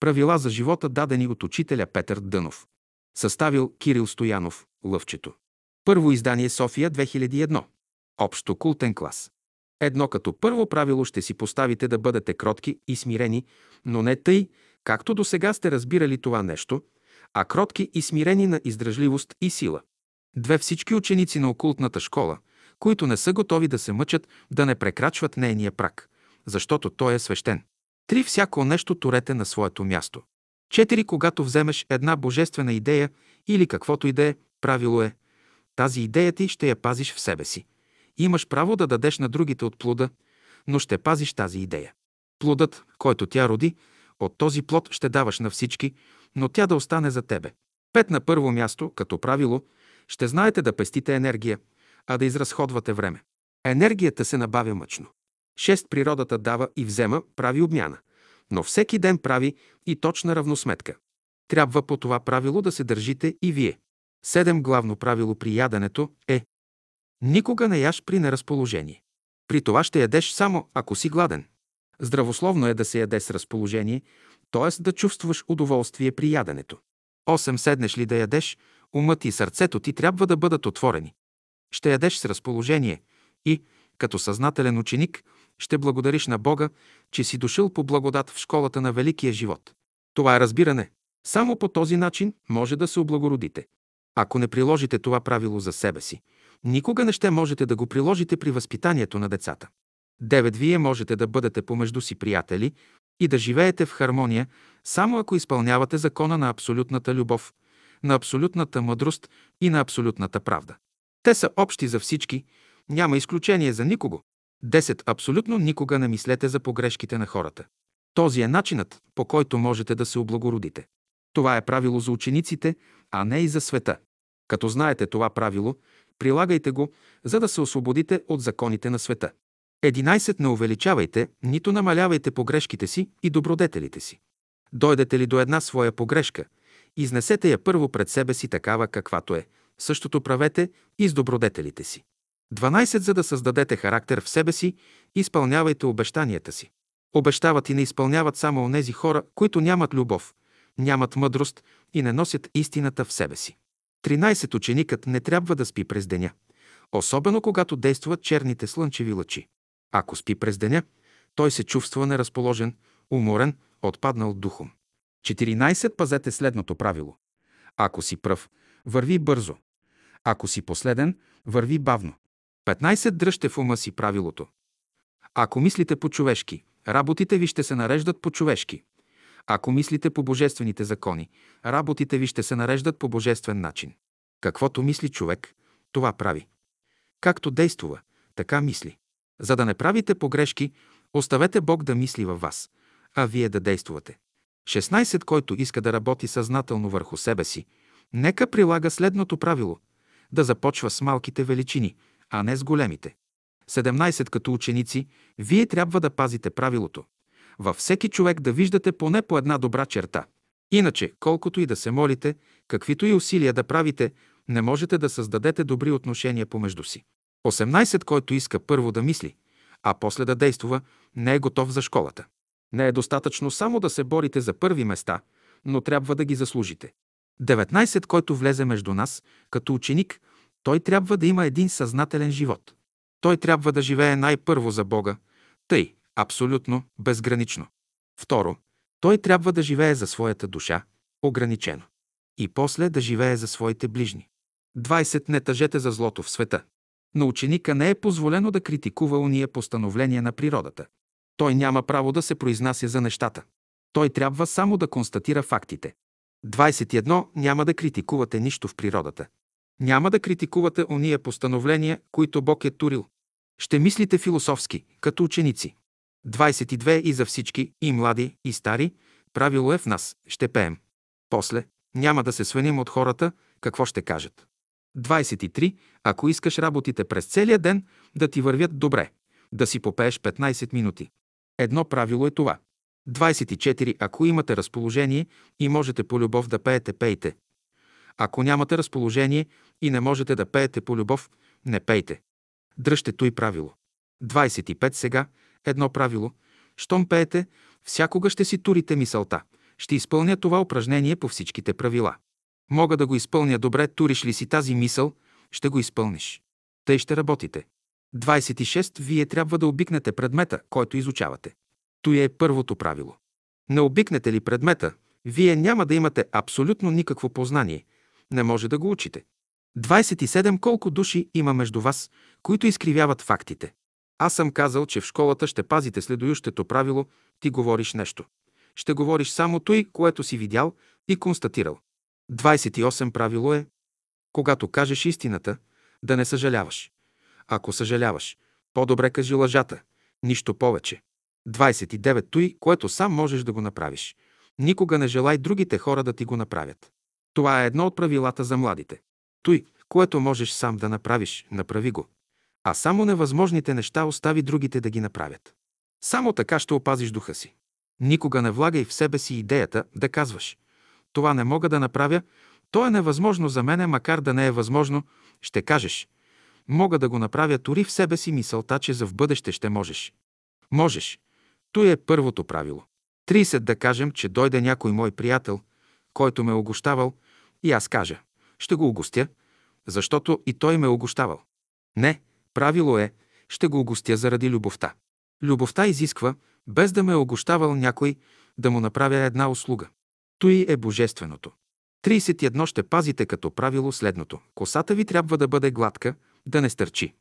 Правила за живота дадени от учителя Петър Дънов. Съставил Кирил Стоянов, Лъвчето. Първо издание София 2001. Общо култен клас. Едно като първо правило ще си поставите да бъдете кротки и смирени, но не тъй, както до сега сте разбирали това нещо, а кротки и смирени на издръжливост и сила. Две всички ученици на окултната школа, които не са готови да се мъчат да не прекрачват нейния прак, защото той е свещен. Три всяко нещо турете на своето място. Четири, когато вземеш една божествена идея или каквото и да е, правило е, тази идея ти ще я пазиш в себе си. Имаш право да дадеш на другите от плода, но ще пазиш тази идея. Плодът, който тя роди, от този плод ще даваш на всички, но тя да остане за тебе. Пет на първо място, като правило, ще знаете да пестите енергия, а да изразходвате време. Енергията се набавя мъчно. Шест природата дава и взема, прави обмяна, но всеки ден прави и точна равносметка. Трябва по това правило да се държите и вие. Седем главно правило при яденето е Никога не яш при неразположение. При това ще ядеш само ако си гладен. Здравословно е да се яде с разположение, т.е. да чувстваш удоволствие при яденето. 8. Седнеш ли да ядеш, умът и сърцето ти трябва да бъдат отворени. Ще ядеш с разположение и, като съзнателен ученик, ще благодариш на Бога, че си дошъл по благодат в школата на великия живот. Това е разбиране. Само по този начин може да се облагородите. Ако не приложите това правило за себе си, никога не ще можете да го приложите при възпитанието на децата. Девет вие можете да бъдете помежду си приятели и да живеете в хармония, само ако изпълнявате закона на абсолютната любов, на абсолютната мъдрост и на абсолютната правда. Те са общи за всички, няма изключение за никого. Десет Абсолютно никога не мислете за погрешките на хората. Този е начинът, по който можете да се облагородите. Това е правило за учениците, а не и за света. Като знаете това правило, прилагайте го, за да се освободите от законите на света. 11. Не увеличавайте, нито намалявайте погрешките си и добродетелите си. Дойдете ли до една своя погрешка, изнесете я първо пред себе си такава каквато е. Същото правете и с добродетелите си. 12. За да създадете характер в себе си, изпълнявайте обещанията си. Обещават и не изпълняват само онези хора, които нямат любов, нямат мъдрост и не носят истината в себе си. 13. Ученикът не трябва да спи през деня, особено когато действат черните слънчеви лъчи. Ако спи през деня, той се чувства неразположен, уморен, отпаднал духом. 14. Пазете следното правило. Ако си пръв, върви бързо. Ако си последен, върви бавно. 15. Дръжте в ума си правилото. Ако мислите по-човешки, работите ви ще се нареждат по-човешки. Ако мислите по божествените закони, работите ви ще се нареждат по божествен начин. Каквото мисли човек, това прави. Както действува, така мисли. За да не правите погрешки, оставете Бог да мисли във вас, а вие да действувате. 16. Който иска да работи съзнателно върху себе си, нека прилага следното правило – да започва с малките величини, а не с големите. 17. Като ученици, вие трябва да пазите правилото. Във всеки човек да виждате поне по една добра черта. Иначе, колкото и да се молите, каквито и усилия да правите, не можете да създадете добри отношения помежду си. 18. Който иска първо да мисли, а после да действува, не е готов за школата. Не е достатъчно само да се борите за първи места, но трябва да ги заслужите. 19. Който влезе между нас, като ученик, той трябва да има един съзнателен живот. Той трябва да живее най-първо за Бога, тъй, абсолютно, безгранично. Второ, той трябва да живее за своята душа, ограничено. И после да живее за своите ближни. 20. Не тъжете за злото в света. На ученика не е позволено да критикува уния постановления на природата. Той няма право да се произнася за нещата. Той трябва само да констатира фактите. 21. Няма да критикувате нищо в природата. Няма да критикувате уния постановления, които Бог е турил. Ще мислите философски, като ученици. 22. И за всички, и млади, и стари, правило е в нас, ще пеем. После, няма да се свеним от хората, какво ще кажат. 23. Ако искаш работите през целия ден да ти вървят добре, да си попееш 15 минути. Едно правило е това. 24. Ако имате разположение и можете по любов да пеете, пейте. Ако нямате разположение и не можете да пеете по любов, не пейте. Дръжте той правило. 25. Сега едно правило. Щом пеете, всякога ще си турите мисълта. ще изпълня това упражнение по всичките правила. Мога да го изпълня добре, туриш ли си тази мисъл, ще го изпълниш. Тъй ще работите. 26. Вие трябва да обикнете предмета, който изучавате. Той е първото правило. Не обикнете ли предмета, вие няма да имате абсолютно никакво познание. Не може да го учите. 27. Колко души има между вас, които изкривяват фактите? Аз съм казал, че в школата ще пазите следующето правило, ти говориш нещо. Ще говориш само той, което си видял и констатирал. 28 правило е, когато кажеш истината, да не съжаляваш. Ако съжаляваш, по-добре кажи лъжата, нищо повече. 29 той, което сам можеш да го направиш. Никога не желай другите хора да ти го направят. Това е едно от правилата за младите. Той, което можеш сам да направиш, направи го. А само невъзможните неща остави другите да ги направят. Само така ще опазиш духа си. Никога не влагай в себе си идеята да казваш «Това не мога да направя, то е невъзможно за мене, макар да не е възможно», ще кажеш «Мога да го направя, тори в себе си мисълта, че за в бъдеще ще можеш». Можеш. То е първото правило. 30 да кажем, че дойде някой мой приятел, който ме огощавал, и аз кажа «Ще го огостя», защото и той ме е огощавал. Не, правило е «Ще го огостя заради любовта». Любовта изисква, без да ме е огощавал някой, да му направя една услуга. Той е божественото. 31 ще пазите като правило следното. Косата ви трябва да бъде гладка, да не стърчи.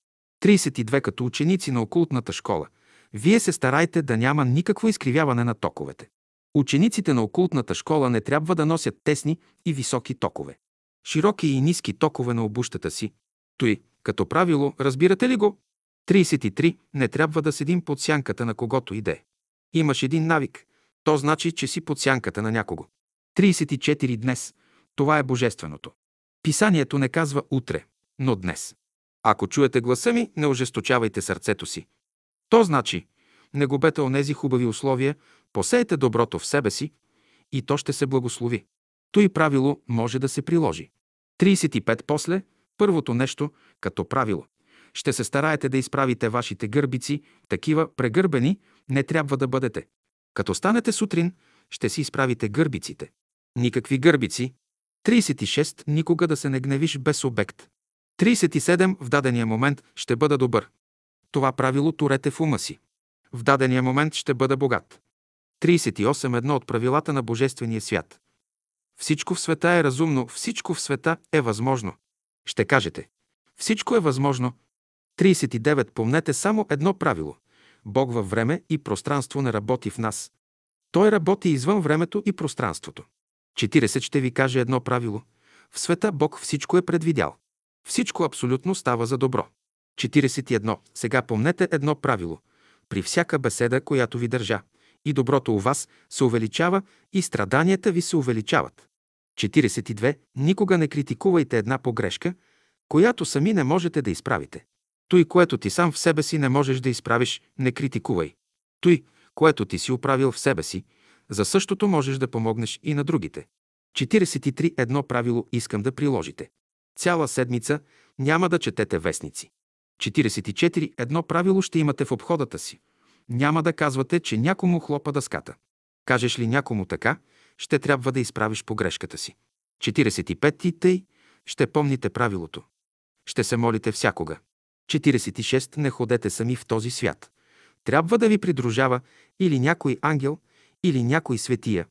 32 като ученици на окултната школа. Вие се старайте да няма никакво изкривяване на токовете. Учениците на окултната школа не трябва да носят тесни и високи токове. Широки и ниски токове на обущата си. Той, като правило, разбирате ли го? 33. Не трябва да седим под сянката на когото иде. Имаш един навик. То значи, че си под сянката на някого. 34. Днес. Това е божественото. Писанието не казва утре, но днес. Ако чуете гласа ми, не ожесточавайте сърцето си. То значи, не губете онези хубави условия, посеете доброто в себе си и то ще се благослови. Той правило може да се приложи. 35 после, първото нещо, като правило. Ще се стараете да изправите вашите гърбици, такива прегърбени не трябва да бъдете. Като станете сутрин, ще си изправите гърбиците. Никакви гърбици. 36. Никога да се не гневиш без обект. 37. В дадения момент ще бъда добър. Това правило турете в ума си. В дадения момент ще бъда богат. 38. Едно от правилата на Божествения свят. Всичко в света е разумно, всичко в света е възможно. Ще кажете. Всичко е възможно. 39. Помнете само едно правило. Бог във време и пространство не работи в нас. Той работи извън времето и пространството. 40. Ще ви каже едно правило. В света Бог всичко е предвидял. Всичко абсолютно става за добро. 41. Сега помнете едно правило. При всяка беседа, която ви държа, и доброто у вас се увеличава, и страданията ви се увеличават. 42. Никога не критикувайте една погрешка, която сами не можете да изправите. Той, което ти сам в себе си не можеш да изправиш, не критикувай. Той, което ти си оправил в себе си, за същото можеш да помогнеш и на другите. 43. Едно правило искам да приложите. Цяла седмица няма да четете вестници. 44. Едно правило ще имате в обходата си. Няма да казвате, че някому хлопа дъската. Кажеш ли някому така, ще трябва да изправиш погрешката си. 45. И тъй ще помните правилото. Ще се молите всякога. 46. Не ходете сами в този свят. Трябва да ви придружава или някой ангел, или някой светия,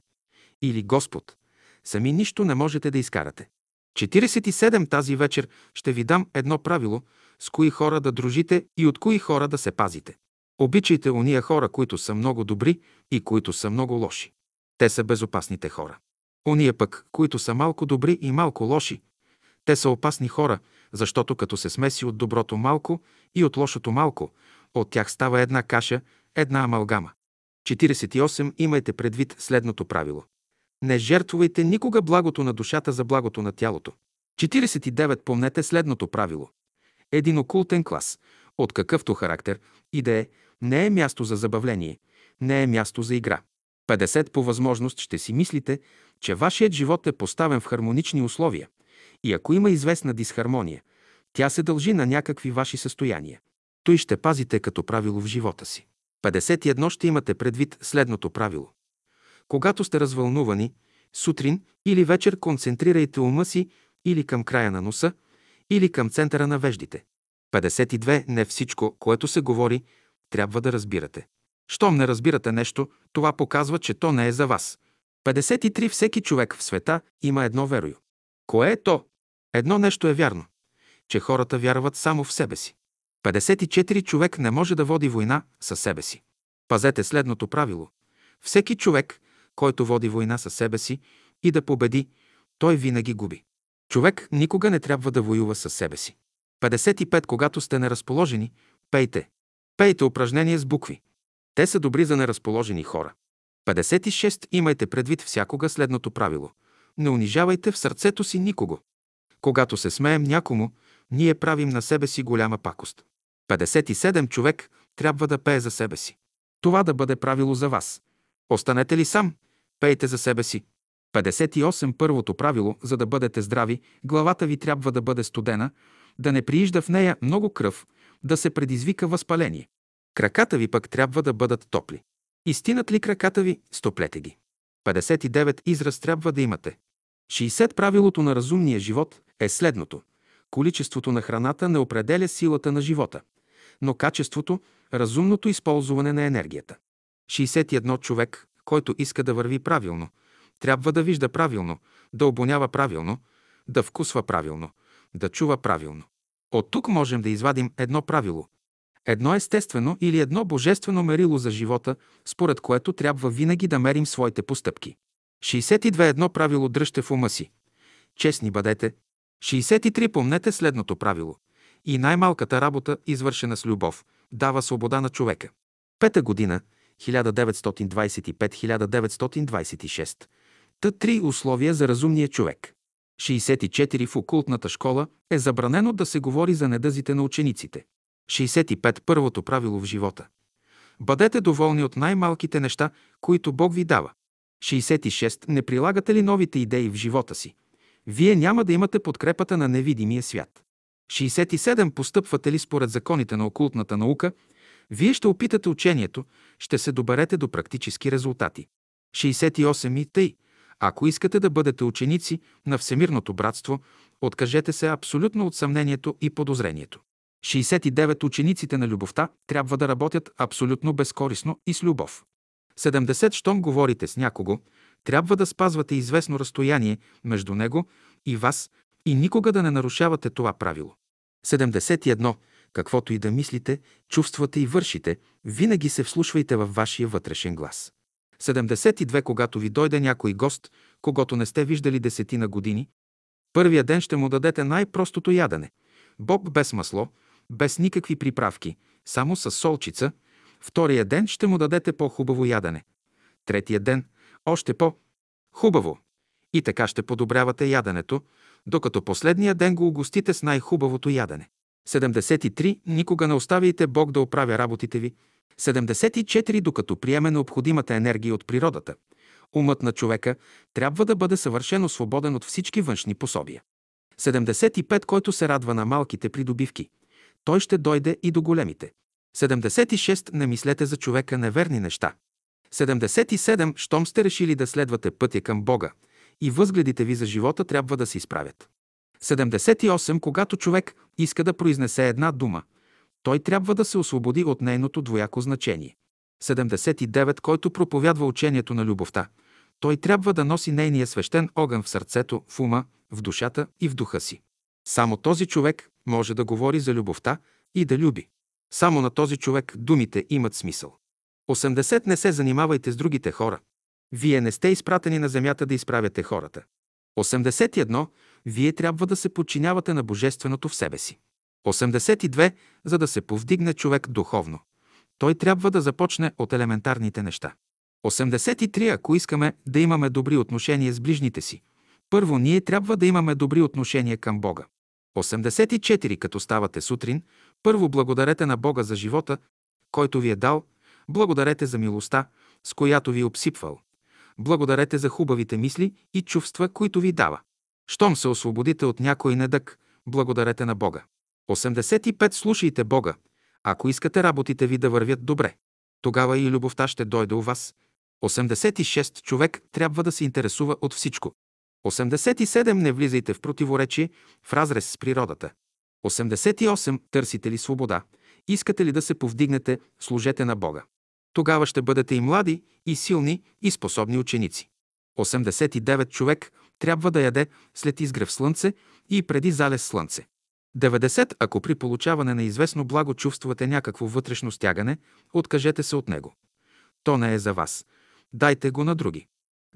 или Господ. Сами нищо не можете да изкарате. 47. Тази вечер ще ви дам едно правило, с кои хора да дружите и от кои хора да се пазите. Обичайте уния хора, които са много добри и които са много лоши. Те са безопасните хора. Ония пък, които са малко добри и малко лоши, те са опасни хора, защото като се смеси от доброто малко и от лошото малко, от тях става една каша, една амалгама. 48. Имайте предвид следното правило. Не жертвувайте никога благото на душата за благото на тялото. 49. Помнете следното правило. Един окултен клас, от какъвто характер и да е, не е място за забавление, не е място за игра. 50. По възможност ще си мислите, че вашият живот е поставен в хармонични условия и ако има известна дисхармония, тя се дължи на някакви ваши състояния. Той ще пазите като правило в живота си. 51. Ще имате предвид следното правило. Когато сте развълнувани, сутрин или вечер концентрирайте ума си или към края на носа, или към центъра на веждите. 52. Не всичко, което се говори, трябва да разбирате. Щом не разбирате нещо, това показва, че то не е за вас. 53. Всеки човек в света има едно верою. Кое е то? Едно нещо е вярно, че хората вярват само в себе си. 54. Човек не може да води война със себе си. Пазете следното правило. Всеки човек, който води война със себе си и да победи, той винаги губи. Човек никога не трябва да воюва със себе си. 55. Когато сте неразположени, пейте. Пейте упражнения с букви. Те са добри за неразположени хора. 56. Имайте предвид всякога следното правило. Не унижавайте в сърцето си никого. Когато се смеем някому, ние правим на себе си голяма пакост. 57. Човек трябва да пее за себе си. Това да бъде правило за вас. Останете ли сам? Пейте за себе си. 58. Първото правило, за да бъдете здрави, главата ви трябва да бъде студена, да не приижда в нея много кръв, да се предизвика възпаление. Краката ви пък трябва да бъдат топли. Истинат ли краката ви, стоплете ги. 59. Израз трябва да имате. 60. Правилото на разумния живот е следното. Количеството на храната не определя силата на живота, но качеството, разумното използване на енергията. 61. Човек, който иска да върви правилно, трябва да вижда правилно, да обонява правилно, да вкусва правилно, да чува правилно. От тук можем да извадим едно правило. Едно естествено или едно божествено мерило за живота, според което трябва винаги да мерим своите постъпки. 62. Едно правило дръжте в ума си. Честни бъдете. 63. Помнете следното правило. И най-малката работа, извършена с любов, дава свобода на човека. Пета година, 1925-1926. Та три условия за разумния човек. 64 в окултната школа е забранено да се говори за недъзите на учениците. 65. Първото правило в живота. Бъдете доволни от най-малките неща, които Бог ви дава. 66. Не прилагате ли новите идеи в живота си? Вие няма да имате подкрепата на невидимия свят. 67. Постъпвате ли според законите на окултната наука? Вие ще опитате учението, ще се доберете до практически резултати. 68. И тъй. Ако искате да бъдете ученици на Всемирното братство, откажете се абсолютно от съмнението и подозрението. 69. Учениците на любовта трябва да работят абсолютно безкорисно и с любов. 70. Щом говорите с някого, трябва да спазвате известно разстояние между него и вас и никога да не нарушавате това правило. 71. Каквото и да мислите, чувствате и вършите, винаги се вслушвайте във вашия вътрешен глас. 72. Когато ви дойде някой гост, когато не сте виждали десетина години, първия ден ще му дадете най-простото ядене. Боб без масло, без никакви приправки, само с солчица. Втория ден ще му дадете по-хубаво ядене. Третия ден – още по-хубаво. И така ще подобрявате яденето, докато последния ден го угостите с най-хубавото ядене. 73. Никога не оставяйте Бог да оправя работите ви. 74. Докато приеме необходимата енергия от природата, умът на човека трябва да бъде съвършено свободен от всички външни пособия. 75. Който се радва на малките придобивки, той ще дойде и до големите. 76. Не мислете за човека неверни неща. 77. Щом сте решили да следвате пътя към Бога и възгледите ви за живота трябва да се изправят. 78. Когато човек иска да произнесе една дума, той трябва да се освободи от нейното двояко значение. 79. Който проповядва учението на любовта, той трябва да носи нейния свещен огън в сърцето, в ума, в душата и в духа си. Само този човек може да говори за любовта и да люби. Само на този човек думите имат смисъл. 80. Не се занимавайте с другите хора. Вие не сте изпратени на земята да изправяте хората. 81. Вие трябва да се подчинявате на Божественото в себе си. 82. За да се повдигне човек духовно. Той трябва да започне от елементарните неща. 83. Ако искаме да имаме добри отношения с ближните си, първо ние трябва да имаме добри отношения към Бога. 84. Като ставате сутрин, първо благодарете на Бога за живота, който ви е дал, благодарете за милостта, с която ви е обсипвал. Благодарете за хубавите мисли и чувства, които ви дава. Щом се освободите от някой недък, благодарете на Бога. 85. Слушайте Бога, ако искате работите ви да вървят добре. Тогава и любовта ще дойде у вас, 86 човек трябва да се интересува от всичко. 87 не влизайте в противоречие, в разрез с природата. 88 търсите ли свобода? Искате ли да се повдигнете, служете на Бога. Тогава ще бъдете и млади, и силни, и способни ученици. 89 човек трябва да яде след изгрев слънце и преди залез слънце. 90. Ако при получаване на известно благо чувствате някакво вътрешно стягане, откажете се от него. То не е за вас. Дайте го на други.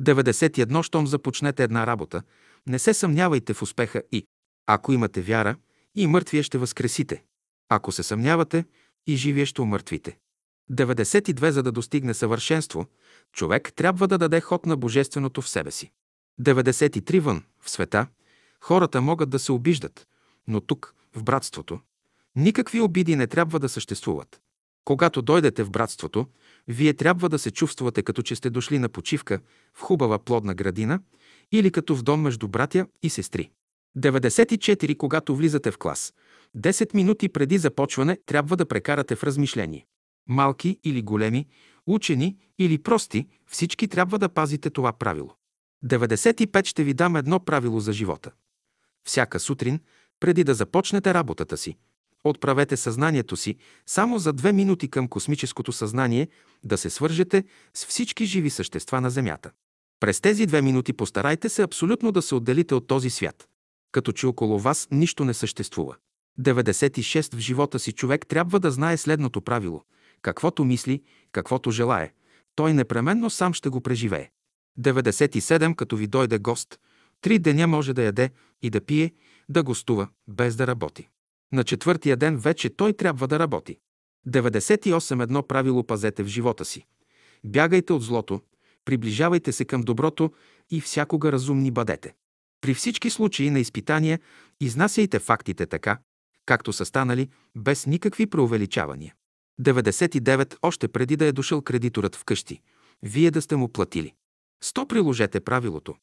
91. Щом започнете една работа, не се съмнявайте в успеха и, ако имате вяра, и мъртвия ще възкресите. Ако се съмнявате, и живия ще умъртвите. 92. За да достигне съвършенство, човек трябва да даде ход на божественото в себе си. 93. Вън, в света, хората могат да се обиждат, но тук, в братството, никакви обиди не трябва да съществуват. Когато дойдете в братството, вие трябва да се чувствате като че сте дошли на почивка в хубава плодна градина или като в дом между братя и сестри. 94. Когато влизате в клас, 10 минути преди започване трябва да прекарате в размишление. Малки или големи, учени или прости, всички трябва да пазите това правило. 95 ще ви дам едно правило за живота. Всяка сутрин, преди да започнете работата си, отправете съзнанието си само за две минути към космическото съзнание, да се свържете с всички живи същества на Земята. През тези две минути постарайте се абсолютно да се отделите от този свят, като че около вас нищо не съществува. 96 в живота си човек трябва да знае следното правило. Каквото мисли, каквото желае, той непременно сам ще го преживее. 97, като ви дойде гост, три деня може да яде и да пие, да гостува, без да работи. На четвъртия ден вече той трябва да работи. 98 едно правило пазете в живота си. Бягайте от злото, приближавайте се към доброто и всякога разумни бъдете. При всички случаи на изпитания изнасяйте фактите така, както са станали, без никакви преувеличавания. 99 още преди да е дошъл кредиторът вкъщи, вие да сте му платили. 100 приложете правилото.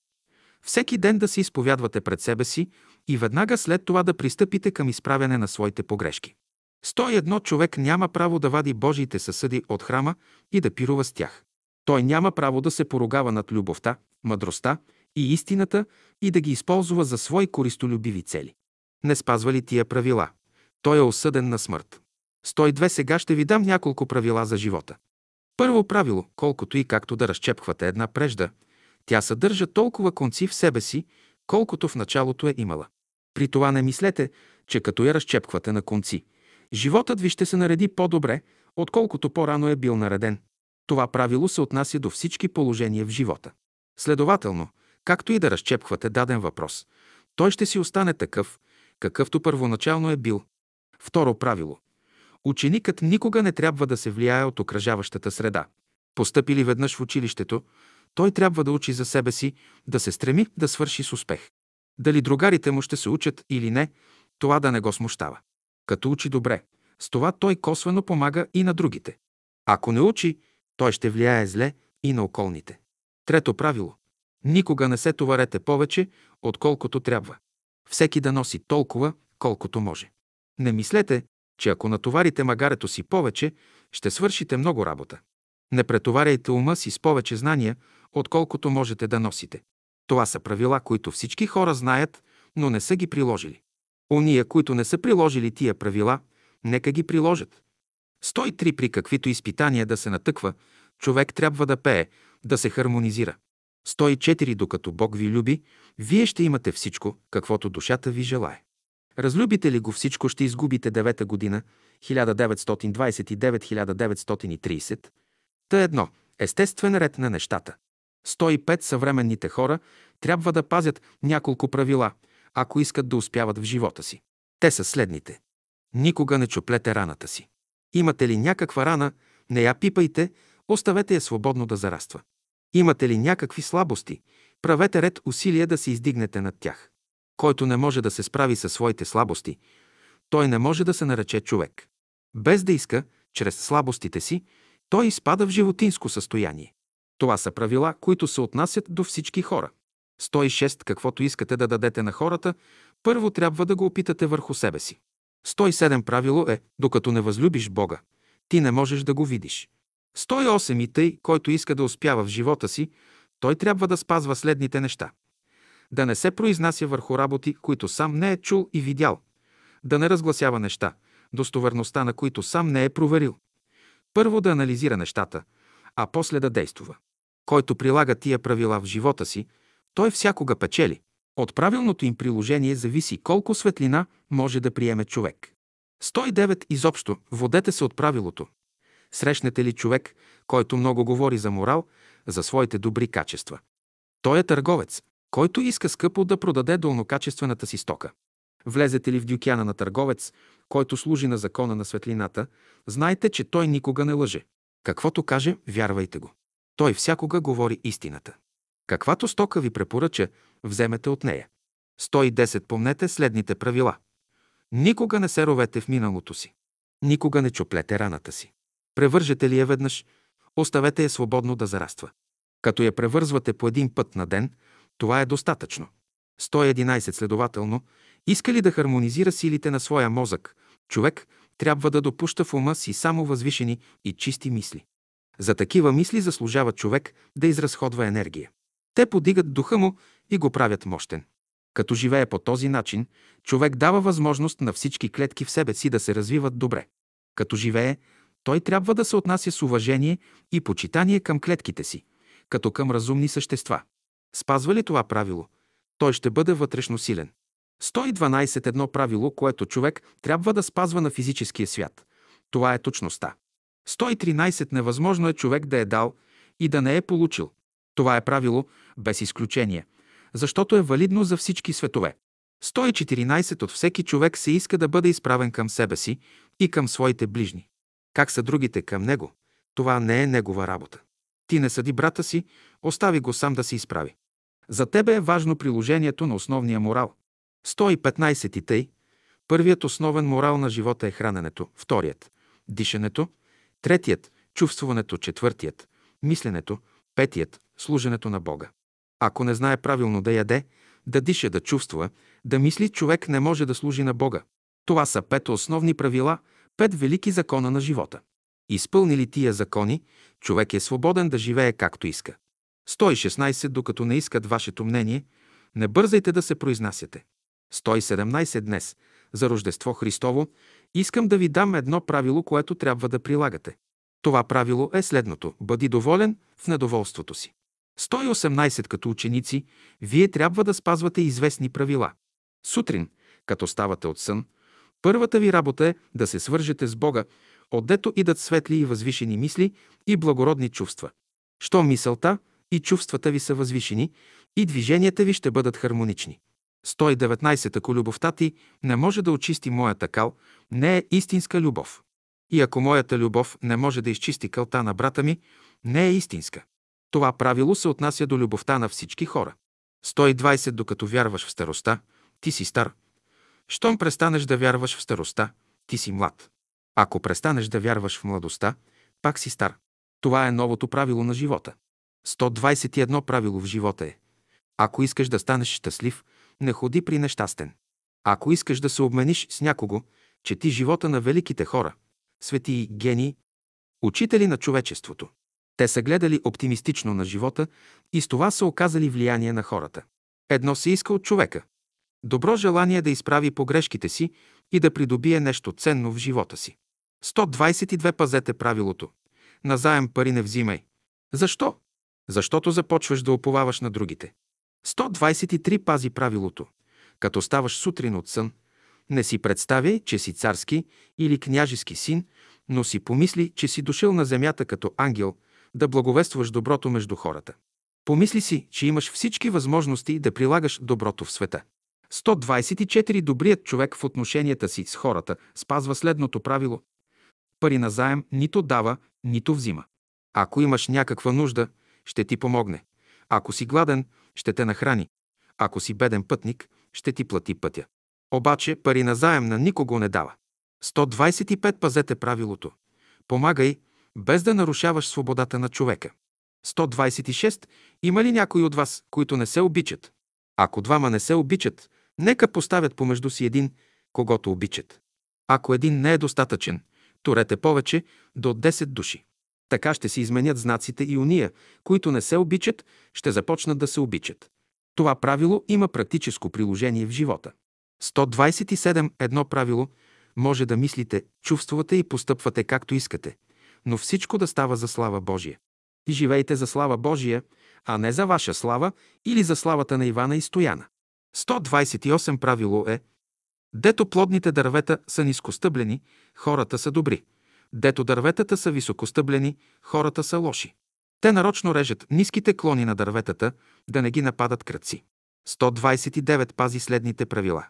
Всеки ден да се изповядвате пред себе си и веднага след това да пристъпите към изправяне на своите погрешки. 101 човек няма право да вади Божиите съсъди от храма и да пирува с тях. Той няма право да се поругава над любовта, мъдростта и истината и да ги използва за свои користолюбиви цели. Не спазва ли тия правила? Той е осъден на смърт. 102 сега ще ви дам няколко правила за живота. Първо правило, колкото и както да разчепхвате една прежда, тя съдържа толкова конци в себе си, колкото в началото е имала. При това не мислете, че като я разчепквате на конци, животът ви ще се нареди по-добре, отколкото по-рано е бил нареден. Това правило се отнася до всички положения в живота. Следователно, както и да разчепквате даден въпрос, той ще си остане такъв, какъвто първоначално е бил. Второ правило. Ученикът никога не трябва да се влияе от окръжаващата среда. Постъпили веднъж в училището, той трябва да учи за себе си, да се стреми да свърши с успех. Дали другарите му ще се учат или не, това да не го смущава. Като учи добре, с това той косвено помага и на другите. Ако не учи, той ще влияе зле и на околните. Трето правило. Никога не се товарете повече, отколкото трябва. Всеки да носи толкова, колкото може. Не мислете, че ако натоварите магарето си повече, ще свършите много работа. Не претоваряйте ума си с повече знания, отколкото можете да носите. Това са правила, които всички хора знаят, но не са ги приложили. Ония, които не са приложили тия правила, нека ги приложат. 103 при каквито изпитания да се натъква, човек трябва да пее, да се хармонизира. 104 докато Бог ви люби, вие ще имате всичко, каквото душата ви желае. Разлюбите ли го всичко, ще изгубите девета година, 1929-1930. Та едно, естествен ред на нещата. 105 съвременните хора трябва да пазят няколко правила, ако искат да успяват в живота си. Те са следните. Никога не чуплете раната си. Имате ли някаква рана, не я пипайте, оставете я свободно да зараства. Имате ли някакви слабости, правете ред усилия да се издигнете над тях. Който не може да се справи със своите слабости, той не може да се нарече човек. Без да иска, чрез слабостите си, той изпада в животинско състояние. Това са правила, които се отнасят до всички хора. 106. Каквото искате да дадете на хората, първо трябва да го опитате върху себе си. 107. Правило е, докато не възлюбиш Бога, ти не можеш да го видиш. 108 и тъй, който иска да успява в живота си, той трябва да спазва следните неща. Да не се произнася върху работи, които сам не е чул и видял. Да не разгласява неща, достоверността на които сам не е проверил. Първо да анализира нещата, а после да действува. Който прилага тия правила в живота си, той всякога печели. От правилното им приложение зависи колко светлина може да приеме човек. 109 изобщо, водете се от правилото. Срещнете ли човек, който много говори за морал, за своите добри качества? Той е търговец, който иска скъпо да продаде долнокачествената си стока. Влезете ли в дюкяна на търговец, който служи на закона на светлината, знайте, че той никога не лъже. Каквото каже, вярвайте го. Той всякога говори истината. Каквато стока ви препоръча, вземете от нея. 110. Помнете следните правила. Никога не се ровете в миналото си. Никога не чоплете раната си. Превържете ли я веднъж, оставете я свободно да зараства. Като я превързвате по един път на ден, това е достатъчно. 111. Следователно, иска ли да хармонизира силите на своя мозък, човек трябва да допуща в ума си само възвишени и чисти мисли. За такива мисли заслужава човек да изразходва енергия. Те подигат духа му и го правят мощен. Като живее по този начин, човек дава възможност на всички клетки в себе си да се развиват добре. Като живее, той трябва да се отнася с уважение и почитание към клетките си, като към разумни същества. Спазва ли това правило, той ще бъде вътрешно силен. 112 едно правило, което човек трябва да спазва на физическия свят. Това е точността. 113 невъзможно е човек да е дал и да не е получил. Това е правило без изключение, защото е валидно за всички светове. 114 от всеки човек се иска да бъде изправен към себе си и към своите ближни. Как са другите към него, това не е негова работа. Ти не съди брата си, остави го сам да се изправи. За тебе е важно приложението на основния морал. 115 и тъй. Първият основен морал на живота е храненето, вторият – дишането, третият – чувствуването, четвъртият – мисленето, петият – служенето на Бога. Ако не знае правилно да яде, да диша, да чувства, да мисли, човек не може да служи на Бога. Това са пет основни правила, пет велики закона на живота. Изпълнили тия закони, човек е свободен да живее както иска. 116, докато не искат вашето мнение, не бързайте да се произнасяте. 117 днес, за Рождество Христово, искам да ви дам едно правило, което трябва да прилагате. Това правило е следното – бъди доволен в недоволството си. 118 като ученици, вие трябва да спазвате известни правила. Сутрин, като ставате от сън, първата ви работа е да се свържете с Бога, отдето идат светли и възвишени мисли и благородни чувства. Що мисълта и чувствата ви са възвишени, и движенията ви ще бъдат хармонични. 119. Ако любовта ти не може да очисти моята кал, не е истинска любов. И ако моята любов не може да изчисти кълта на брата ми, не е истинска. Това правило се отнася до любовта на всички хора. 120. Докато вярваш в староста, ти си стар. Щом престанеш да вярваш в староста, ти си млад. Ако престанеш да вярваш в младостта, пак си стар. Това е новото правило на живота. 121 правило в живота е. Ако искаш да станеш щастлив, не ходи при нещастен. Ако искаш да се обмениш с някого, чети живота на великите хора, свети гении, учители на човечеството. Те са гледали оптимистично на живота и с това са оказали влияние на хората. Едно се иска от човека – добро желание да изправи погрешките си и да придобие нещо ценно в живота си. 122 пазете правилото. Назаем пари не взимай. Защо? Защото започваш да оповаваш на другите. 123 пази правилото. Като ставаш сутрин от сън, не си представяй, че си царски или княжески син, но си помисли, че си дошъл на земята като ангел да благовестваш доброто между хората. Помисли си, че имаш всички възможности да прилагаш доброто в света. 124 Добрият човек в отношенията си с хората спазва следното правило. Пари на заем нито дава, нито взима. Ако имаш някаква нужда, ще ти помогне. Ако си гладен, ще те нахрани. Ако си беден пътник, ще ти плати пътя. Обаче пари на заем на никого не дава. 125 пазете правилото. Помагай, без да нарушаваш свободата на човека. 126. Има ли някои от вас, които не се обичат? Ако двама не се обичат, нека поставят помежду си един, когато обичат. Ако един не е достатъчен, турете повече до 10 души. Така ще се изменят знаците и уния, които не се обичат, ще започнат да се обичат. Това правило има практическо приложение в живота. 127. Едно правило може да мислите, чувствувате и постъпвате както искате, но всичко да става за слава Божия. И живейте за слава Божия, а не за ваша слава или за славата на Ивана и Стояна. 128 правило е Дето плодните дървета са нискостъблени, хората са добри. Дето дърветата са високостъблени, хората са лоши. Те нарочно режат ниските клони на дърветата, да не ги нападат кръци. 129 пази следните правила.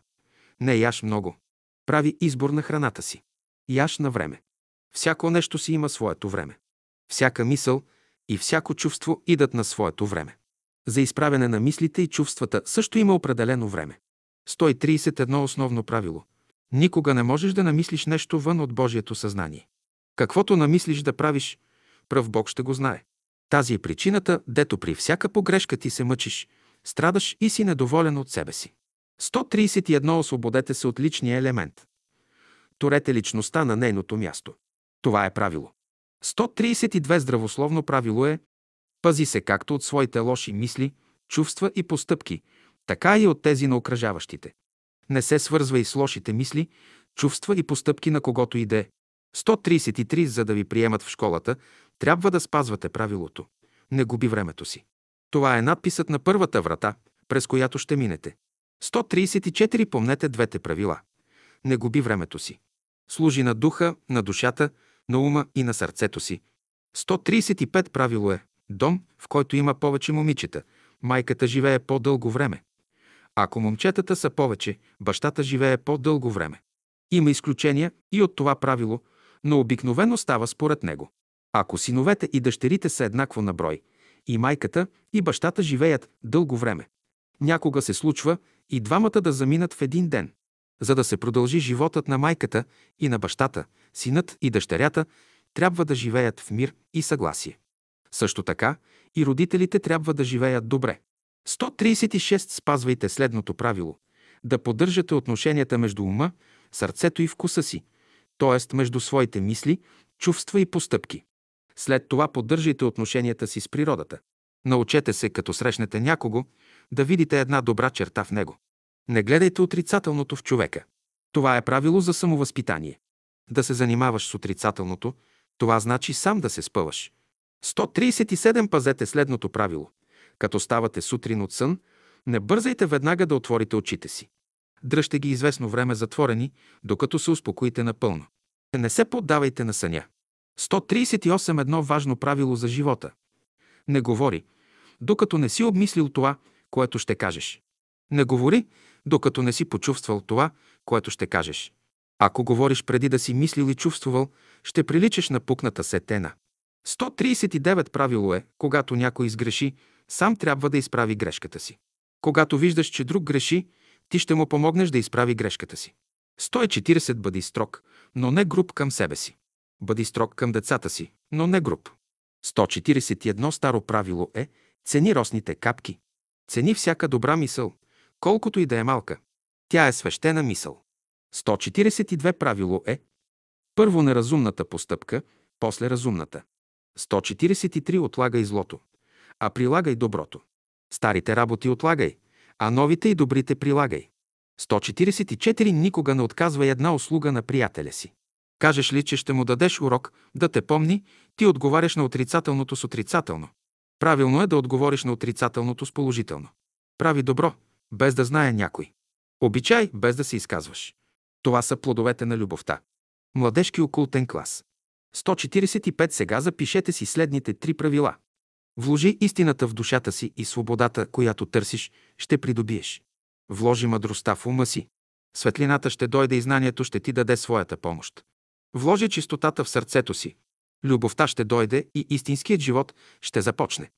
Не яш много. Прави избор на храната си. Яш на време. Всяко нещо си има своето време. Всяка мисъл и всяко чувство идат на своето време. За изправяне на мислите и чувствата също има определено време. 131 основно правило. Никога не можеш да намислиш нещо вън от Божието съзнание. Каквото намислиш да правиш, пръв Бог ще го знае. Тази е причината, дето при всяка погрешка ти се мъчиш, страдаш и си недоволен от себе си. 131. Освободете се от личния елемент. Торете личността на нейното място. Това е правило. 132. Здравословно правило е Пази се както от своите лоши мисли, чувства и постъпки, така и от тези на окръжаващите. Не се свързва и с лошите мисли, чувства и постъпки на когото иде. 133. За да ви приемат в школата, трябва да спазвате правилото. Не губи времето си. Това е надписът на първата врата, през която ще минете. 134. Помнете двете правила. Не губи времето си. Служи на духа, на душата, на ума и на сърцето си. 135. Правило е дом, в който има повече момичета. Майката живее по-дълго време. Ако момчетата са повече, бащата живее по-дълго време. Има изключения и от това правило, но обикновено става според него. Ако синовете и дъщерите са еднакво на брой, и майката, и бащата живеят дълго време. Някога се случва и двамата да заминат в един ден. За да се продължи животът на майката и на бащата, синът и дъщерята трябва да живеят в мир и съгласие. Също така и родителите трябва да живеят добре. 136. Спазвайте следното правило. Да поддържате отношенията между ума, сърцето и вкуса си, т.е. между своите мисли, чувства и постъпки. След това поддържайте отношенията си с природата. Научете се, като срещнете някого, да видите една добра черта в него. Не гледайте отрицателното в човека. Това е правило за самовъзпитание. Да се занимаваш с отрицателното, това значи сам да се спъваш. 137. Пазете следното правило. Като ставате сутрин от сън, не бързайте веднага да отворите очите си. Дръжте ги известно време затворени, докато се успокоите напълно. Не се поддавайте на съня. 138. Едно важно правило за живота. Не говори, докато не си обмислил това, което ще кажеш. Не говори, докато не си почувствал това, което ще кажеш. Ако говориш преди да си мислил и чувствувал, ще приличаш на пукната сетена. 139 правило е, когато някой изгреши, сам трябва да изправи грешката си. Когато виждаш, че друг греши, ти ще му помогнеш да изправи грешката си. 140 бъди строг, но не груб към себе си. Бъди строг към децата си, но не груб. 141 старо правило е цени росните капки. Цени всяка добра мисъл, колкото и да е малка. Тя е свещена мисъл. 142 правило е първо неразумната постъпка, после разумната. 143 отлагай злото, а прилагай доброто. Старите работи отлагай, а новите и добрите прилагай. 144 никога не отказвай една услуга на приятеля си. Кажеш ли, че ще му дадеш урок да те помни, ти отговаряш на отрицателното с отрицателно. Правилно е да отговориш на отрицателното с положително. Прави добро, без да знае някой. Обичай, без да се изказваш. Това са плодовете на любовта. Младежки окултен клас. 145 сега запишете си следните три правила. Вложи истината в душата си и свободата, която търсиш, ще придобиеш. Вложи мъдростта в ума си. Светлината ще дойде и знанието ще ти даде своята помощ. Вложи чистотата в сърцето си. Любовта ще дойде и истинският живот ще започне.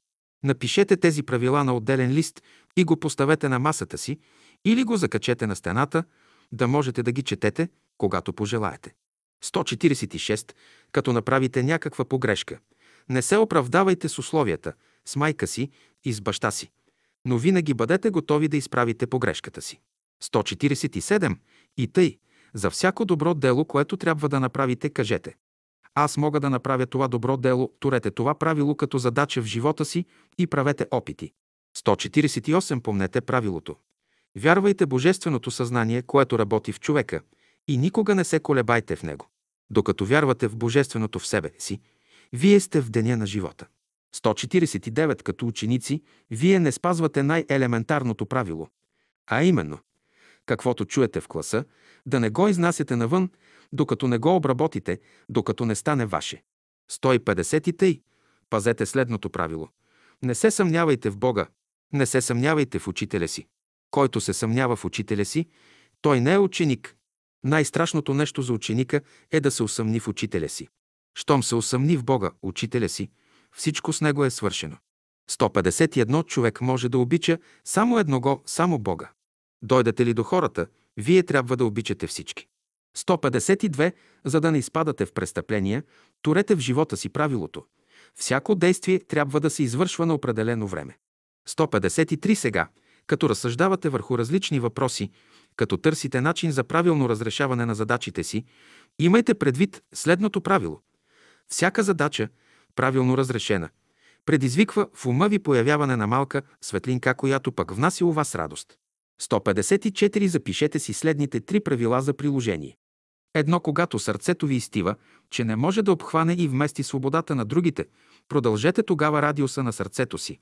Напишете тези правила на отделен лист и го поставете на масата си или го закачете на стената, да можете да ги четете, когато пожелаете. 146. Като направите някаква погрешка, не се оправдавайте с условията, с майка си и с баща си, но винаги бъдете готови да изправите погрешката си. 147. И тъй, за всяко добро дело, което трябва да направите, кажете. Аз мога да направя това добро дело, турете това правило като задача в живота си и правете опити. 148. Помнете правилото. Вярвайте Божественото съзнание, което работи в човека, и никога не се колебайте в него. Докато вярвате в Божественото в себе си, вие сте в деня на живота. 149. Като ученици, вие не спазвате най-елементарното правило, а именно, каквото чуете в класа, да не го изнасяте навън, докато не го обработите, докато не стане ваше. 150 тъй. Пазете следното правило. Не се съмнявайте в Бога, не се съмнявайте в учителя си. Който се съмнява в учителя си, той не е ученик. Най-страшното нещо за ученика е да се усъмни в учителя си. Щом се усъмни в Бога, учителя си, всичко с него е свършено. 151 човек може да обича само едного, само Бога. Дойдете ли до хората, вие трябва да обичате всички. 152. За да не изпадате в престъпления, турете в живота си правилото. Всяко действие трябва да се извършва на определено време. 153 сега, като разсъждавате върху различни въпроси, като търсите начин за правилно разрешаване на задачите си, имайте предвид следното правило. Всяка задача, правилно разрешена, предизвиква в ума ви появяване на малка светлинка, която пък внася у вас радост. 154. Запишете си следните три правила за приложение. Едно, когато сърцето ви изтива, че не може да обхване и вмести свободата на другите, продължете тогава радиуса на сърцето си,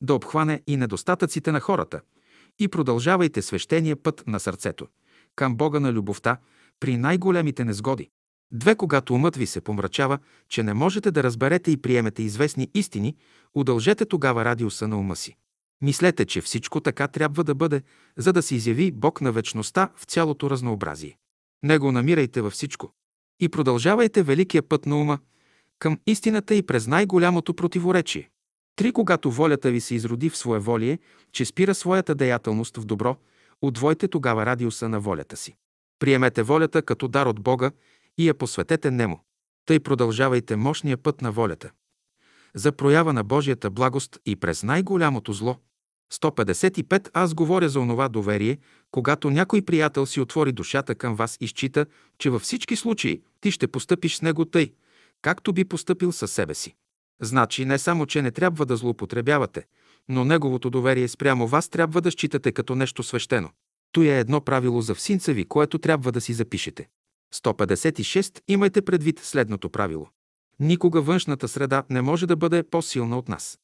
да обхване и недостатъците на хората, и продължавайте свещения път на сърцето, към Бога на любовта, при най-големите незгоди. Две, когато умът ви се помрачава, че не можете да разберете и приемете известни истини, удължете тогава радиуса на ума си. Мислете, че всичко така трябва да бъде, за да се изяви Бог на вечността в цялото разнообразие. Него намирайте във всичко. И продължавайте великия път на ума към истината и през най-голямото противоречие. Три, когато волята ви се изроди в своеволие, че спира своята деятелност в добро, отвойте тогава радиуса на волята си. Приемете волята като дар от Бога и я посветете нему. Тъй продължавайте мощния път на волята. За проява на Божията благост и през най-голямото зло. 155. Аз говоря за онова доверие, когато някой приятел си отвори душата към вас и счита, че във всички случаи ти ще постъпиш с него тъй, както би постъпил със себе си. Значи не само, че не трябва да злоупотребявате, но неговото доверие спрямо вас трябва да считате като нещо свещено. То е едно правило за всинца ви, което трябва да си запишете. 156. Имайте предвид следното правило. Никога външната среда не може да бъде по-силна от нас.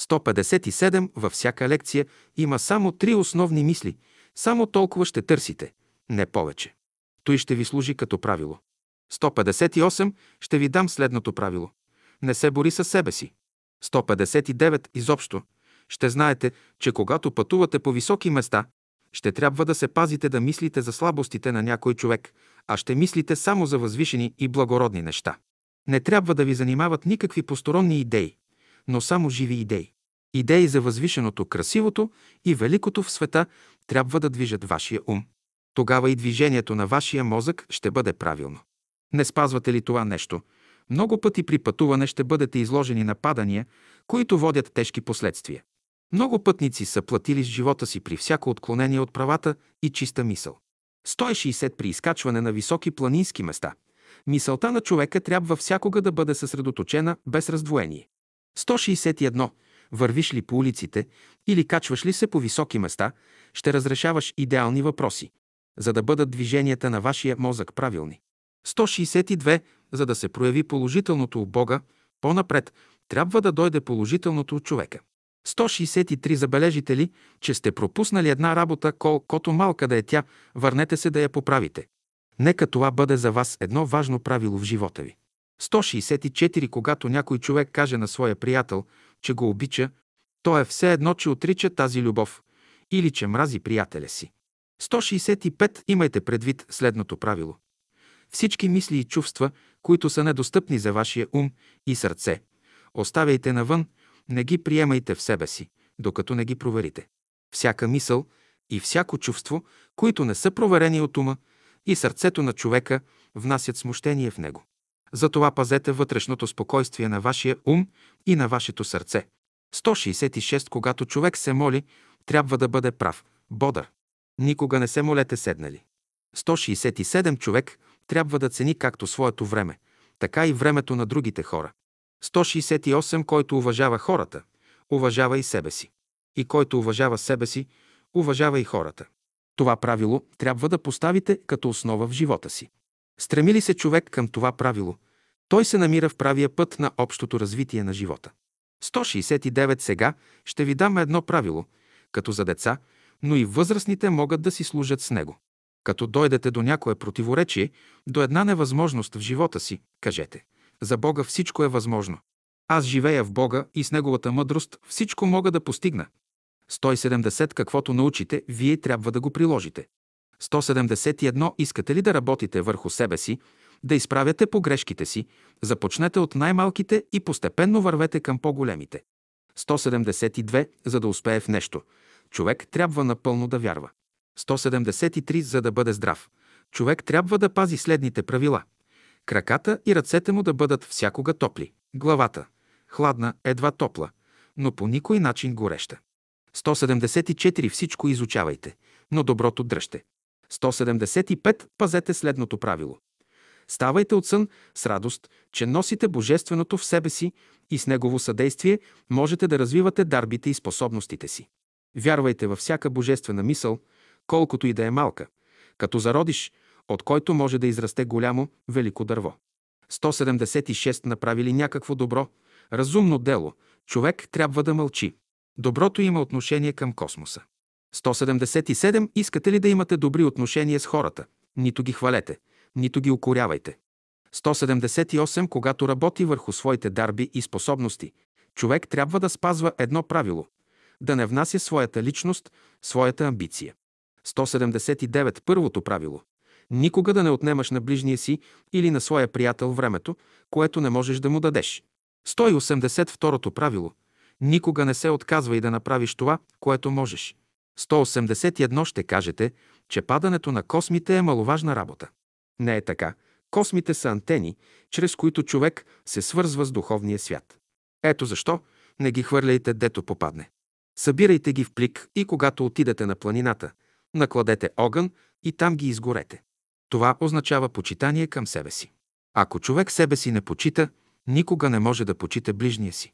157. Във всяка лекция има само три основни мисли. Само толкова ще търсите, не повече. Той ще ви служи като правило. 158. Ще ви дам следното правило. Не се бори със себе си. 159. Изобщо. Ще знаете, че когато пътувате по високи места, ще трябва да се пазите да мислите за слабостите на някой човек, а ще мислите само за възвишени и благородни неща. Не трябва да ви занимават никакви посторонни идеи, но само живи идеи. Идеи за възвишеното, красивото и великото в света трябва да движат вашия ум. Тогава и движението на вашия мозък ще бъде правилно. Не спазвате ли това нещо? Много пъти при пътуване ще бъдете изложени на падания, които водят тежки последствия. Много пътници са платили с живота си при всяко отклонение от правата и чиста мисъл. 160 при изкачване на високи планински места. Мисълта на човека трябва всякога да бъде съсредоточена без раздвоение. 161. Вървиш ли по улиците или качваш ли се по високи места, ще разрешаваш идеални въпроси, за да бъдат движенията на вашия мозък правилни. 162. За да се прояви положителното у Бога, по-напред трябва да дойде положителното от човека. 163. Забележите ли, че сте пропуснали една работа, колкото малка да е тя, върнете се да я поправите. Нека това бъде за вас едно важно правило в живота ви. 164. Когато някой човек каже на своя приятел, че го обича, то е все едно, че отрича тази любов или че мрази приятеля си. 165. Имайте предвид следното правило. Всички мисли и чувства, които са недостъпни за вашия ум и сърце, оставяйте навън, не ги приемайте в себе си, докато не ги проверите. Всяка мисъл и всяко чувство, които не са проверени от ума и сърцето на човека, внасят смущение в него. Затова пазете вътрешното спокойствие на вашия ум и на вашето сърце. 166. Когато човек се моли, трябва да бъде прав, бодър. Никога не се молете седнали. 167. Човек трябва да цени както своето време, така и времето на другите хора. 168. Който уважава хората, уважава и себе си. И който уважава себе си, уважава и хората. Това правило трябва да поставите като основа в живота си. Стреми ли се човек към това правило, той се намира в правия път на общото развитие на живота. 169 сега ще ви дам едно правило, като за деца, но и възрастните могат да си служат с него. Като дойдете до някое противоречие, до една невъзможност в живота си, кажете «За Бога всичко е възможно. Аз живея в Бога и с Неговата мъдрост всичко мога да постигна». 170 каквото научите, вие трябва да го приложите. 171 искате ли да работите върху себе си, да изправяте погрешките си, започнете от най-малките и постепенно вървете към по-големите. 172 за да успее в нещо, човек трябва напълно да вярва. 173 за да бъде здрав, човек трябва да пази следните правила. Краката и ръцете му да бъдат всякога топли. Главата – хладна, едва топла, но по никой начин гореща. 174 всичко изучавайте, но доброто дръжте. 175 пазете следното правило. Ставайте от сън с радост, че носите Божественото в себе си и с Негово съдействие можете да развивате дарбите и способностите си. Вярвайте във всяка божествена мисъл, колкото и да е малка, като зародиш, от който може да израсте голямо, велико дърво. 176 направили някакво добро, разумно дело, човек трябва да мълчи. Доброто има отношение към космоса. 177 искате ли да имате добри отношения с хората? Нито ги хвалете, нито ги укорявайте. 178 когато работи върху своите дарби и способности, човек трябва да спазва едно правило – да не внася своята личност, своята амбиция. 179 първото правило – никога да не отнемаш на ближния си или на своя приятел времето, което не можеш да му дадеш. 180 второто правило – никога не се отказвай да направиш това, което можеш. 181 ще кажете, че падането на космите е маловажна работа. Не е така. Космите са антени, чрез които човек се свързва с духовния свят. Ето защо не ги хвърляйте дето попадне. Събирайте ги в плик и когато отидете на планината, накладете огън и там ги изгорете. Това означава почитание към себе си. Ако човек себе си не почита, никога не може да почита ближния си.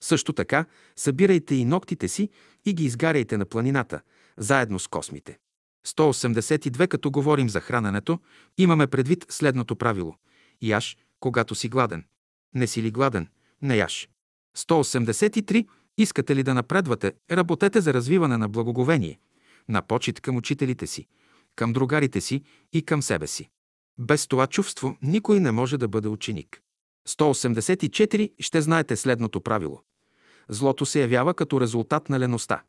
Също така, събирайте и ногтите си и ги изгаряйте на планината, заедно с космите. 182, като говорим за храненето, имаме предвид следното правило. Яш, когато си гладен. Не си ли гладен? Не яш. 183. Искате ли да напредвате? Работете за развиване на благоговение, на почет към учителите си, към другарите си и към себе си. Без това чувство никой не може да бъде ученик. 184. Ще знаете следното правило. Злото се явява като резултат на леността.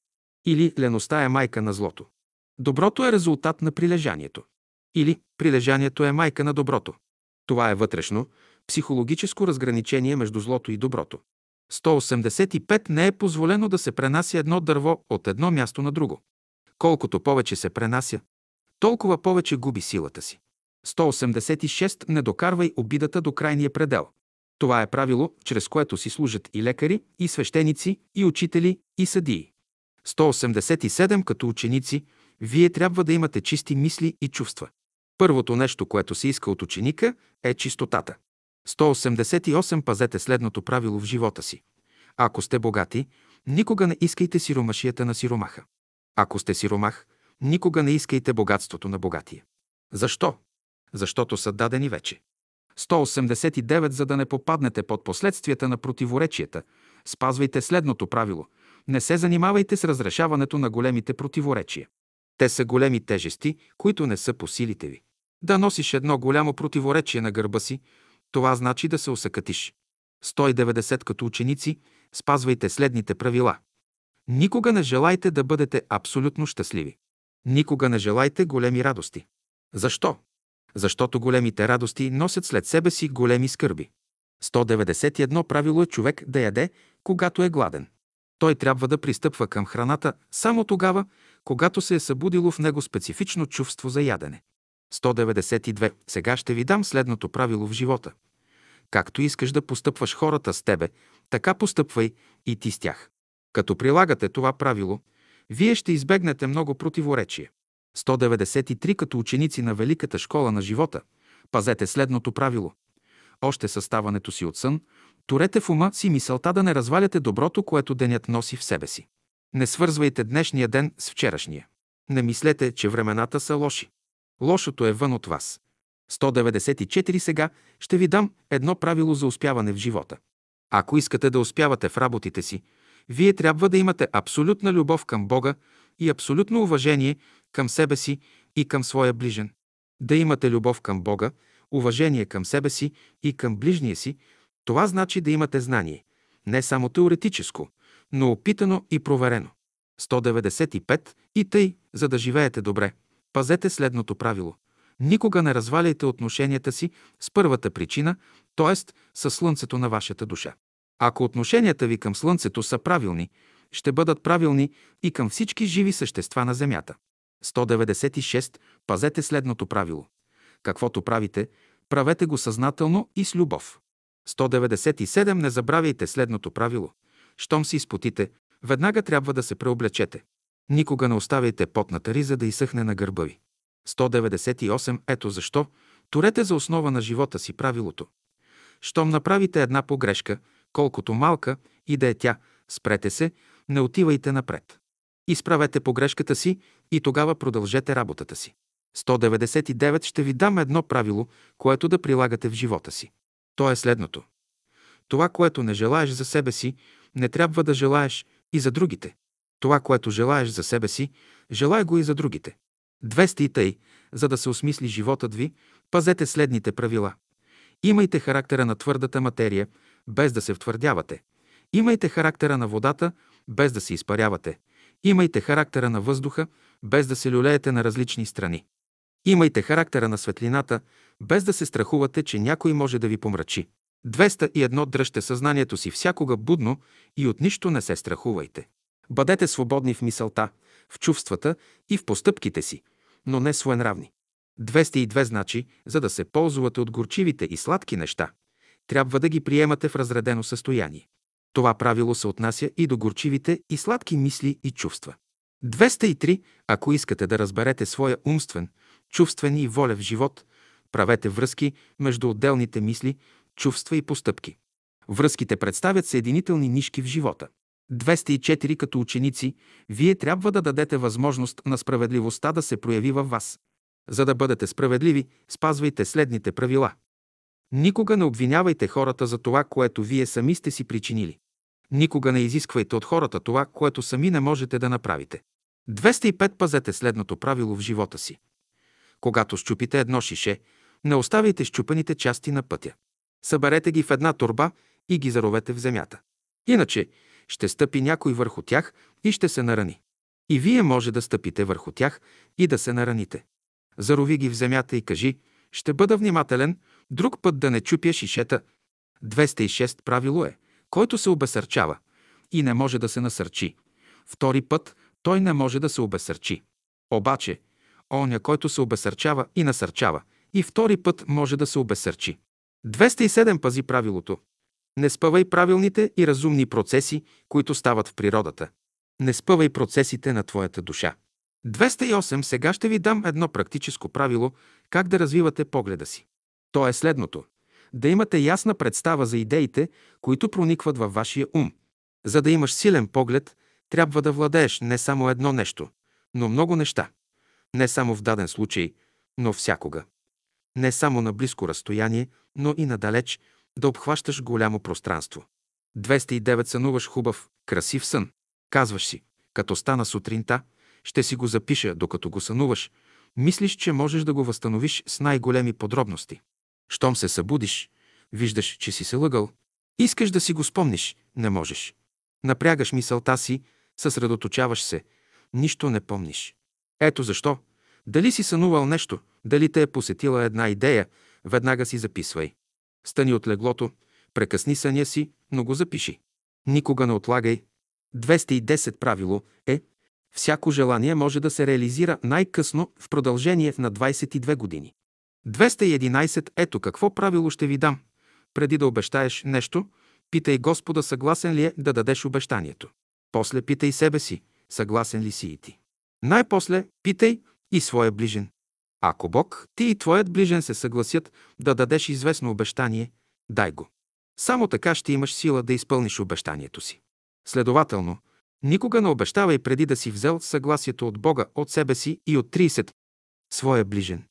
Или леността е майка на злото. Доброто е резултат на прилежанието. Или прилежанието е майка на доброто. Това е вътрешно, психологическо разграничение между злото и доброто. 185 не е позволено да се пренася едно дърво от едно място на друго. Колкото повече се пренася, толкова повече губи силата си. 186 не докарвай обидата до крайния предел. Това е правило, чрез което си служат и лекари, и свещеници, и учители, и съдии. 187 като ученици вие трябва да имате чисти мисли и чувства. Първото нещо, което се иска от ученика, е чистотата. 188 пазете следното правило в живота си. Ако сте богати, никога не искайте сиромашията на сиромаха. Ако сте сиромах, никога не искайте богатството на богатия. Защо? Защото са дадени вече. 189 За да не попаднете под последствията на противоречията, спазвайте следното правило. Не се занимавайте с разрешаването на големите противоречия. Те са големи тежести, които не са по силите ви. Да носиш едно голямо противоречие на гърба си, това значи да се усъкатиш. 190 като ученици, спазвайте следните правила. Никога не желайте да бъдете абсолютно щастливи. Никога не желайте големи радости. Защо? Защото големите радости носят след себе си големи скърби. 191 правило е човек да яде, когато е гладен. Той трябва да пристъпва към храната само тогава, когато се е събудило в него специфично чувство за ядене. 192. Сега ще ви дам следното правило в живота. Както искаш да постъпваш хората с тебе, така постъпвай и ти с тях. Като прилагате това правило, вие ще избегнете много противоречия. 193. Като ученици на Великата школа на живота, пазете следното правило. още съставането си от сън, турете в ума си мисълта да не разваляте доброто, което денят носи в себе си. Не свързвайте днешния ден с вчерашния. Не мислете, че времената са лоши. Лошото е вън от вас. 194 сега ще ви дам едно правило за успяване в живота. Ако искате да успявате в работите си, вие трябва да имате абсолютна любов към Бога и абсолютно уважение към себе си и към своя ближен. Да имате любов към Бога, уважение към себе си и към ближния си, това значи да имате знание. Не само теоретическо, но опитано и проверено. 195 и тъй, за да живеете добре. Пазете следното правило. Никога не разваляйте отношенията си с първата причина, т.е. с Слънцето на вашата душа. Ако отношенията ви към Слънцето са правилни, ще бъдат правилни и към всички живи същества на Земята. 196. Пазете следното правило. Каквото правите, правете го съзнателно и с любов. 197. Не забравяйте следното правило. Щом си изпотите, веднага трябва да се преоблечете. Никога не оставяйте потната риза да изсъхне на гърба ви. 198. Ето защо турете за основа на живота си правилото. Щом направите една погрешка, колкото малка и да е тя, спрете се, не отивайте напред. Изправете погрешката си и тогава продължете работата си. 199 ще ви дам едно правило, което да прилагате в живота си. То е следното. Това, което не желаеш за себе си, не трябва да желаеш и за другите. Това, което желаеш за себе си, желай го и за другите. 200 и тъй, за да се осмисли животът ви, пазете следните правила. Имайте характера на твърдата материя, без да се втвърдявате. Имайте характера на водата, без да се изпарявате. Имайте характера на въздуха, без да се люлеете на различни страни. Имайте характера на светлината, без да се страхувате, че някой може да ви помрачи. 201 дръжте съзнанието си всякога будно и от нищо не се страхувайте. Бъдете свободни в мисълта, в чувствата и в постъпките си, но не своенравни. 202 значи, за да се ползвате от горчивите и сладки неща, трябва да ги приемате в разредено състояние. Това правило се отнася и до горчивите и сладки мисли и чувства. 203. Ако искате да разберете своя умствен, чувствен и волев живот, правете връзки между отделните мисли, чувства и постъпки. Връзките представят съединителни нишки в живота. 204 като ученици, вие трябва да дадете възможност на справедливостта да се прояви във вас. За да бъдете справедливи, спазвайте следните правила. Никога не обвинявайте хората за това, което вие сами сте си причинили. Никога не изисквайте от хората това, което сами не можете да направите. 205 пазете следното правило в живота си. Когато щупите едно шише, не оставяйте щупаните части на пътя. Съберете ги в една турба и ги заровете в земята. Иначе ще стъпи някой върху тях и ще се нарани. И вие може да стъпите върху тях и да се нараните. Зарови ги в земята и кажи, ще бъда внимателен, друг път да не чупя шишета. 206 правило е, който се обесърчава и не може да се насърчи. Втори път той не може да се обесърчи. Обаче, оня, който се обесърчава и насърчава, и втори път може да се обесърчи. 207 пази правилото. Не спъвай правилните и разумни процеси, които стават в природата. Не спъвай процесите на твоята душа. 208. Сега ще ви дам едно практическо правило как да развивате погледа си. То е следното. Да имате ясна представа за идеите, които проникват във вашия ум. За да имаш силен поглед, трябва да владееш не само едно нещо, но много неща. Не само в даден случай, но всякога. Не само на близко разстояние, но и надалеч, да обхващаш голямо пространство. 209 сънуваш хубав, красив сън. Казваш си, като стана сутринта, ще си го запиша, докато го сънуваш. Мислиш, че можеш да го възстановиш с най-големи подробности. Щом се събудиш, виждаш, че си се лъгал. Искаш да си го спомниш, не можеш. Напрягаш мисълта си, съсредоточаваш се, нищо не помниш. Ето защо. Дали си сънувал нещо, дали те е посетила една идея, веднага си записвай. Стани от леглото, прекъсни съня си, но го запиши. Никога не отлагай. 210 правило е Всяко желание може да се реализира най-късно в продължение на 22 години. 211. Ето какво правило ще ви дам. Преди да обещаеш нещо, питай Господа съгласен ли е да дадеш обещанието. После питай себе си, съгласен ли си и ти. Най-после питай и своя ближен. Ако Бог, ти и твоят ближен се съгласят да дадеш известно обещание, Дай го. Само така ще имаш сила да изпълниш обещанието си. Следователно, никога не обещавай преди да си взел съгласието от Бога, от себе си и от 30 своя ближен.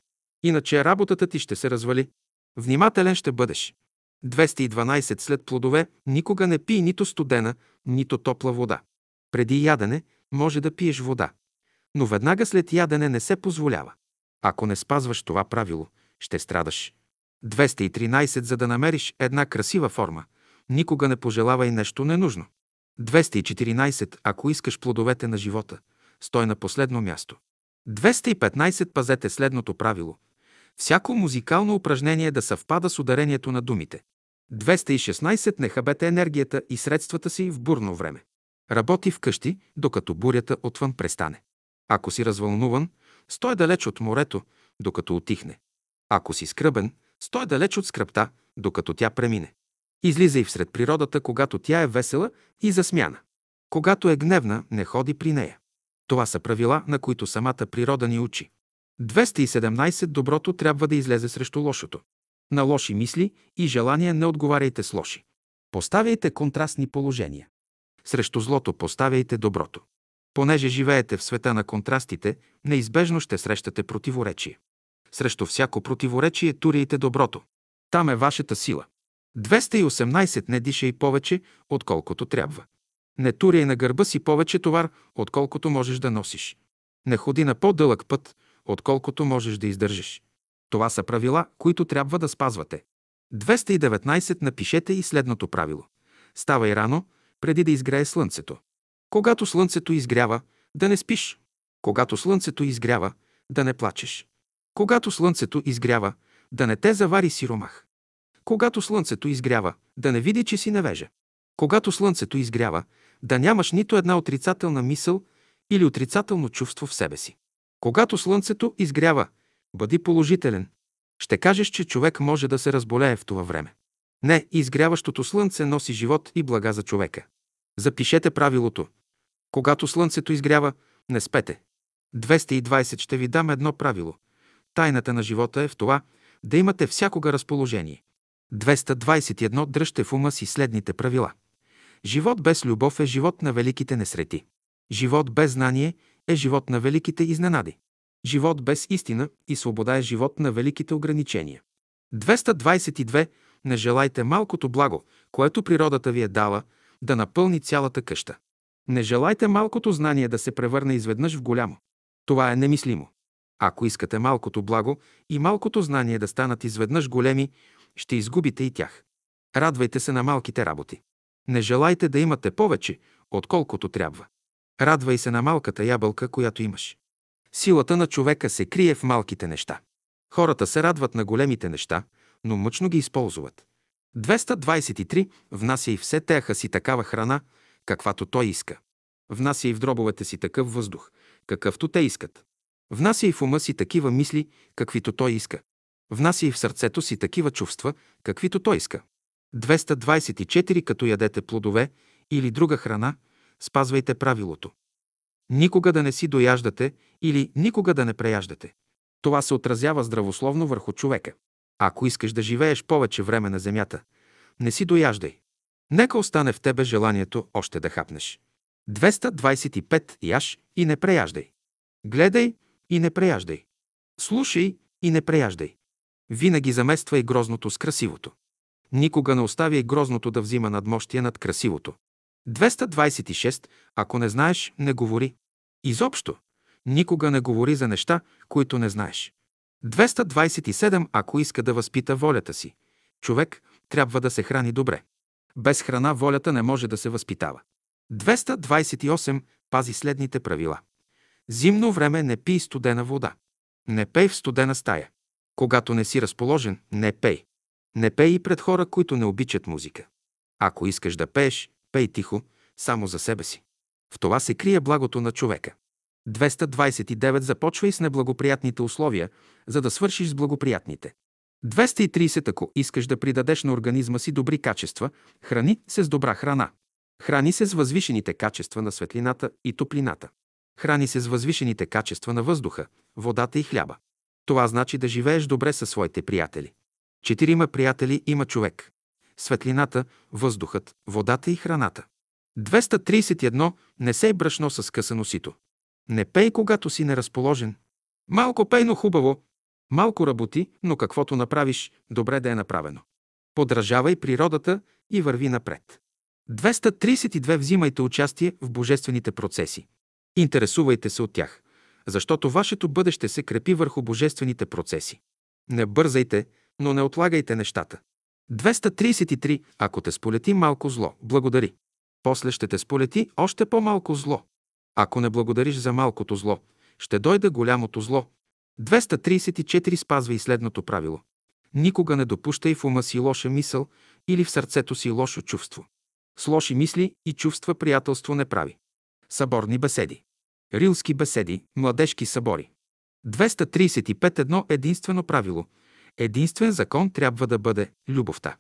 Иначе работата ти ще се развали. Внимателен ще бъдеш. 212 след плодове никога не пий нито студена, нито топла вода. Преди ядене може да пиеш вода, но веднага след ядене не се позволява. Ако не спазваш това правило, ще страдаш. 213 за да намериш една красива форма, никога не пожелавай нещо ненужно. 214 ако искаш плодовете на живота, стой на последно място. 215 пазете следното правило. Всяко музикално упражнение да съвпада с ударението на думите. 216 не хабете енергията и средствата си в бурно време. Работи вкъщи, докато бурята отвън престане. Ако си развълнуван, стой далеч от морето, докато отихне. Ако си скръбен, стой далеч от скръпта, докато тя премине. Излизай всред природата, когато тя е весела и засмяна. Когато е гневна, не ходи при нея. Това са правила, на които самата природа ни учи. 217 Доброто трябва да излезе срещу лошото. На лоши мисли и желания не отговаряйте с лоши. Поставяйте контрастни положения. Срещу злото поставяйте доброто. Понеже живеете в света на контрастите, неизбежно ще срещате противоречие. Срещу всяко противоречие туряйте доброто. Там е вашата сила. 218 не дишай повече, отколкото трябва. Не туряй на гърба си повече товар, отколкото можеш да носиш. Не ходи на по-дълъг път, отколкото можеш да издържиш. Това са правила, които трябва да спазвате. 219 напишете и следното правило. Ставай рано, преди да изгрее слънцето. Когато слънцето изгрява, да не спиш. Когато слънцето изгрява, да не плачеш. Когато слънцето изгрява, да не те завари сиромах. Когато слънцето изгрява, да не види, че си невежа. Когато слънцето изгрява, да нямаш нито една отрицателна мисъл или отрицателно чувство в себе си. Когато слънцето изгрява, бъди положителен. Ще кажеш, че човек може да се разболее в това време. Не, изгряващото слънце носи живот и блага за човека. Запишете правилото. Когато слънцето изгрява, не спете. 220 ще ви дам едно правило. Тайната на живота е в това да имате всякога разположение. 221 дръжте в ума си следните правила. Живот без любов е живот на великите несрети. Живот без знание е живот на великите изненади. Живот без истина и свобода е живот на великите ограничения. 222. Не желайте малкото благо, което природата ви е дала, да напълни цялата къща. Не желайте малкото знание да се превърне изведнъж в голямо. Това е немислимо. Ако искате малкото благо и малкото знание да станат изведнъж големи, ще изгубите и тях. Радвайте се на малките работи. Не желайте да имате повече, отколкото трябва. Радвай се на малката ябълка, която имаш. Силата на човека се крие в малките неща. Хората се радват на големите неща, но мъчно ги използват. 223. Внася и все теха си такава храна, каквато той иска. Внася и в дробовете си такъв въздух, какъвто те искат. Внася и в ума си такива мисли, каквито той иска. Внася и в сърцето си такива чувства, каквито той иска. 224. Като ядете плодове или друга храна, спазвайте правилото. Никога да не си дояждате или никога да не преяждате. Това се отразява здравословно върху човека. Ако искаш да живееш повече време на земята, не си дояждай. Нека остане в тебе желанието още да хапнеш. 225 яш и не преяждай. Гледай и не преяждай. Слушай и не преяждай. Винаги замествай грозното с красивото. Никога не оставяй грозното да взима надмощие над красивото. 226. Ако не знаеш, не говори. Изобщо, никога не говори за неща, които не знаеш. 227. Ако иска да възпита волята си, човек трябва да се храни добре. Без храна волята не може да се възпитава. 228. Пази следните правила. Зимно време не пий студена вода. Не пей в студена стая. Когато не си разположен, не пей. Не пей и пред хора, които не обичат музика. Ако искаш да пееш, пей тихо, само за себе си. В това се крие благото на човека. 229 започвай с неблагоприятните условия, за да свършиш с благоприятните. 230 ако искаш да придадеш на организма си добри качества, храни се с добра храна. Храни се с възвишените качества на светлината и топлината. Храни се с възвишените качества на въздуха, водата и хляба. Това значи да живееш добре със своите приятели. Четирима приятели има човек. Светлината, въздухът, водата и храната. 231. Не сей брашно с късано сито. Не пей, когато си неразположен. Малко пей, но хубаво. Малко работи, но каквото направиш, добре да е направено. Подражавай природата и върви напред. 232. Взимайте участие в божествените процеси. Интересувайте се от тях, защото вашето бъдеще се крепи върху божествените процеси. Не бързайте, но не отлагайте нещата. 233. Ако те сполети малко зло, благодари. После ще те сполети още по-малко зло. Ако не благодариш за малкото зло, ще дойде голямото зло. 234. Спазва и следното правило. Никога не допущай в ума си лоша мисъл или в сърцето си лошо чувство. С лоши мисли и чувства приятелство не прави. Съборни беседи. Рилски беседи, младежки събори. 235. Едно единствено правило. Единствен закон трябва да бъде любовта.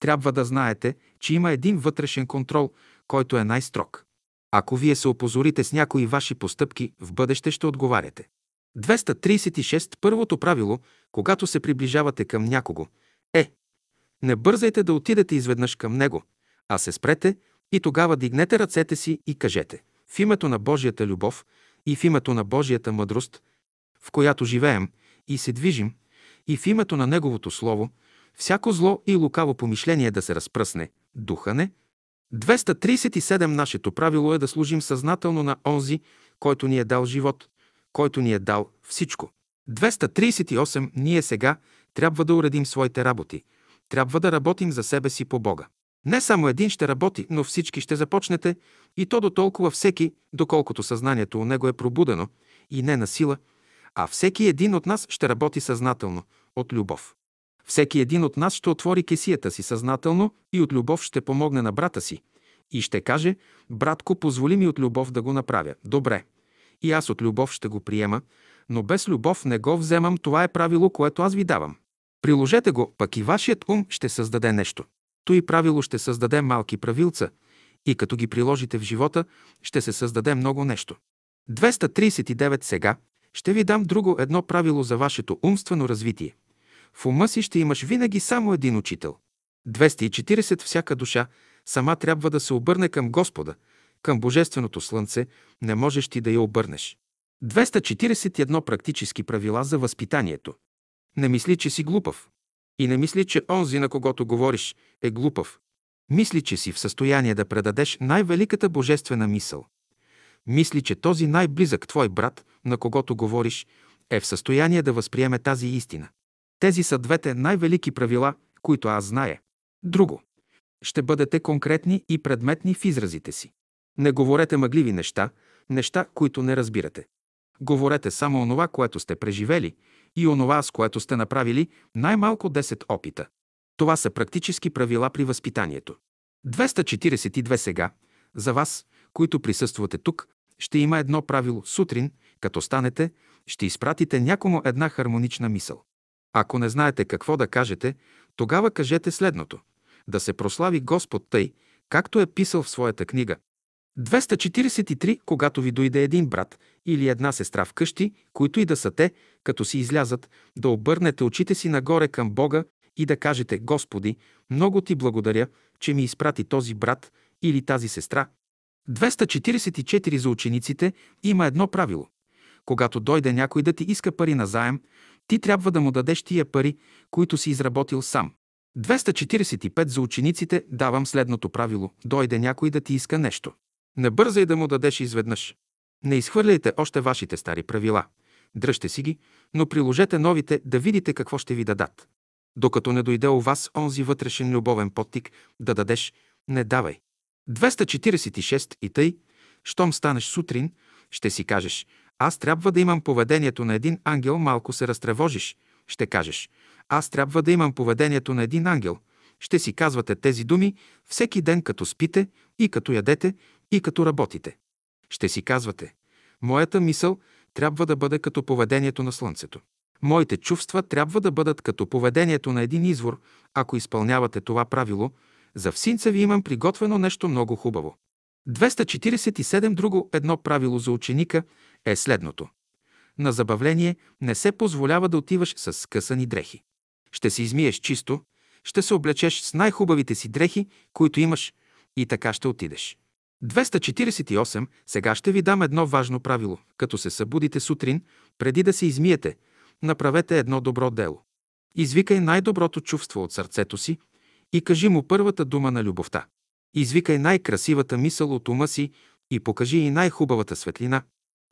Трябва да знаете, че има един вътрешен контрол, който е най-строг. Ако вие се опозорите с някои ваши постъпки, в бъдеще ще отговаряте. 236. Първото правило, когато се приближавате към някого, е не бързайте да отидете изведнъж към него, а се спрете и тогава дигнете ръцете си и кажете в името на Божията любов и в името на Божията мъдрост, в която живеем и се движим, и в името на Неговото Слово, всяко зло и лукаво помишление да се разпръсне, духане. 237 Нашето правило е да служим съзнателно на онзи, който ни е дал живот, който ни е дал всичко. 238 Ние сега трябва да уредим своите работи. Трябва да работим за себе си по Бога. Не само един ще работи, но всички ще започнете и то до толкова всеки, доколкото съзнанието у него е пробудено и не на сила, а всеки един от нас ще работи съзнателно, от любов. Всеки един от нас ще отвори кесията си съзнателно и от любов ще помогне на брата си и ще каже, братко, позволи ми от любов да го направя. Добре. И аз от любов ще го приема, но без любов не го вземам, това е правило, което аз ви давам. Приложете го, пък и вашият ум ще създаде нещо. Той правило ще създаде малки правилца и като ги приложите в живота, ще се създаде много нещо. 239 сега ще ви дам друго едно правило за вашето умствено развитие. В ума си ще имаш винаги само един учител. 240 всяка душа сама трябва да се обърне към Господа, към Божественото Слънце, не можеш ти да я обърнеш. 241 практически правила за възпитанието. Не мисли, че си глупав. И не мисли, че онзи, на когото говориш, е глупав. Мисли, че си в състояние да предадеш най-великата божествена мисъл. Мисли, че този най-близък твой брат, на когото говориш, е в състояние да възприеме тази истина. Тези са двете най-велики правила, които аз зная. Друго. Ще бъдете конкретни и предметни в изразите си. Не говорете мъгливи неща, неща, които не разбирате. Говорете само онова, което сте преживели и онова, с което сте направили най-малко 10 опита. Това са практически правила при възпитанието. 242 сега. За вас, които присъствате тук, ще има едно правило. Сутрин, като станете, ще изпратите някому една хармонична мисъл. Ако не знаете какво да кажете, тогава кажете следното. Да се прослави Господ тъй, както е писал в своята книга. 243. Когато ви дойде един брат или една сестра вкъщи, които и да са те, като си излязат, да обърнете очите си нагоре към Бога и да кажете Господи, много ти благодаря, че ми изпрати този брат или тази сестра. 244 за учениците има едно правило. Когато дойде някой да ти иска пари на заем, ти трябва да му дадеш тия пари, които си изработил сам. 245 за учениците давам следното правило. Дойде някой да ти иска нещо. Не бързай да му дадеш изведнъж. Не изхвърляйте още вашите стари правила. Дръжте си ги, но приложете новите да видите какво ще ви дадат. Докато не дойде у вас онзи вътрешен любовен подтик да дадеш, не давай. 246 и тъй, щом станеш сутрин, ще си кажеш, аз трябва да имам поведението на един ангел, малко се разтревожиш. Ще кажеш, аз трябва да имам поведението на един ангел. Ще си казвате тези думи всеки ден, като спите и като ядете и като работите. Ще си казвате, моята мисъл трябва да бъде като поведението на Слънцето. Моите чувства трябва да бъдат като поведението на един извор. Ако изпълнявате това правило, за всинца ви имам приготвено нещо много хубаво. 247 друго едно правило за ученика е следното. На забавление не се позволява да отиваш с скъсани дрехи. Ще се измиеш чисто, ще се облечеш с най-хубавите си дрехи, които имаш, и така ще отидеш. 248. Сега ще ви дам едно важно правило. Като се събудите сутрин, преди да се измиете, направете едно добро дело. Извикай най-доброто чувство от сърцето си и кажи му първата дума на любовта. Извикай най-красивата мисъл от ума си и покажи и най-хубавата светлина.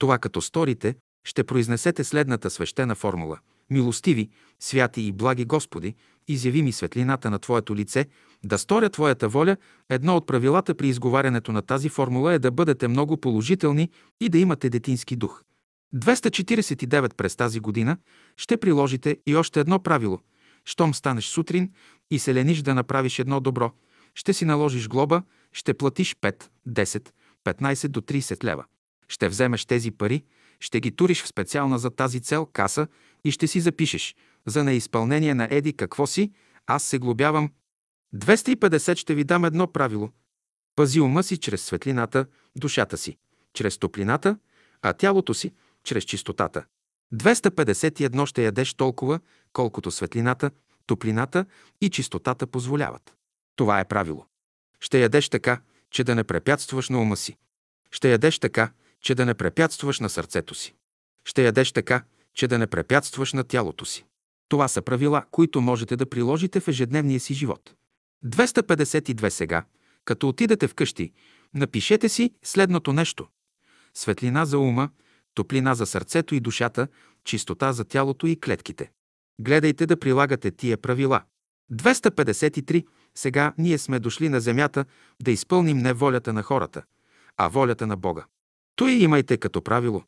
Това като сторите, ще произнесете следната свещена формула. Милостиви, святи и благи Господи, изяви ми светлината на Твоето лице, да сторя Твоята воля. Едно от правилата при изговарянето на тази формула е да бъдете много положителни и да имате детински дух. 249 през тази година ще приложите и още едно правило. Щом станеш сутрин и се лениш да направиш едно добро, ще си наложиш глоба, ще платиш 5, 10, 15 до 30 лева. Ще вземеш тези пари, ще ги туриш в специална за тази цел каса и ще си запишеш за неизпълнение на Еди какво си, аз се глобявам. 250 ще ви дам едно правило. Пази ума си чрез светлината, душата си, чрез топлината, а тялото си, чрез чистотата. 251 ще ядеш толкова, колкото светлината, топлината и чистотата позволяват. Това е правило. Ще ядеш така, че да не препятстваш на ума си. Ще ядеш така, че да не препятстваш на сърцето си. Ще ядеш така, че да не препятстваш на тялото си. Това са правила, които можете да приложите в ежедневния си живот. 252 сега, като отидете вкъщи, напишете си следното нещо. Светлина за ума, топлина за сърцето и душата, чистота за тялото и клетките. Гледайте да прилагате тия правила. 253. Сега ние сме дошли на земята да изпълним не волята на хората, а волята на Бога. Той имайте като правило.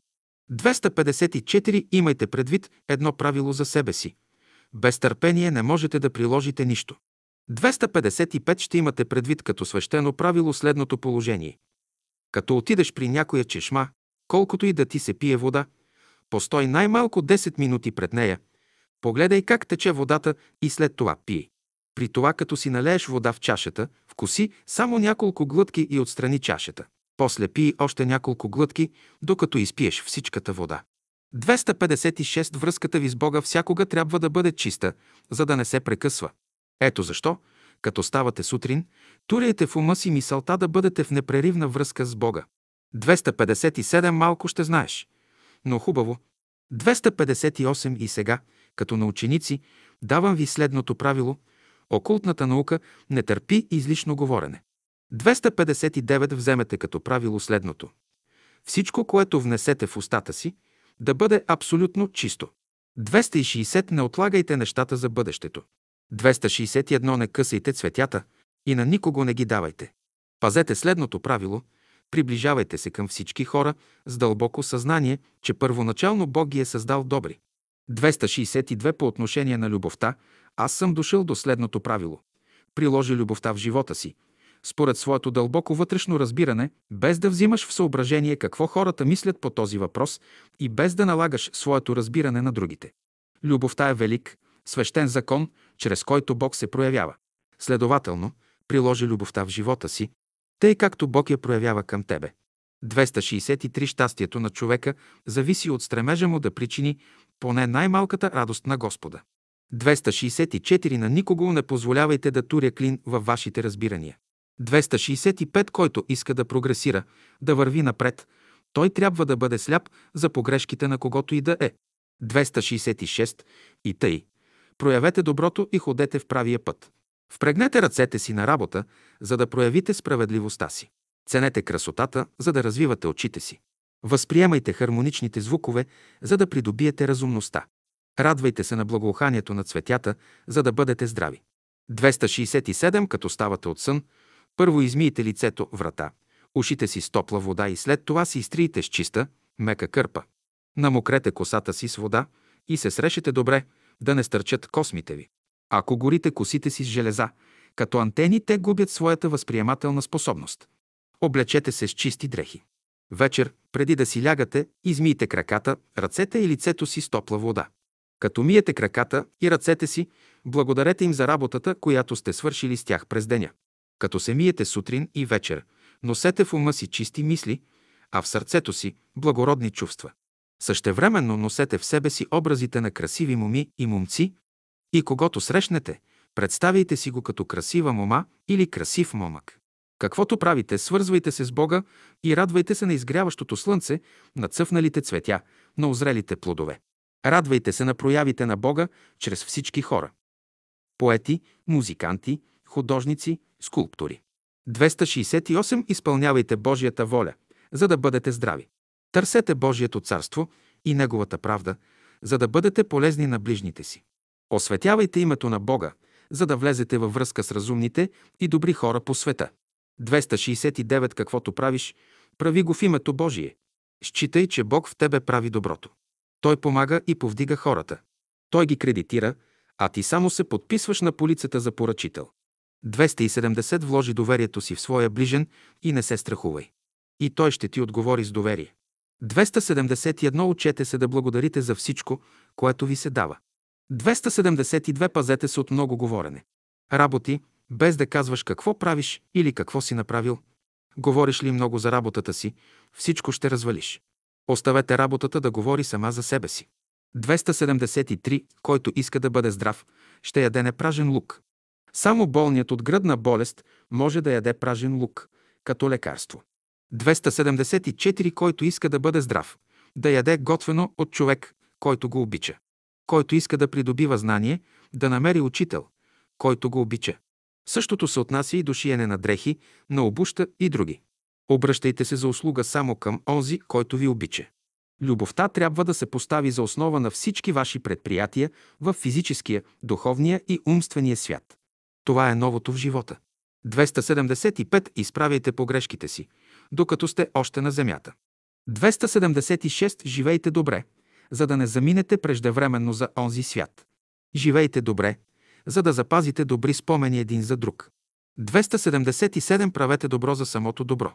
254. Имайте предвид едно правило за себе си. Без търпение не можете да приложите нищо. 255 ще имате предвид като свещено правило следното положение. Като отидеш при някоя чешма, колкото и да ти се пие вода, постой най-малко 10 минути пред нея, погледай как тече водата и след това пий. При това, като си налееш вода в чашата, вкуси само няколко глътки и отстрани чашата. После пий още няколко глътки, докато изпиеш всичката вода. 256. Връзката ви с Бога всякога трябва да бъде чиста, за да не се прекъсва. Ето защо, като ставате сутрин, туряйте в ума си мисълта да бъдете в непреривна връзка с Бога. 257 малко ще знаеш. Но хубаво. 258 и сега, като на ученици, давам ви следното правило. Окултната наука не търпи излишно говорене. 259 вземете като правило следното. Всичко, което внесете в устата си, да бъде абсолютно чисто. 260 не отлагайте нещата за бъдещето. 261 не късайте цветята и на никого не ги давайте. Пазете следното правило – Приближавайте се към всички хора с дълбоко съзнание, че първоначално Бог ги е създал добри. 262 по отношение на любовта, аз съм дошъл до следното правило. Приложи любовта в живота си, според своето дълбоко вътрешно разбиране, без да взимаш в съображение какво хората мислят по този въпрос и без да налагаш своето разбиране на другите. Любовта е велик, свещен закон, чрез който Бог се проявява. Следователно, приложи любовта в живота си, тъй както Бог я проявява към тебе. 263 щастието на човека зависи от стремежа му да причини поне най-малката радост на Господа. 264 на никого не позволявайте да туря клин във вашите разбирания. 265 който иска да прогресира, да върви напред, той трябва да бъде сляп за погрешките на когото и да е. 266 и тъй. Проявете доброто и ходете в правия път. Впрегнете ръцете си на работа, за да проявите справедливостта си. Ценете красотата, за да развивате очите си. Възприемайте хармоничните звукове, за да придобиете разумността. Радвайте се на благоуханието на цветята, за да бъдете здрави. 267. Като ставате от сън, първо измийте лицето, врата, ушите си с топла вода и след това си изтриете с чиста, мека кърпа. Намокрете косата си с вода и се срешете добре, да не стърчат космите ви. Ако горите косите си с железа, като антени, те губят своята възприемателна способност. Облечете се с чисти дрехи. Вечер, преди да си лягате, измийте краката, ръцете и лицето си с топла вода. Като миете краката и ръцете си, благодарете им за работата, която сте свършили с тях през деня. Като се миете сутрин и вечер, носете в ума си чисти мисли, а в сърцето си благородни чувства. Същевременно носете в себе си образите на красиви моми и момци, и когато срещнете, Представяйте си го като красива мома или красив момък. Каквото правите, свързвайте се с Бога и радвайте се на изгряващото слънце, на цъфналите цветя, на озрелите плодове. Радвайте се на проявите на Бога чрез всички хора. Поети, музиканти, художници, скулптори. 268. Изпълнявайте Божията воля, за да бъдете здрави. Търсете Божието царство и Неговата правда, за да бъдете полезни на ближните си. Осветявайте името на Бога, за да влезете във връзка с разумните и добри хора по света. 269. Каквото правиш, прави го в името Божие. Считай, че Бог в тебе прави доброто. Той помага и повдига хората. Той ги кредитира, а ти само се подписваш на полицата за поръчител. 270 вложи доверието си в своя ближен и не се страхувай. И той ще ти отговори с доверие. 271 учете се да благодарите за всичко, което ви се дава. 272 пазете се от много говорене. Работи, без да казваш какво правиш или какво си направил. Говориш ли много за работата си, всичко ще развалиш. Оставете работата да говори сама за себе си. 273. Който иска да бъде здрав, ще яде непражен лук. Само болният от гръдна болест може да яде пражен лук, като лекарство. 274. Който иска да бъде здрав, да яде готвено от човек, който го обича. Който иска да придобива знание, да намери учител, който го обича. Същото се отнася и до шиене на дрехи, на обуща и други. Обръщайте се за услуга само към онзи, който ви обича. Любовта трябва да се постави за основа на всички ваши предприятия в физическия, духовния и умствения свят. Това е новото в живота. 275. Изправяйте погрешките си, докато сте още на земята. 276. Живейте добре, за да не заминете преждевременно за онзи свят. Живейте добре, за да запазите добри спомени един за друг. 277. Правете добро за самото добро.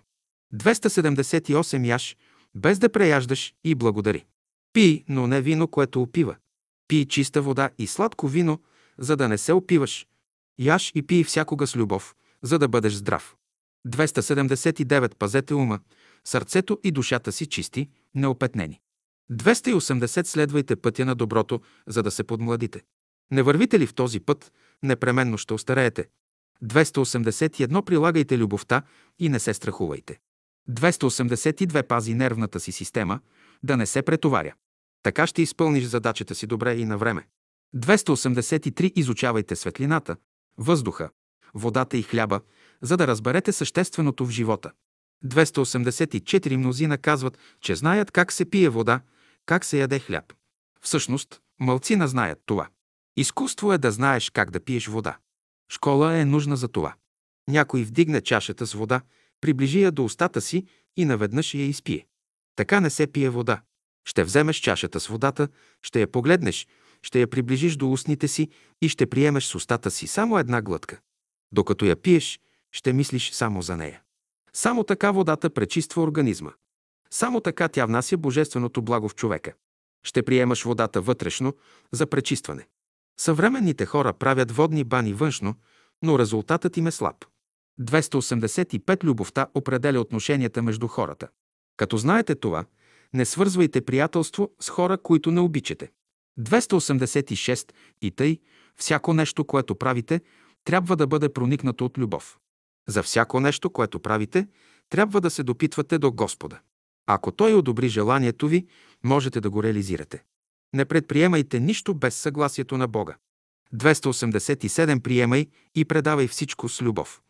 278. Яш, без да преяждаш и благодари. Пий, но не вино, което опива. Пий чиста вода и сладко вино, за да не се опиваш. Яш и пий всякога с любов, за да бъдеш здрав. 279. Пазете ума, сърцето и душата си чисти, неопетнени. 280. Следвайте пътя на доброто, за да се подмладите. Не вървите ли в този път, непременно ще остареете. 281. Прилагайте любовта и не се страхувайте. 282. Пази нервната си система, да не се претоваря. Така ще изпълниш задачата си добре и на време. 283. Изучавайте светлината, въздуха, водата и хляба, за да разберете същественото в живота. 284. Мнозина казват, че знаят как се пие вода, как се яде хляб. Всъщност, мълцина знаят това. Изкуство е да знаеш как да пиеш вода. Школа е нужна за това. Някой вдигне чашата с вода, приближи я до устата си и наведнъж я изпие. Така не се пие вода. Ще вземеш чашата с водата, ще я погледнеш, ще я приближиш до устните си и ще приемеш с устата си само една глътка. Докато я пиеш, ще мислиш само за нея. Само така водата пречиства организма. Само така тя внася божественото благо в човека. Ще приемаш водата вътрешно за пречистване. Съвременните хора правят водни бани външно, но резултатът им е слаб. 285 любовта определя отношенията между хората. Като знаете това, не свързвайте приятелство с хора, които не обичате. 286 и тъй, всяко нещо, което правите, трябва да бъде проникнато от любов. За всяко нещо, което правите, трябва да се допитвате до Господа. Ако Той одобри желанието ви, можете да го реализирате. Не предприемайте нищо без съгласието на Бога. 287 Приемай и предавай всичко с любов.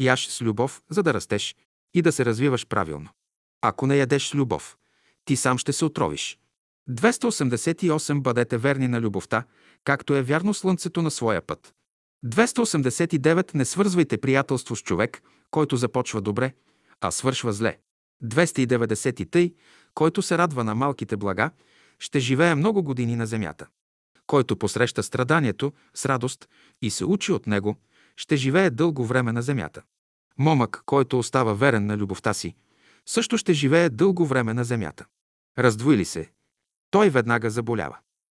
Яш с любов, за да растеш и да се развиваш правилно. Ако не ядеш с любов, ти сам ще се отровиш. 288 Бъдете верни на любовта, както е вярно слънцето на своя път. 289 Не свързвайте приятелство с човек, който започва добре, а свършва зле. 290 Тъй, който се радва на малките блага, ще живее много години на земята. Който посреща страданието с радост и се учи от него, ще живее дълго време на земята. Момък, който остава верен на любовта си, също ще живее дълго време на земята. Раздвои ли се, той веднага заболява.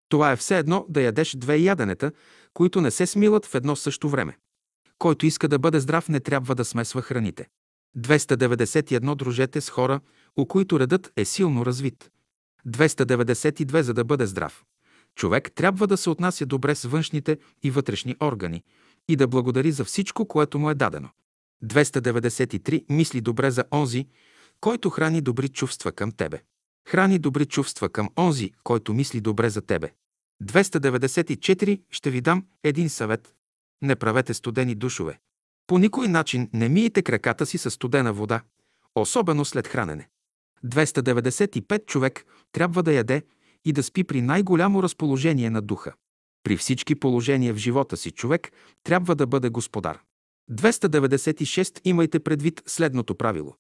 Това е все едно да ядеш две яденета, които не се смилат в едно също време. Който иска да бъде здрав, не трябва да смесва храните. 291 дружете с хора, у които редът е силно развит. 292 за да бъде здрав. Човек трябва да се отнася добре с външните и вътрешни органи, и да благодари за всичко, което му е дадено. 293. Мисли добре за онзи, който храни добри чувства към тебе. Храни добри чувства към онзи, който мисли добре за тебе. 294. Ще ви дам един съвет. Не правете студени душове. По никой начин не миете краката си с студена вода, особено след хранене. 295 човек трябва да яде и да спи при най-голямо разположение на духа. При всички положения в живота си човек трябва да бъде господар. 296 имайте предвид следното правило.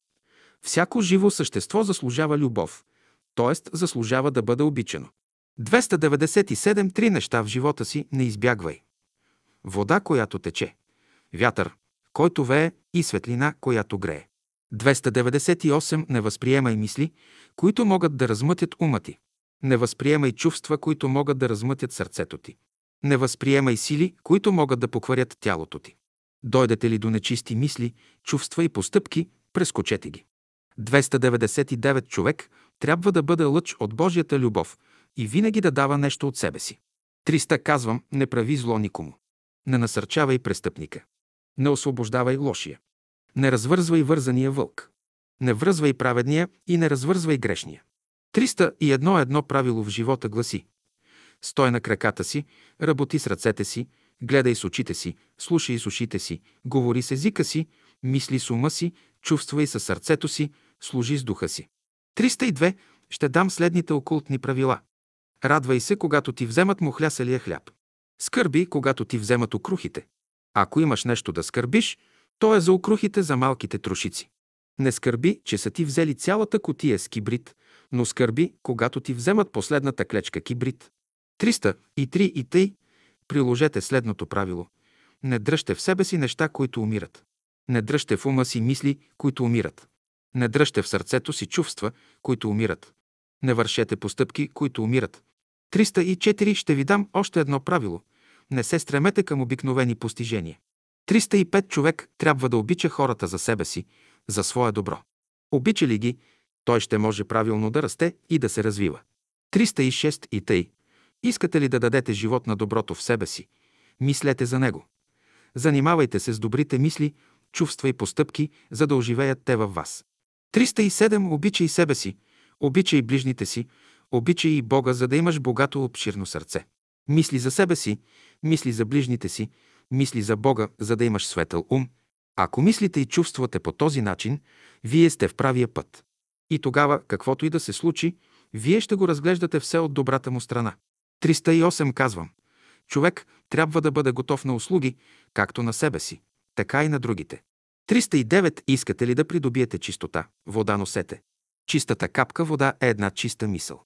Всяко живо същество заслужава любов, т.е. заслужава да бъде обичано. 297 три неща в живота си не избягвай. Вода, която тече. Вятър, който вее и светлина, която грее. 298 не възприемай мисли, които могат да размътят ума ти. Не възприемай чувства, които могат да размътят сърцето ти. Не възприемай сили, които могат да покварят тялото ти. Дойдете ли до нечисти мисли, чувства и постъпки, прескочете ги. 299 човек трябва да бъде лъч от Божията любов и винаги да дава нещо от себе си. 300 казвам, не прави зло никому. Не насърчавай престъпника. Не освобождавай лошия. Не развързвай вързания вълк. Не връзвай праведния и не развързвай грешния. 301 едно правило в живота гласи Стой на краката си, работи с ръцете си, гледай с очите си, слушай с ушите си, говори с езика си, мисли с ума си, чувствай със сърцето си, служи с духа си. 302. Ще дам следните окултни правила. Радвай се, когато ти вземат мухляселия хляб. Скърби, когато ти вземат окрухите. Ако имаш нещо да скърбиш, то е за окрухите за малките трошици. Не скърби, че са ти взели цялата котия с кибрид, но скърби, когато ти вземат последната клечка кибрид. 303 и тъй приложете следното правило. Не дръжте в себе си неща, които умират. Не дръжте в ума си мисли, които умират. Не дръжте в сърцето си чувства, които умират. Не вършете постъпки, които умират. 304 ще ви дам още едно правило. Не се стремете към обикновени постижения. 305 човек трябва да обича хората за себе си, за свое добро. Обича ли ги, той ще може правилно да расте и да се развива. 306 и тъй. Искате ли да дадете живот на доброто в себе си? Мислете за него. Занимавайте се с добрите мисли, чувства и постъпки, за да оживеят те във вас. 307. Обичай себе си, обичай ближните си, обичай и Бога, за да имаш богато обширно сърце. Мисли за себе си, мисли за ближните си, мисли за Бога, за да имаш светъл ум. Ако мислите и чувствате по този начин, вие сте в правия път. И тогава, каквото и да се случи, вие ще го разглеждате все от добрата му страна. 308 казвам. Човек трябва да бъде готов на услуги, както на себе си, така и на другите. 309. Искате ли да придобиете чистота? Вода носете. Чистата капка вода е една чиста мисъл.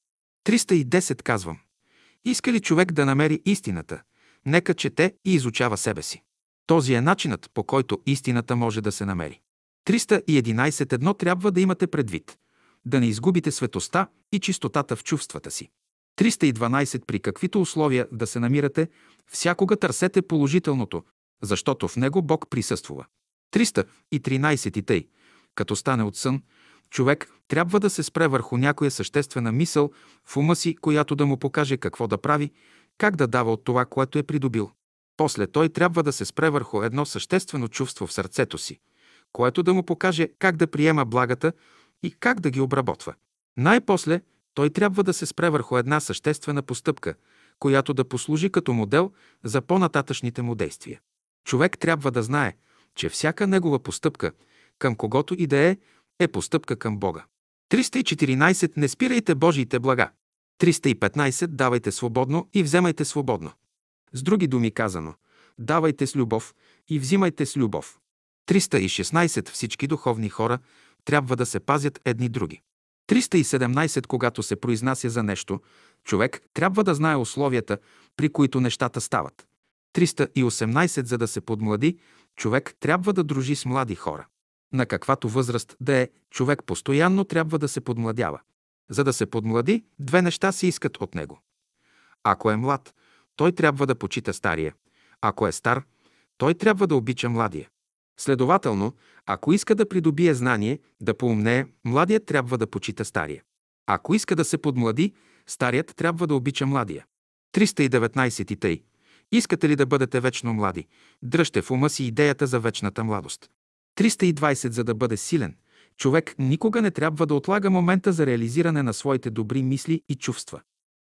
310 казвам. Иска ли човек да намери истината? Нека чете и изучава себе си. Този е начинът, по който истината може да се намери. 311 едно трябва да имате предвид. Да не изгубите светоста и чистотата в чувствата си. 312 при каквито условия да се намирате, всякога търсете положителното, защото в него Бог присъствува. 313 и тъй. Като стане от сън, човек трябва да се спре върху някоя съществена мисъл в ума си, която да му покаже какво да прави, как да дава от това, което е придобил. После той трябва да се спре върху едно съществено чувство в сърцето си, което да му покаже как да приема благата и как да ги обработва. Най-после той трябва да се спре върху една съществена постъпка, която да послужи като модел за по-нататъчните му действия. Човек трябва да знае, че всяка негова постъпка, към когото и да е, е постъпка към Бога. 314. Не спирайте Божиите блага. 315. Давайте свободно и вземайте свободно. С други думи казано, давайте с любов и взимайте с любов. 316. Всички духовни хора трябва да се пазят едни други. 317. Когато се произнася за нещо, човек трябва да знае условията, при които нещата стават. 318. За да се подмлади, човек трябва да дружи с млади хора. На каквато възраст да е, човек постоянно трябва да се подмладява. За да се подмлади, две неща се искат от него. Ако е млад, той трябва да почита стария. Ако е стар, той трябва да обича младия. Следователно, ако иска да придобие знание, да поумнее, младият трябва да почита стария. Ако иска да се подмлади, старият трябва да обича младия. 319 и тъй. Искате ли да бъдете вечно млади? Дръжте в ума си идеята за вечната младост. 320 за да бъде силен. Човек никога не трябва да отлага момента за реализиране на своите добри мисли и чувства.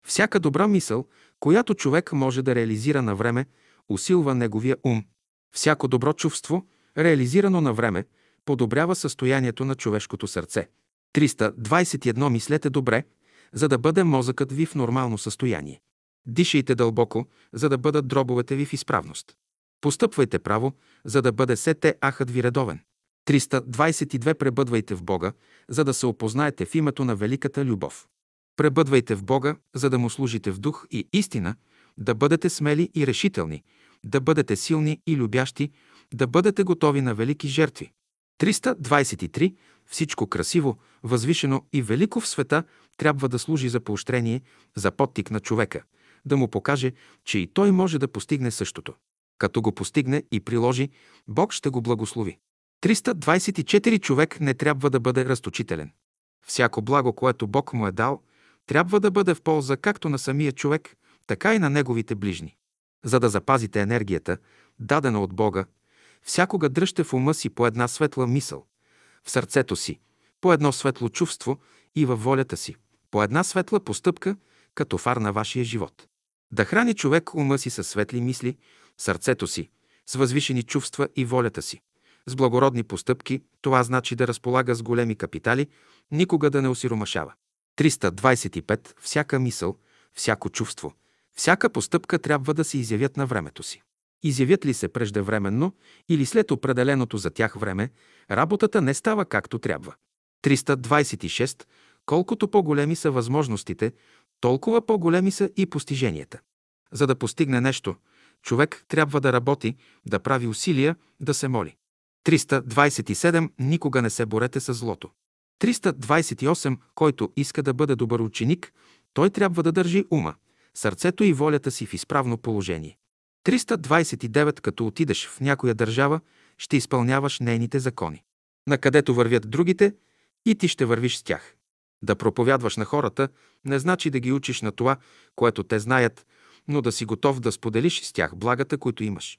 Всяка добра мисъл, която човек може да реализира на време, усилва неговия ум. Всяко добро чувство, реализирано на време, подобрява състоянието на човешкото сърце. 321 мислете добре, за да бъде мозъкът ви в нормално състояние. Дишайте дълбоко, за да бъдат дробовете ви в изправност. Постъпвайте право, за да бъде сете ахът ви редовен. 322 Пребъдвайте в Бога, за да се опознаете в името на великата любов. Пребъдвайте в Бога, за да му служите в дух и истина, да бъдете смели и решителни, да бъдете силни и любящи, да бъдете готови на велики жертви. 323. Всичко красиво, възвишено и велико в света трябва да служи за поощрение, за подтик на човека, да му покаже, че и той може да постигне същото. Като го постигне и приложи, Бог ще го благослови. 324 човек не трябва да бъде разточителен. Всяко благо, което Бог му е дал, трябва да бъде в полза както на самия човек, така и на неговите ближни. За да запазите енергията, дадена от Бога, всякога дръжте в ума си по една светла мисъл, в сърцето си, по едно светло чувство и във волята си, по една светла постъпка, като фар на вашия живот. Да храни човек ума си със светли мисли, сърцето си, с възвишени чувства и волята си. С благородни постъпки това значи да разполага с големи капитали, никога да не осиромашава. 325. Всяка мисъл, всяко чувство, всяка постъпка трябва да се изявят на времето си. Изявят ли се преждевременно или след определеното за тях време, работата не става както трябва. 326. Колкото по-големи са възможностите, толкова по-големи са и постиженията. За да постигне нещо, човек трябва да работи, да прави усилия, да се моли. 327. Никога не се борете с злото. 328. Който иска да бъде добър ученик, той трябва да държи ума, сърцето и волята си в изправно положение. 329. Като отидеш в някоя държава, ще изпълняваш нейните закони. Накъдето вървят другите, и ти ще вървиш с тях. Да проповядваш на хората не значи да ги учиш на това, което те знаят, но да си готов да споделиш с тях благата, които имаш.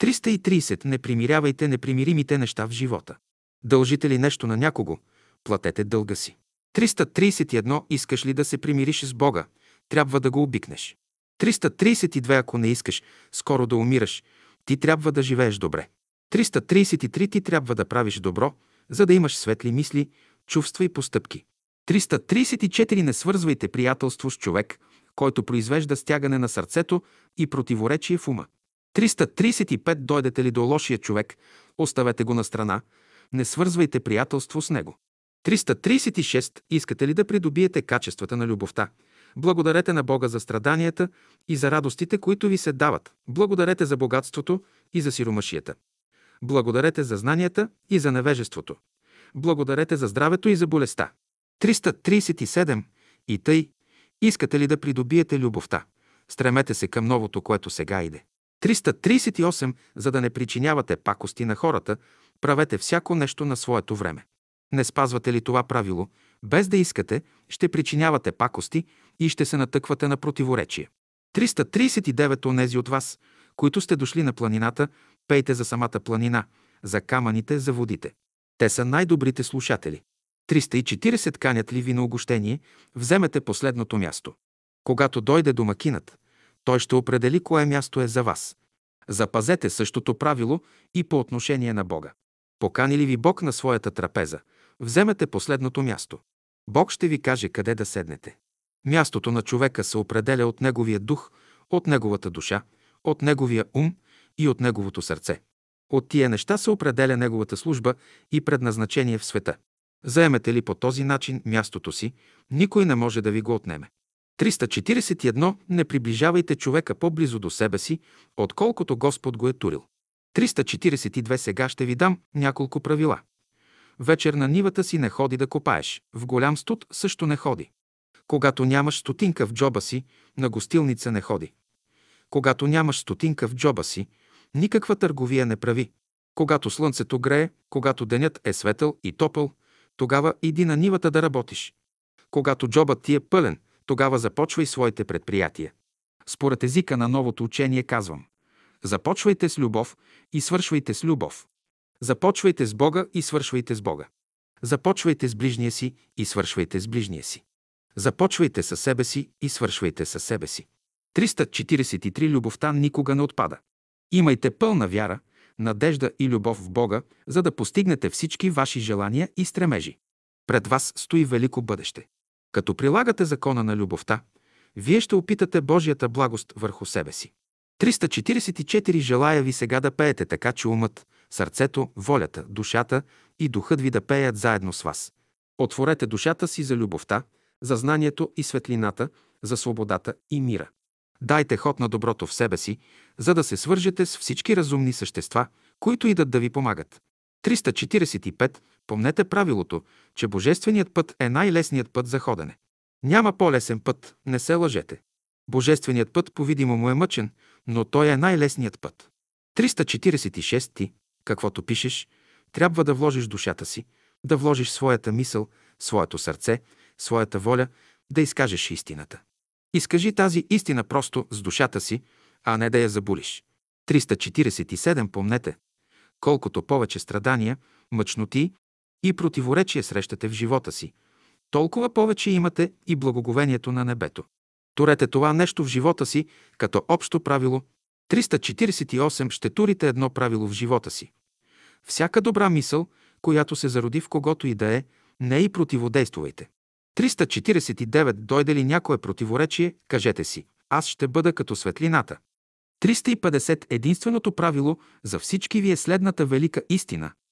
330. Не примирявайте непримиримите неща в живота. Дължите ли нещо на някого, платете дълга си. 331. Искаш ли да се примириш с Бога, трябва да го обикнеш. 332. Ако не искаш скоро да умираш, ти трябва да живееш добре. 333. Ти трябва да правиш добро, за да имаш светли мисли, чувства и постъпки. 334. Не свързвайте приятелство с човек, който произвежда стягане на сърцето и противоречие в ума. 335. Дойдете ли до лошия човек, оставете го на страна, не свързвайте приятелство с него. 336. Искате ли да придобиете качествата на любовта? Благодарете на Бога за страданията и за радостите, които ви се дават. Благодарете за богатството и за сиромашията. Благодарете за знанията и за невежеството. Благодарете за здравето и за болестта. 337. И тъй, искате ли да придобиете любовта? Стремете се към новото, което сега иде. 338. За да не причинявате пакости на хората, правете всяко нещо на своето време. Не спазвате ли това правило, без да искате, ще причинявате пакости и ще се натъквате на противоречие. 339 онези от вас, които сте дошли на планината, пейте за самата планина, за камъните, за водите. Те са най-добрите слушатели. 340 канят ли ви на огощение, вземете последното място. Когато дойде домакинът, той ще определи кое място е за вас. Запазете същото правило и по отношение на Бога. Покани ли ви Бог на своята трапеза, вземете последното място. Бог ще ви каже къде да седнете. Мястото на човека се определя от неговия дух, от неговата душа, от неговия ум и от неговото сърце. От тия неща се определя неговата служба и предназначение в света. Заемете ли по този начин мястото си, никой не може да ви го отнеме. 341. Не приближавайте човека по-близо до себе си, отколкото Господ го е турил. 342. Сега ще ви дам няколко правила. Вечер на нивата си не ходи да копаеш, в голям студ също не ходи. Когато нямаш стотинка в джоба си, на гостилница не ходи. Когато нямаш стотинка в джоба си, никаква търговия не прави. Когато слънцето грее, когато денят е светъл и топъл, тогава иди на нивата да работиш. Когато джобът ти е пълен, тогава започвай своите предприятия. Според езика на новото учение казвам Започвайте с любов и свършвайте с любов. Започвайте с Бога и свършвайте с Бога. Започвайте с ближния си и свършвайте с ближния си. Започвайте със себе си и свършвайте със себе си. 343 Любовта никога не отпада. Имайте пълна вяра, надежда и любов в Бога, за да постигнете всички ваши желания и стремежи. Пред вас стои велико бъдеще. Като прилагате закона на любовта, вие ще опитате Божията благост върху себе си. 344 желая ви сега да пеете така, че умът, сърцето, волята, душата и духът ви да пеят заедно с вас. Отворете душата си за любовта, за знанието и светлината, за свободата и мира. Дайте ход на доброто в себе си, за да се свържете с всички разумни същества, които идат да ви помагат. 345. Помнете правилото, че Божественият път е най-лесният път за ходене. Няма по-лесен път, не се лъжете. Божественият път по-видимо му е мъчен, но той е най-лесният път. 346. Ти, каквото пишеш, трябва да вложиш душата си, да вложиш своята мисъл, своето сърце, своята воля, да изкажеш истината. Изкажи тази истина просто с душата си, а не да я забулиш. 347. Помнете, колкото повече страдания, мъчноти и противоречия срещате в живота си, толкова повече имате и благоговението на небето. Турете това нещо в живота си като общо правило. 348. Ще турите едно правило в живота си. Всяка добра мисъл, която се зароди в когото и да е, не и противодействувайте. 349. Дойде ли някое противоречие, кажете си, аз ще бъда като светлината. 350. Единственото правило за всички ви е следната велика истина –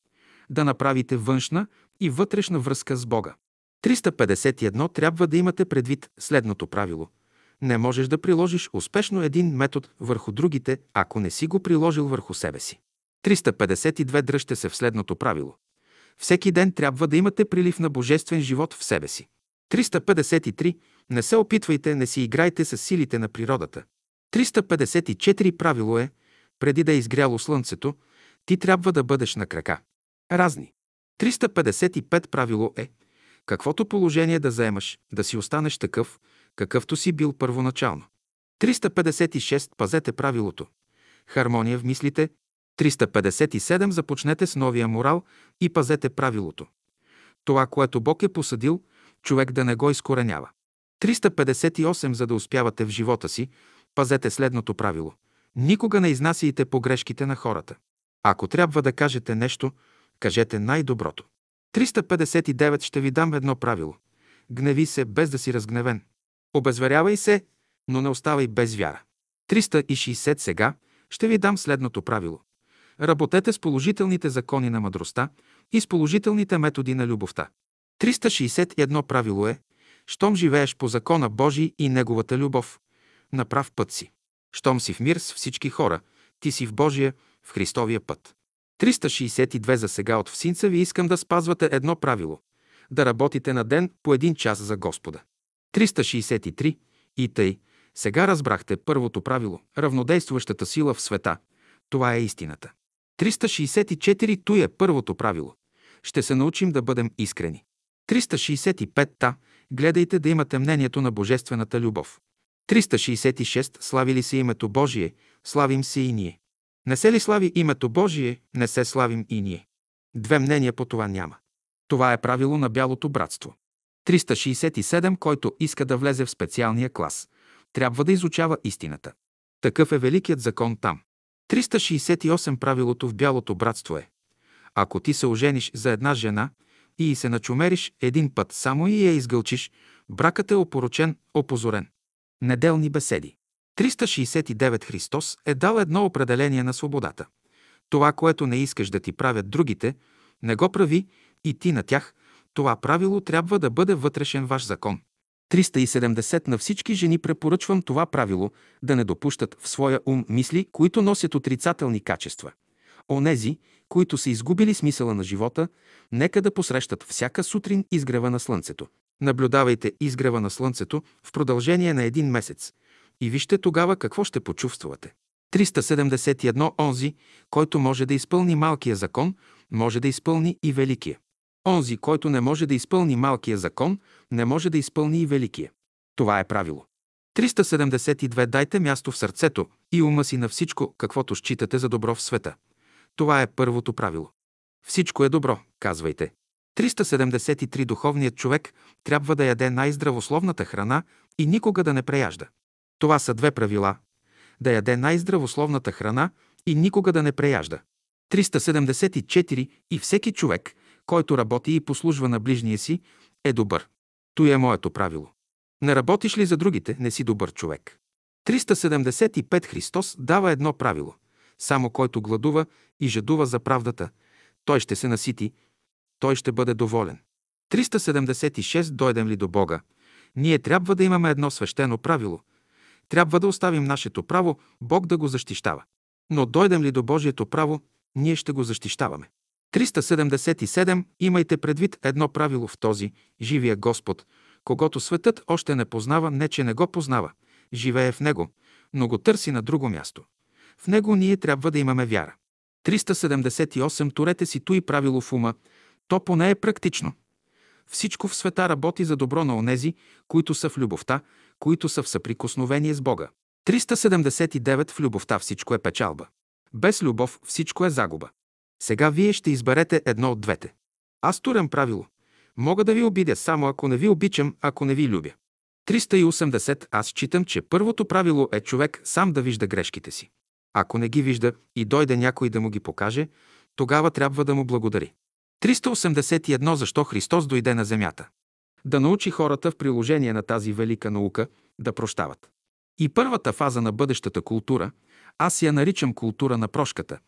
да направите външна и вътрешна връзка с Бога. 351. Трябва да имате предвид следното правило. Не можеш да приложиш успешно един метод върху другите, ако не си го приложил върху себе си. 352. Дръжте се в следното правило. Всеки ден трябва да имате прилив на божествен живот в себе си. 353. Не се опитвайте, не си играйте с силите на природата. 354. Правило е, преди да е изгряло слънцето, ти трябва да бъдеш на крака. Разни. 355. Правило е, каквото положение да заемаш, да си останеш такъв, какъвто си бил първоначално. 356. Пазете правилото. Хармония в мислите. 357. Започнете с новия морал и пазете правилото. Това, което Бог е посадил, човек да не го изкоренява. 358. За да успявате в живота си, пазете следното правило. Никога не изнасяйте погрешките на хората. Ако трябва да кажете нещо, кажете най-доброто. 359. Ще ви дам едно правило. Гневи се, без да си разгневен. Обезверявай се, но не оставай без вяра. 360. Сега ще ви дам следното правило. Работете с положителните закони на мъдростта и с положителните методи на любовта. 361 правило е, щом живееш по закона Божий и Неговата любов, на прав път си. Щом си в мир с всички хора, ти си в Божия, в Христовия път. 362 за сега от всинца ви искам да спазвате едно правило – да работите на ден по един час за Господа. 363 и тъй, сега разбрахте първото правило – равнодействащата сила в света. Това е истината. 364 той е първото правило. Ще се научим да бъдем искрени. 365-та. Гледайте да имате мнението на Божествената любов. 366. Слави ли се името Божие, славим се и ние. Не се ли слави името Божие, не се славим и ние. Две мнения по това няма. Това е правило на бялото братство. 367. Който иска да влезе в специалния клас, трябва да изучава истината. Такъв е великият закон там. 368. Правилото в бялото братство е. Ако ти се ожениш за една жена и се начумериш един път само и я изгълчиш, бракът е опорочен, опозорен. Неделни беседи. 369 Христос е дал едно определение на свободата. Това, което не искаш да ти правят другите, не го прави и ти на тях. Това правило трябва да бъде вътрешен ваш закон. 370 на всички жени препоръчвам това правило да не допущат в своя ум мисли, които носят отрицателни качества. Онези, които са изгубили смисъла на живота, нека да посрещат всяка сутрин изгрева на слънцето. Наблюдавайте изгрева на слънцето в продължение на един месец и вижте тогава какво ще почувствате. 371 онзи, който може да изпълни малкия закон, може да изпълни и великия. Онзи, който не може да изпълни малкия закон, не може да изпълни и великия. Това е правило. 372. Дайте място в сърцето и ума си на всичко, каквото считате за добро в света. Това е първото правило. Всичко е добро, казвайте. 373. Духовният човек трябва да яде най-здравословната храна и никога да не преяжда. Това са две правила. Да яде най-здравословната храна и никога да не преяжда. 374. И всеки човек, който работи и послужва на ближния си, е добър. То е моето правило. Не работиш ли за другите, не си добър човек. 375 Христос дава едно правило. Само който гладува и жадува за правдата, той ще се насити, той ще бъде доволен. 376 Дойдем ли до Бога, ние трябва да имаме едно свещено правило. Трябва да оставим нашето право Бог да го защищава. Но дойдем ли до Божието право, ние ще го защищаваме. 377 Имайте предвид едно правило в този, живия Господ, когато светът още не познава, не че не го познава, живее в него, но го търси на друго място. В него ние трябва да имаме вяра. 378 Турете си и правило в ума, то поне е практично. Всичко в света работи за добро на онези, които са в любовта, които са в съприкосновение с Бога. 379 В любовта всичко е печалба. Без любов всичко е загуба. Сега вие ще изберете едно от двете. Аз турям правило. Мога да ви обидя само ако не ви обичам, ако не ви любя. 380. Аз считам, че първото правило е човек сам да вижда грешките си. Ако не ги вижда и дойде някой да му ги покаже, тогава трябва да му благодари. 381. Защо Христос дойде на земята? Да научи хората в приложение на тази велика наука да прощават. И първата фаза на бъдещата култура, аз я наричам култура на прошката.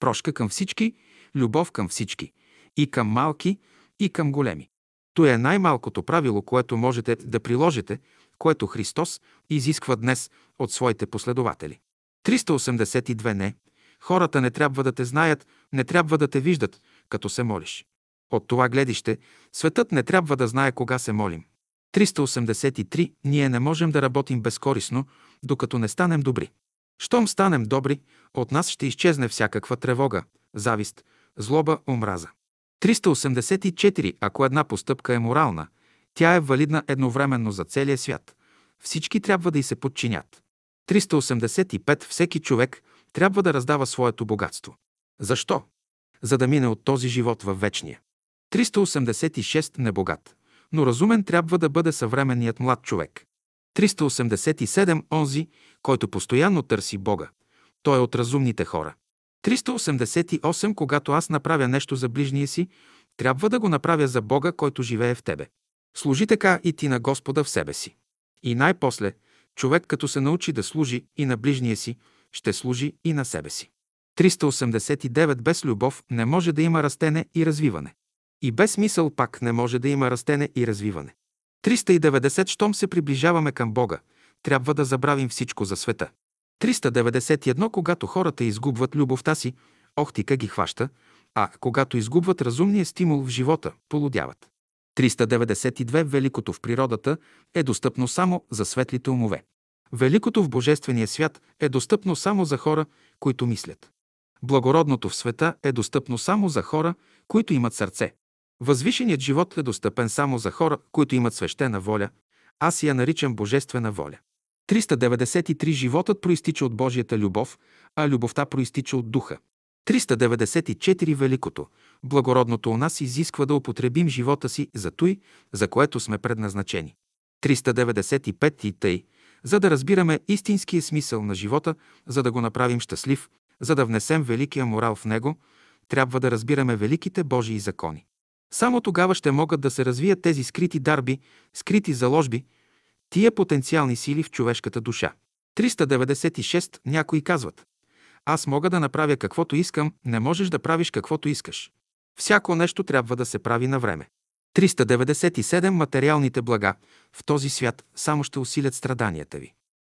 Прошка към всички, любов към всички. И към малки, и към големи. То е най-малкото правило, което можете да приложите, което Христос изисква днес от своите последователи. 382 не. Хората не трябва да те знаят, не трябва да те виждат, като се молиш. От това гледище, светът не трябва да знае кога се молим. 383. Ние не можем да работим безкорисно, докато не станем добри. Щом станем добри, от нас ще изчезне всякаква тревога, завист, злоба, омраза. 384. Ако една постъпка е морална, тя е валидна едновременно за целия свят. Всички трябва да й се подчинят. 385. Всеки човек трябва да раздава своето богатство. Защо? За да мине от този живот във вечния. 386. Небогат. Но разумен трябва да бъде съвременният млад човек. 387. Онзи, който постоянно търси Бога. Той е от разумните хора. 388. Когато аз направя нещо за ближния си, трябва да го направя за Бога, който живее в тебе. Служи така и ти на Господа в себе си. И най-после, човек като се научи да служи и на ближния си, ще служи и на себе си. 389. Без любов не може да има растене и развиване. И без мисъл пак не може да има растене и развиване. 390. Щом се приближаваме към Бога, трябва да забравим всичко за света. 391. Когато хората изгубват любовта си, охтика ги хваща, а когато изгубват разумния стимул в живота, полудяват. 392. Великото в природата е достъпно само за светлите умове. Великото в Божествения свят е достъпно само за хора, които мислят. Благородното в света е достъпно само за хора, които имат сърце. Възвишеният живот е достъпен само за хора, които имат свещена воля. Аз я наричам Божествена воля. 393 Животът проистича от Божията любов, а любовта проистича от Духа. 394 Великото, благородното у нас изисква да употребим живота си за той, за което сме предназначени. 395 и тъй, за да разбираме истинския смисъл на живота, за да го направим щастлив, за да внесем великия морал в него, трябва да разбираме великите Божии закони. Само тогава ще могат да се развият тези скрити дарби, скрити заложби, тия потенциални сили в човешката душа. 396 някои казват Аз мога да направя каквото искам, не можеш да правиш каквото искаш. Всяко нещо трябва да се прави на време. 397 материалните блага в този свят само ще усилят страданията ви.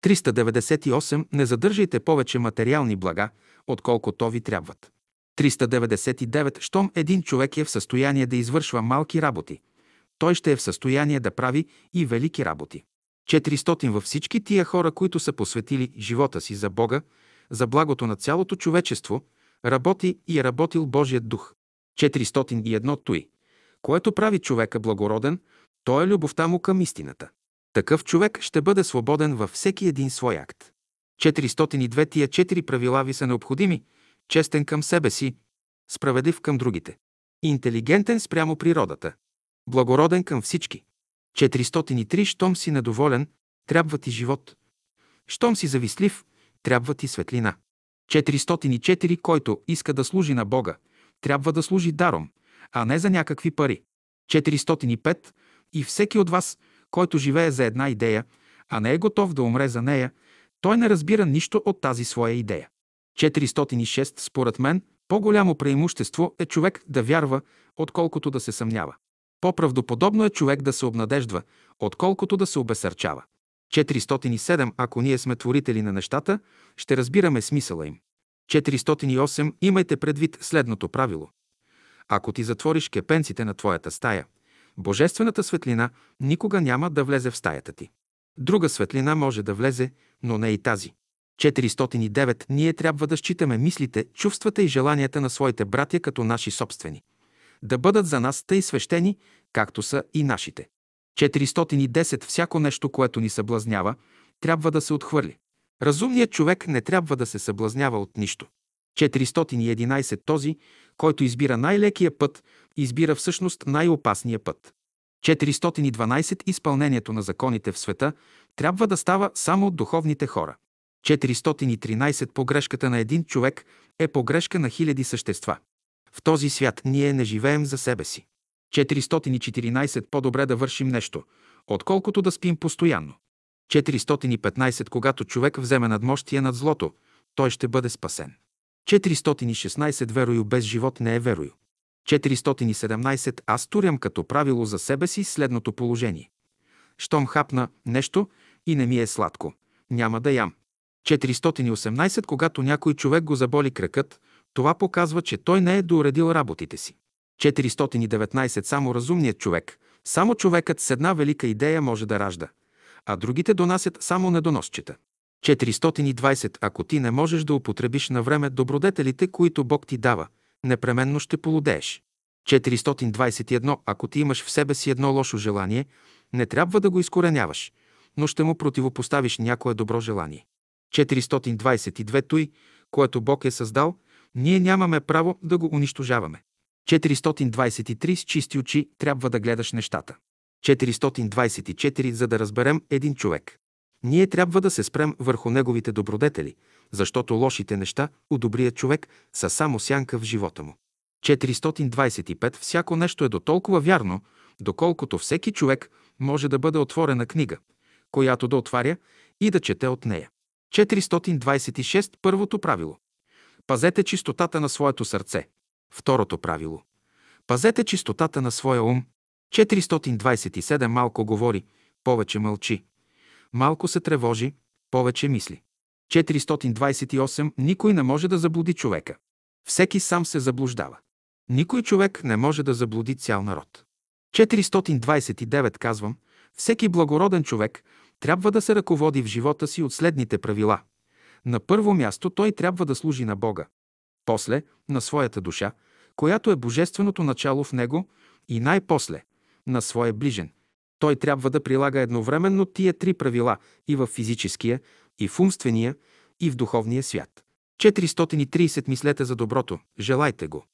398 не задържайте повече материални блага, отколкото ви трябват. 399 щом един човек е в състояние да извършва малки работи, той ще е в състояние да прави и велики работи. 400 във всички тия хора, които са посветили живота си за Бога, за благото на цялото човечество, работи и е работил Божият дух. 401 той, което прави човека благороден, то е любовта му към истината. Такъв човек ще бъде свободен във всеки един свой акт. 402 тия четири правила ви са необходими, честен към себе си, справедлив към другите, интелигентен спрямо природата, благороден към всички. 403 щом си недоволен, трябва ти живот. Щом си завистлив, трябва ти светлина. 404 който иска да служи на Бога, трябва да служи даром, а не за някакви пари. 405 и всеки от вас, който живее за една идея, а не е готов да умре за нея, той не разбира нищо от тази своя идея. 406 според мен по-голямо преимущество е човек да вярва, отколкото да се съмнява. По-правдоподобно е човек да се обнадеждва, отколкото да се обесърчава. 407. Ако ние сме творители на нещата, ще разбираме смисъла им. 408. Имайте предвид следното правило. Ако ти затвориш кепенците на твоята стая, божествената светлина никога няма да влезе в стаята ти. Друга светлина може да влезе, но не и тази. 409. Ние трябва да считаме мислите, чувствата и желанията на своите братя като наши собствени. Да бъдат за нас тъй свещени, както са и нашите. 410. Всяко нещо, което ни съблазнява, трябва да се отхвърли. Разумният човек не трябва да се съблазнява от нищо. 411. Този, който избира най-лекия път, избира всъщност най-опасния път. 412. Изпълнението на законите в света трябва да става само от духовните хора. 413. Погрешката на един човек е погрешка на хиляди същества. В този свят ние не живеем за себе си. 414. По-добре да вършим нещо, отколкото да спим постоянно. 415. Когато човек вземе надмощие над злото, той ще бъде спасен. 416. Верою без живот не е верою. 417. Аз турям като правило за себе си следното положение. Щом хапна нещо и не ми е сладко, няма да ям. 418. Когато някой човек го заболи кракът, това показва, че той не е дооредил работите си. 419. Само разумният човек, само човекът с една велика идея може да ражда, а другите донасят само недоносчета. 420. Ако ти не можеш да употребиш на време добродетелите, които Бог ти дава, непременно ще полудееш. 421. Ако ти имаш в себе си едно лошо желание, не трябва да го изкореняваш, но ще му противопоставиш някое добро желание. 422. Той, което Бог е създал, ние нямаме право да го унищожаваме. 423. С чисти очи трябва да гледаш нещата. 424. За да разберем един човек. Ние трябва да се спрем върху неговите добродетели, защото лошите неща у добрия човек са само сянка в живота му. 425. Всяко нещо е до толкова вярно, доколкото всеки човек може да бъде отворена книга, която да отваря и да чете от нея. 426. Първото правило. Пазете чистотата на своето сърце. Второто правило. Пазете чистотата на своя ум. 427. Малко говори, повече мълчи. Малко се тревожи, повече мисли. 428. Никой не може да заблуди човека. Всеки сам се заблуждава. Никой човек не може да заблуди цял народ. 429 казвам, всеки благороден човек трябва да се ръководи в живота си от следните правила. На първо място той трябва да служи на Бога. После на своята душа, която е божественото начало в него и най-после на своя ближен. Той трябва да прилага едновременно тия три правила и в физическия, и в умствения, и в духовния свят. 430 мислете за доброто, желайте го,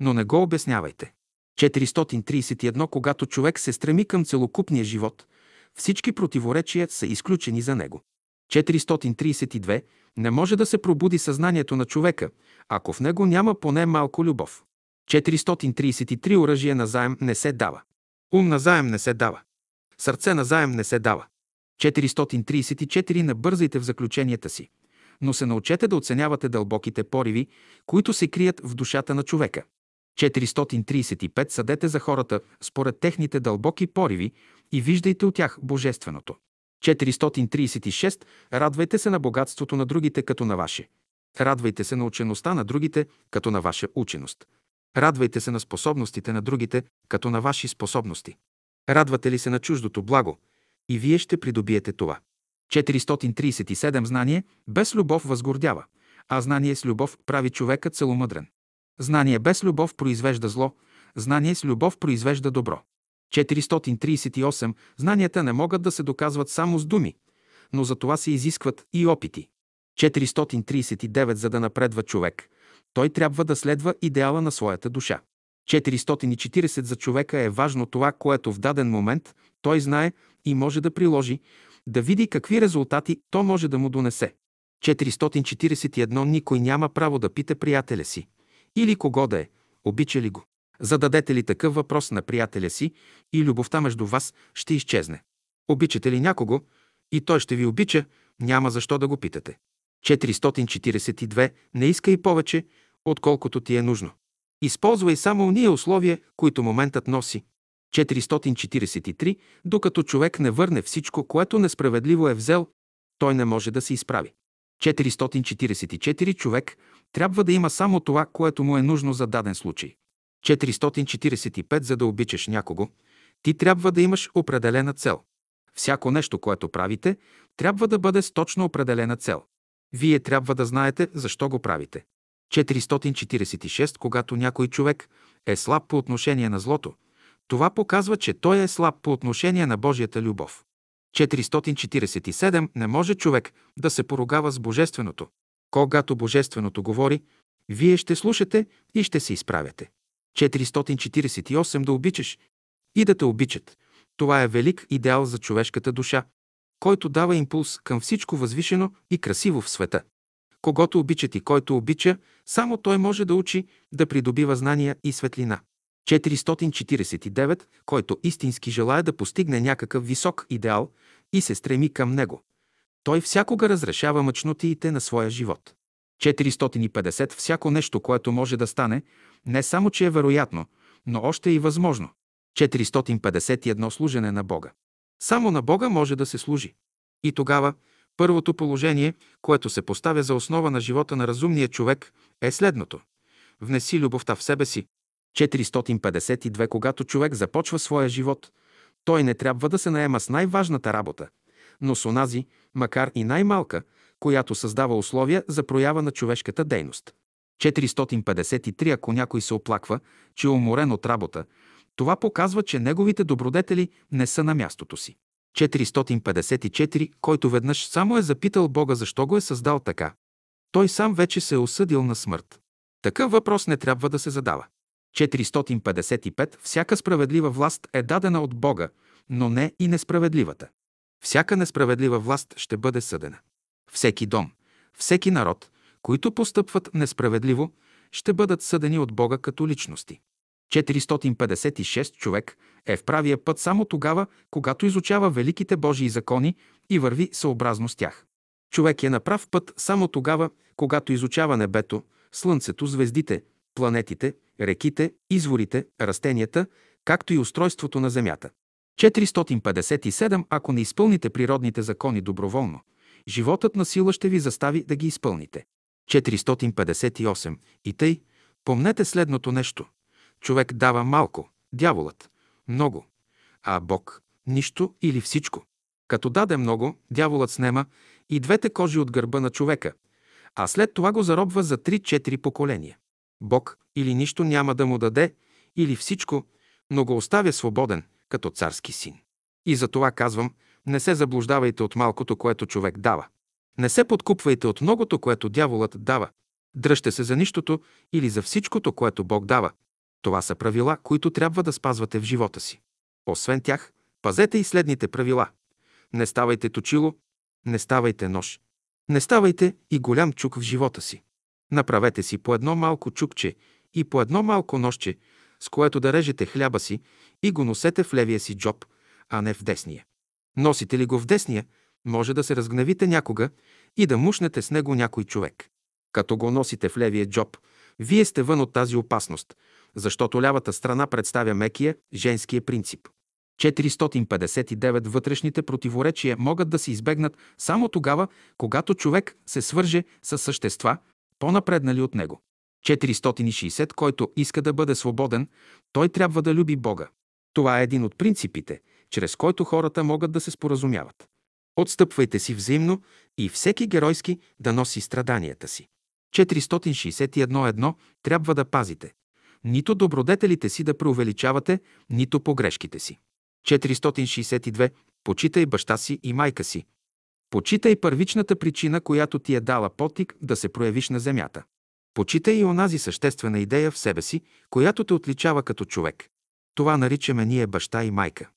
но не го обяснявайте. 431 когато човек се стреми към целокупния живот, всички противоречия са изключени за него. 432 не може да се пробуди съзнанието на човека, ако в него няма поне малко любов. 433 оръжие на заем не се дава. Ум на заем не се дава. Сърце на заем не се дава. 434 не бързайте в заключенията си, но се научете да оценявате дълбоките пориви, които се крият в душата на човека. 435 съдете за хората според техните дълбоки пориви и виждайте от тях божественото. 436 радвайте се на богатството на другите като на ваше. Радвайте се на учеността на другите като на ваша ученост. Радвайте се на способностите на другите като на ваши способности. Радвате ли се на чуждото благо? И вие ще придобиете това. 437 знание без любов възгордява, а знание с любов прави човека целомъдрен. Знание без любов произвежда зло, знание с любов произвежда добро. 438. Знанията не могат да се доказват само с думи, но за това се изискват и опити. 439. За да напредва човек, той трябва да следва идеала на своята душа. 440. За човека е важно това, което в даден момент той знае и може да приложи, да види какви резултати то може да му донесе. 441. Никой няма право да пита приятеля си или кого да е, обича ли го. Зададете ли такъв въпрос на приятеля си и любовта между вас ще изчезне. Обичате ли някого и той ще ви обича, няма защо да го питате. 442. Не искай повече, отколкото ти е нужно. Използвай само уния условия, които моментът носи. 443. Докато човек не върне всичко, което несправедливо е взел, той не може да се изправи. 444. Човек трябва да има само това, което му е нужно за даден случай. 445. За да обичаш някого, ти трябва да имаш определена цел. Всяко нещо, което правите, трябва да бъде с точно определена цел. Вие трябва да знаете защо го правите. 446. Когато някой човек е слаб по отношение на злото, това показва, че той е слаб по отношение на Божията любов. 447. Не може човек да се поругава с Божественото. Когато Божественото говори, вие ще слушате и ще се изправяте. 448. Да обичаш и да те обичат. Това е велик идеал за човешката душа, който дава импулс към всичко възвишено и красиво в света. Когато обичат и който обича, само той може да учи, да придобива знания и светлина. 449, който истински желая да постигне някакъв висок идеал и се стреми към него. Той всякога разрешава мъчнотиите на своя живот. 450. Всяко нещо, което може да стане, не само, че е вероятно, но още и възможно. 451. Служене на Бога. Само на Бога може да се служи. И тогава първото положение, което се поставя за основа на живота на разумния човек, е следното. Внеси любовта в себе си. 452. Когато човек започва своя живот, той не трябва да се наема с най-важната работа, но с онази, макар и най-малка, която създава условия за проява на човешката дейност. 453. Ако някой се оплаква, че е уморен от работа, това показва, че неговите добродетели не са на мястото си. 454. Който веднъж само е запитал Бога защо го е създал така, той сам вече се е осъдил на смърт. Такъв въпрос не трябва да се задава. 455. Всяка справедлива власт е дадена от Бога, но не и несправедливата. Всяка несправедлива власт ще бъде съдена. Всеки дом, всеки народ, които постъпват несправедливо, ще бъдат съдени от Бога като личности. 456 човек е в правия път само тогава, когато изучава великите Божии закони и върви съобразно с тях. Човек е на прав път само тогава, когато изучава небето, слънцето, звездите, планетите, реките, изворите, растенията, както и устройството на Земята. 457. Ако не изпълните природните закони доброволно, животът на сила ще ви застави да ги изпълните. 458. И тъй, помнете следното нещо. Човек дава малко, дяволът – много, а Бог – нищо или всичко. Като даде много, дяволът снема и двете кожи от гърба на човека, а след това го заробва за 3-4 поколения. Бог или нищо няма да му даде, или всичко, но го оставя свободен, като царски син. И за това казвам, не се заблуждавайте от малкото, което човек дава. Не се подкупвайте от многото, което дяволът дава. Дръжте се за нищото или за всичкото, което Бог дава. Това са правила, които трябва да спазвате в живота си. Освен тях, пазете и следните правила. Не ставайте точило, не ставайте нож. Не ставайте и голям чук в живота си. Направете си по едно малко чукче и по едно малко ножче, с което да режете хляба си и го носете в левия си джоб, а не в десния. Носите ли го в десния, може да се разгневите някога и да мушнете с него някой човек. Като го носите в левия джоб, вие сте вън от тази опасност, защото лявата страна представя мекия, женския принцип. 459 вътрешните противоречия могат да се избегнат само тогава, когато човек се свърже с същества, по-напреднали от него. 460, който иска да бъде свободен, той трябва да люби Бога. Това е един от принципите, чрез който хората могат да се споразумяват. Отстъпвайте си взаимно и всеки геройски да носи страданията си. 461.1 трябва да пазите. нито добродетелите си да преувеличавате, нито погрешките си. 462. Почитай баща си и майка си. Почитай първичната причина, която ти е дала потик да се проявиш на земята. Почитай и онази съществена идея в себе си, която те отличава като човек. Това наричаме ние баща и майка.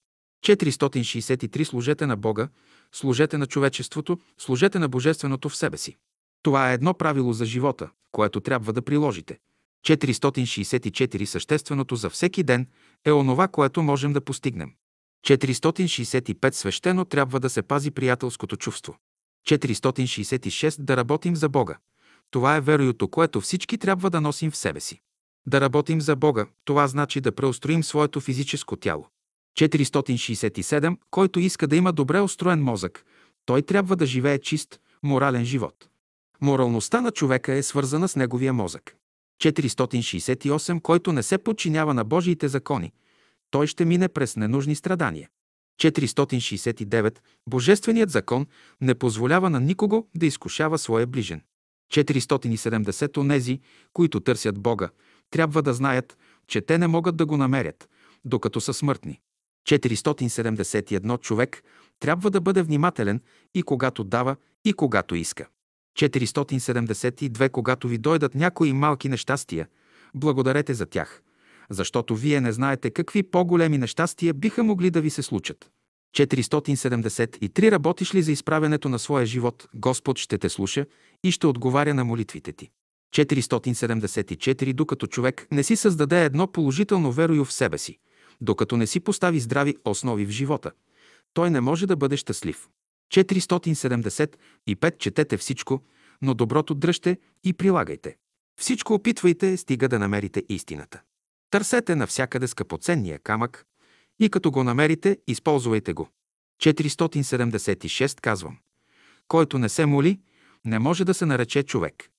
463. Служете на Бога, служете на човечеството, служете на Божественото в себе си. Това е едно правило за живота, което трябва да приложите. 464. Същественото за всеки ден е онова, което можем да постигнем. 465. Свещено трябва да се пази приятелското чувство. 466. Да работим за Бога. Това е вероюто, което всички трябва да носим в себе си. Да работим за Бога, това значи да преустроим своето физическо тяло. 467. Който иска да има добре устроен мозък, той трябва да живее чист, морален живот. Моралността на човека е свързана с неговия мозък. 468. Който не се подчинява на Божиите закони, той ще мине през ненужни страдания. 469. Божественият закон не позволява на никого да изкушава своя ближен. 470. Онези, които търсят Бога, трябва да знаят, че те не могат да го намерят, докато са смъртни. 471 човек трябва да бъде внимателен и когато дава, и когато иска. 472 Когато ви дойдат някои малки нещастия, благодарете за тях, защото вие не знаете какви по-големи нещастия биха могли да ви се случат. 473 Работиш ли за изправянето на своя живот, Господ ще те слуша и ще отговаря на молитвите ти. 474 Докато човек не си създаде едно положително верою в себе си, докато не си постави здрави основи в живота, той не може да бъде щастлив. 475 Четете всичко, но доброто дръжте и прилагайте. Всичко опитвайте, стига да намерите истината. Търсете навсякъде скъпоценния камък и като го намерите, използвайте го. 476 казвам. Който не се моли, не може да се нарече човек.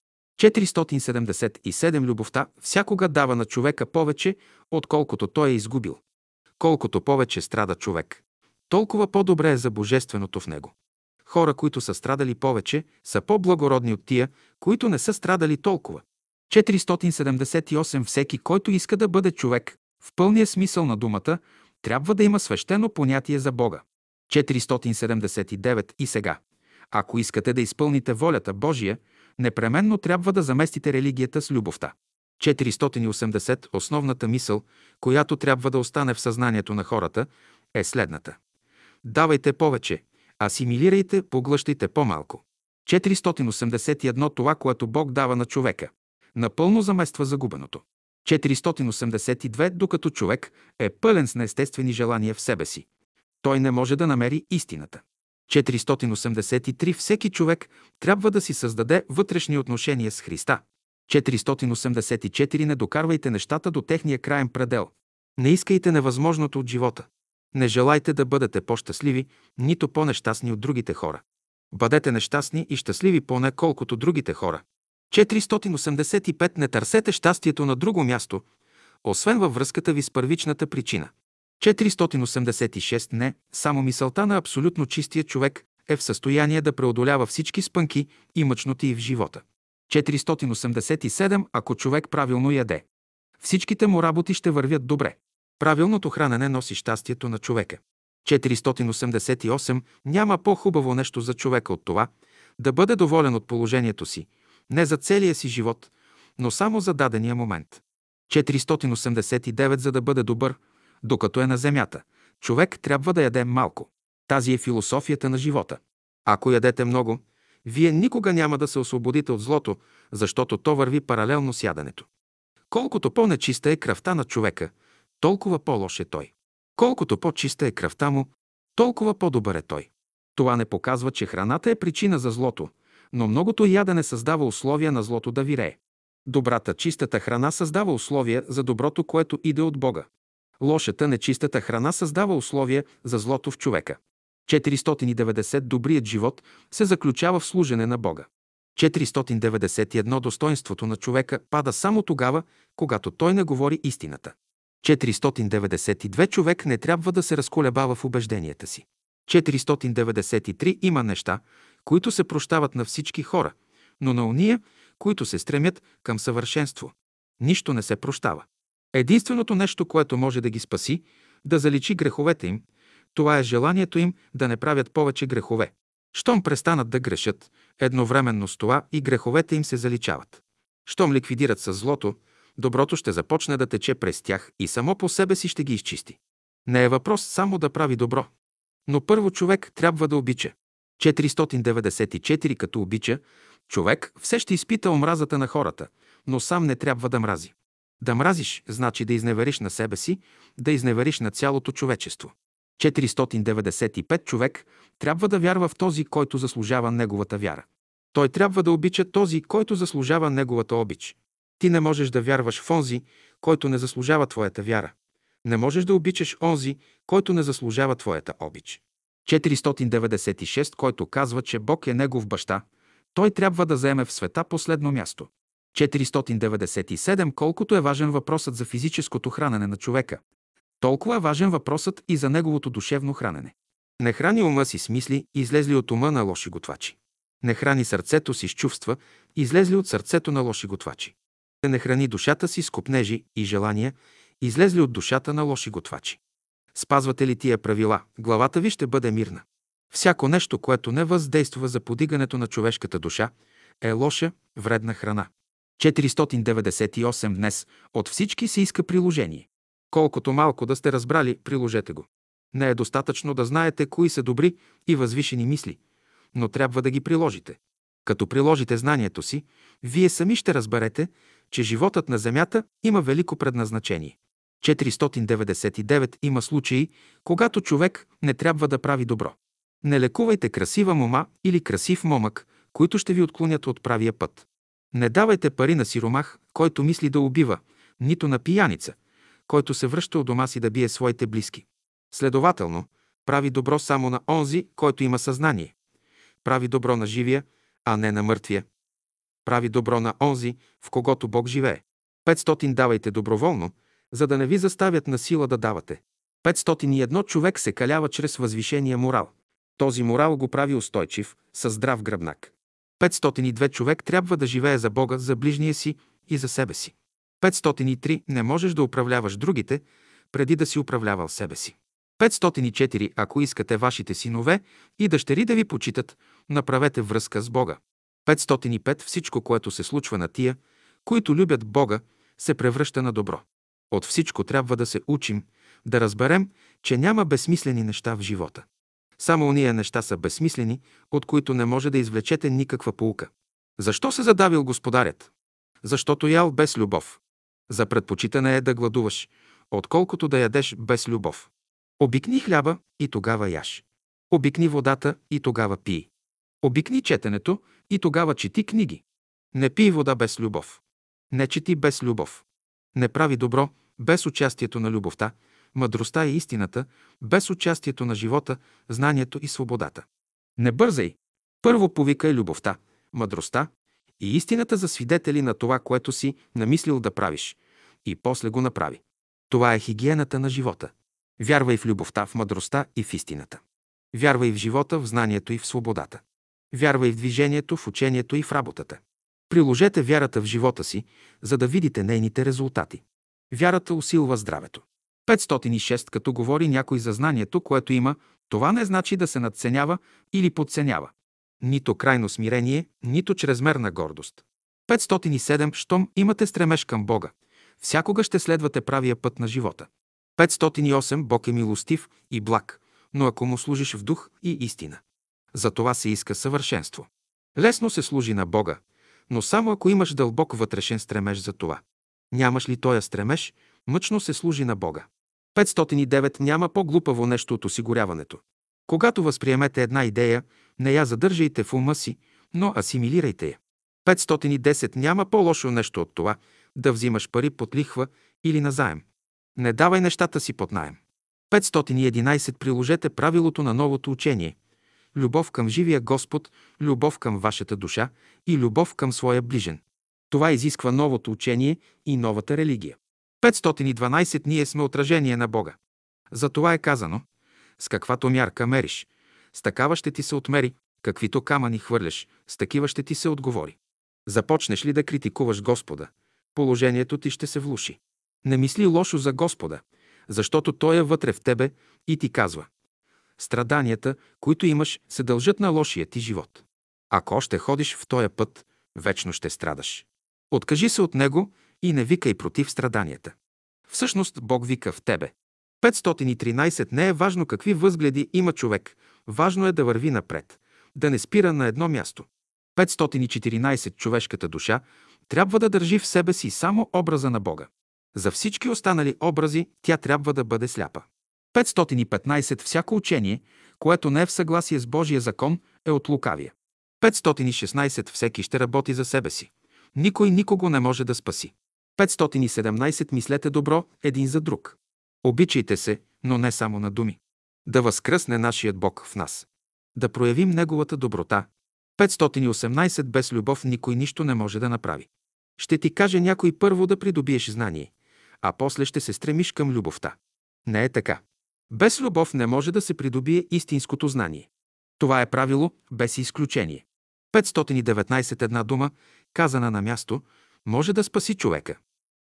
477 Любовта всякога дава на човека повече, отколкото той е изгубил. Колкото повече страда човек, толкова по-добре е за божественото в него. Хора, които са страдали повече, са по-благородни от тия, които не са страдали толкова. 478 Всеки, който иска да бъде човек, в пълния смисъл на думата, трябва да има свещено понятие за Бога. 479 И сега, ако искате да изпълните волята Божия, непременно трябва да заместите религията с любовта. 480 Основната мисъл, която трябва да остане в съзнанието на хората, е следната. Давайте повече, асимилирайте, поглъщайте по-малко. 481 Това, което Бог дава на човека, напълно замества загубеното. 482 Докато човек е пълен с неестествени желания в себе си, той не може да намери истината. 483 Всеки човек трябва да си създаде вътрешни отношения с Христа. 484 Не докарвайте нещата до техния краен предел. Не искайте невъзможното от живота. Не желайте да бъдете по-щастливи, нито по-нещастни от другите хора. Бъдете нещастни и щастливи поне колкото другите хора. 485 Не търсете щастието на друго място, освен във връзката ви с първичната причина. 486 Не, само мисълта на абсолютно чистия човек е в състояние да преодолява всички спънки и мъчноти в живота. 487 Ако човек правилно яде, всичките му работи ще вървят добре. Правилното хранене носи щастието на човека. 488 Няма по-хубаво нещо за човека от това да бъде доволен от положението си, не за целия си живот, но само за дадения момент. 489 За да бъде добър, докато е на земята, човек трябва да яде малко. Тази е философията на живота. Ако ядете много, вие никога няма да се освободите от злото, защото то върви паралелно с яденето. Колкото по-нечиста е кръвта на човека, толкова по-лош е той. Колкото по-чиста е кръвта му, толкова по-добър е той. Това не показва, че храната е причина за злото, но многото ядене създава условия на злото да вирее. Добрата, чистата храна създава условия за доброто, което иде от Бога. Лошата, нечистата храна създава условия за злото в човека. 490 Добрият живот се заключава в служене на Бога. 491 Достоинството на човека пада само тогава, когато той не говори истината. 492 човек не трябва да се разколебава в убежденията си. 493 има неща, които се прощават на всички хора, но на уния, които се стремят към съвършенство. Нищо не се прощава. Единственото нещо, което може да ги спаси, да заличи греховете им, това е желанието им да не правят повече грехове. Щом престанат да грешат, едновременно с това и греховете им се заличават. Щом ликвидират с злото, доброто ще започне да тече през тях и само по себе си ще ги изчисти. Не е въпрос само да прави добро. Но първо човек трябва да обича. 494 като обича, човек все ще изпита омразата на хората, но сам не трябва да мрази. Да мразиш, значи да изневериш на себе си, да изневериш на цялото човечество. 495 човек трябва да вярва в този, който заслужава неговата вяра. Той трябва да обича този, който заслужава неговата обич. Ти не можеш да вярваш в онзи, който не заслужава твоята вяра. Не можеш да обичаш онзи, който не заслужава твоята обич. 496, който казва, че Бог е негов баща, той трябва да заеме в света последно място. 497, колкото е важен въпросът за физическото хранене на човека, толкова е важен въпросът и за неговото душевно хранене. Не храни ума си с мисли, излезли от ума на лоши готвачи. Не храни сърцето си с чувства, излезли от сърцето на лоши готвачи. Не храни душата си с копнежи и желания, излезли от душата на лоши готвачи. Спазвате ли тия правила, главата ви ще бъде мирна. Всяко нещо, което не въздейства за подигането на човешката душа, е лоша, вредна храна. 498 днес от всички се иска приложение. Колкото малко да сте разбрали, приложете го. Не е достатъчно да знаете кои са добри и възвишени мисли, но трябва да ги приложите. Като приложите знанието си, вие сами ще разберете, че животът на Земята има велико предназначение. 499 има случаи, когато човек не трябва да прави добро. Не лекувайте красива мома или красив момък, които ще ви отклонят от правия път. Не давайте пари на сиромах, който мисли да убива, нито на пияница, който се връща от дома си да бие своите близки. Следователно, прави добро само на онзи, който има съзнание. Прави добро на живия, а не на мъртвия. Прави добро на онзи, в когото Бог живее. 500 давайте доброволно, за да не ви заставят на сила да давате. 501 човек се калява чрез възвишения морал. Този морал го прави устойчив, със здрав гръбнак. 502 човек трябва да живее за Бога, за ближния си и за себе си. 503 не можеш да управляваш другите, преди да си управлявал себе си. 504 ако искате вашите синове и дъщери да ви почитат, направете връзка с Бога. 505 всичко, което се случва на тия, които любят Бога, се превръща на добро. От всичко трябва да се учим, да разберем, че няма безсмислени неща в живота. Само уния неща са безсмислени, от които не може да извлечете никаква полука. Защо се задавил господарят? Защото ял без любов. За предпочитане е да гладуваш, отколкото да ядеш без любов. Обикни хляба и тогава яш. Обикни водата и тогава пий. Обикни четенето и тогава чети книги. Не пий вода без любов. Не чети без любов. Не прави добро без участието на любовта, мъдростта и истината, без участието на живота, знанието и свободата. Не бързай. Първо повикай любовта, мъдростта и истината за свидетели на това, което си намислил да правиш, и после го направи. Това е хигиената на живота. Вярвай в любовта, в мъдростта и в истината. Вярвай в живота, в знанието и в свободата. Вярвай в движението, в учението и в работата. Приложете вярата в живота си, за да видите нейните резултати. Вярата усилва здравето. 506 като говори някой за знанието, което има, това не значи да се надценява или подценява. Нито крайно смирение, нито чрезмерна гордост. 507 щом имате стремеж към Бога, всякога ще следвате правия път на живота. 508 Бог е милостив и благ, но ако му служиш в дух и истина. За това се иска съвършенство. Лесно се служи на Бога, но само ако имаш дълбок вътрешен стремеж за това. Нямаш ли тоя стремеж, мъчно се служи на Бога. 509 няма по-глупаво нещо от осигуряването. Когато възприемете една идея, не я задържайте в ума си, но асимилирайте я. 510 няма по-лошо нещо от това да взимаш пари под лихва или на заем. Не давай нещата си под найем. 511 приложете правилото на новото учение. Любов към живия Господ, любов към вашата душа и любов към своя ближен. Това изисква новото учение и новата религия. 512 ние сме отражение на Бога. За това е казано, с каквато мярка мериш, с такава ще ти се отмери, каквито камъни хвърляш, с такива ще ти се отговори. Започнеш ли да критикуваш Господа, положението ти ще се влуши. Не мисли лошо за Господа, защото Той е вътре в тебе и ти казва. Страданията, които имаш, се дължат на лошия ти живот. Ако още ходиш в този път, вечно ще страдаш. Откажи се от него и не викай против страданията. Всъщност Бог вика в тебе. 513 не е важно какви възгледи има човек, важно е да върви напред, да не спира на едно място. 514 човешката душа трябва да държи в себе си само образа на Бога. За всички останали образи тя трябва да бъде сляпа. 515 всяко учение, което не е в съгласие с Божия закон, е от лукавия. 516 всеки ще работи за себе си. Никой никого не може да спаси. 517 мислете добро един за друг. Обичайте се, но не само на думи. Да възкръсне нашият Бог в нас. Да проявим Неговата доброта. 518 без любов никой нищо не може да направи. Ще ти каже някой първо да придобиеш знание, а после ще се стремиш към любовта. Не е така. Без любов не може да се придобие истинското знание. Това е правило без изключение. 519 една дума, казана на място, може да спаси човека.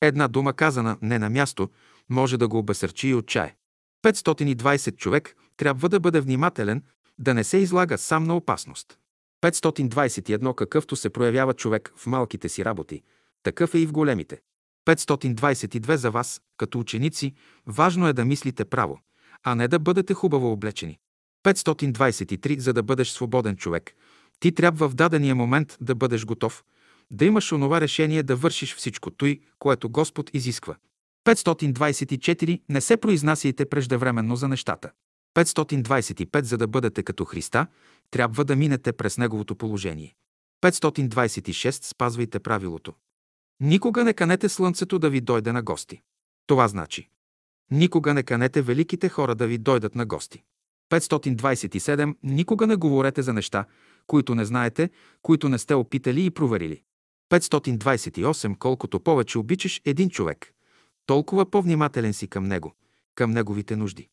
Една дума, казана не на място, може да го обесърчи и отчае. 520 човек трябва да бъде внимателен, да не се излага сам на опасност. 521 какъвто се проявява човек в малките си работи, такъв е и в големите. 522 за вас, като ученици, важно е да мислите право, а не да бъдете хубаво облечени. 523 за да бъдеш свободен човек, ти трябва в дадения момент да бъдеш готов, да имаш онова решение да вършиш всичко той, което Господ изисква. 524 не се произнасяйте преждевременно за нещата. 525 за да бъдете като Христа, трябва да минете през Неговото положение. 526 спазвайте правилото. Никога не канете слънцето да ви дойде на гости. Това значи. Никога не канете великите хора да ви дойдат на гости. 527. Никога не говорете за неща, които не знаете, които не сте опитали и проверили. 528. Колкото повече обичаш един човек, толкова по-внимателен си към него, към неговите нужди.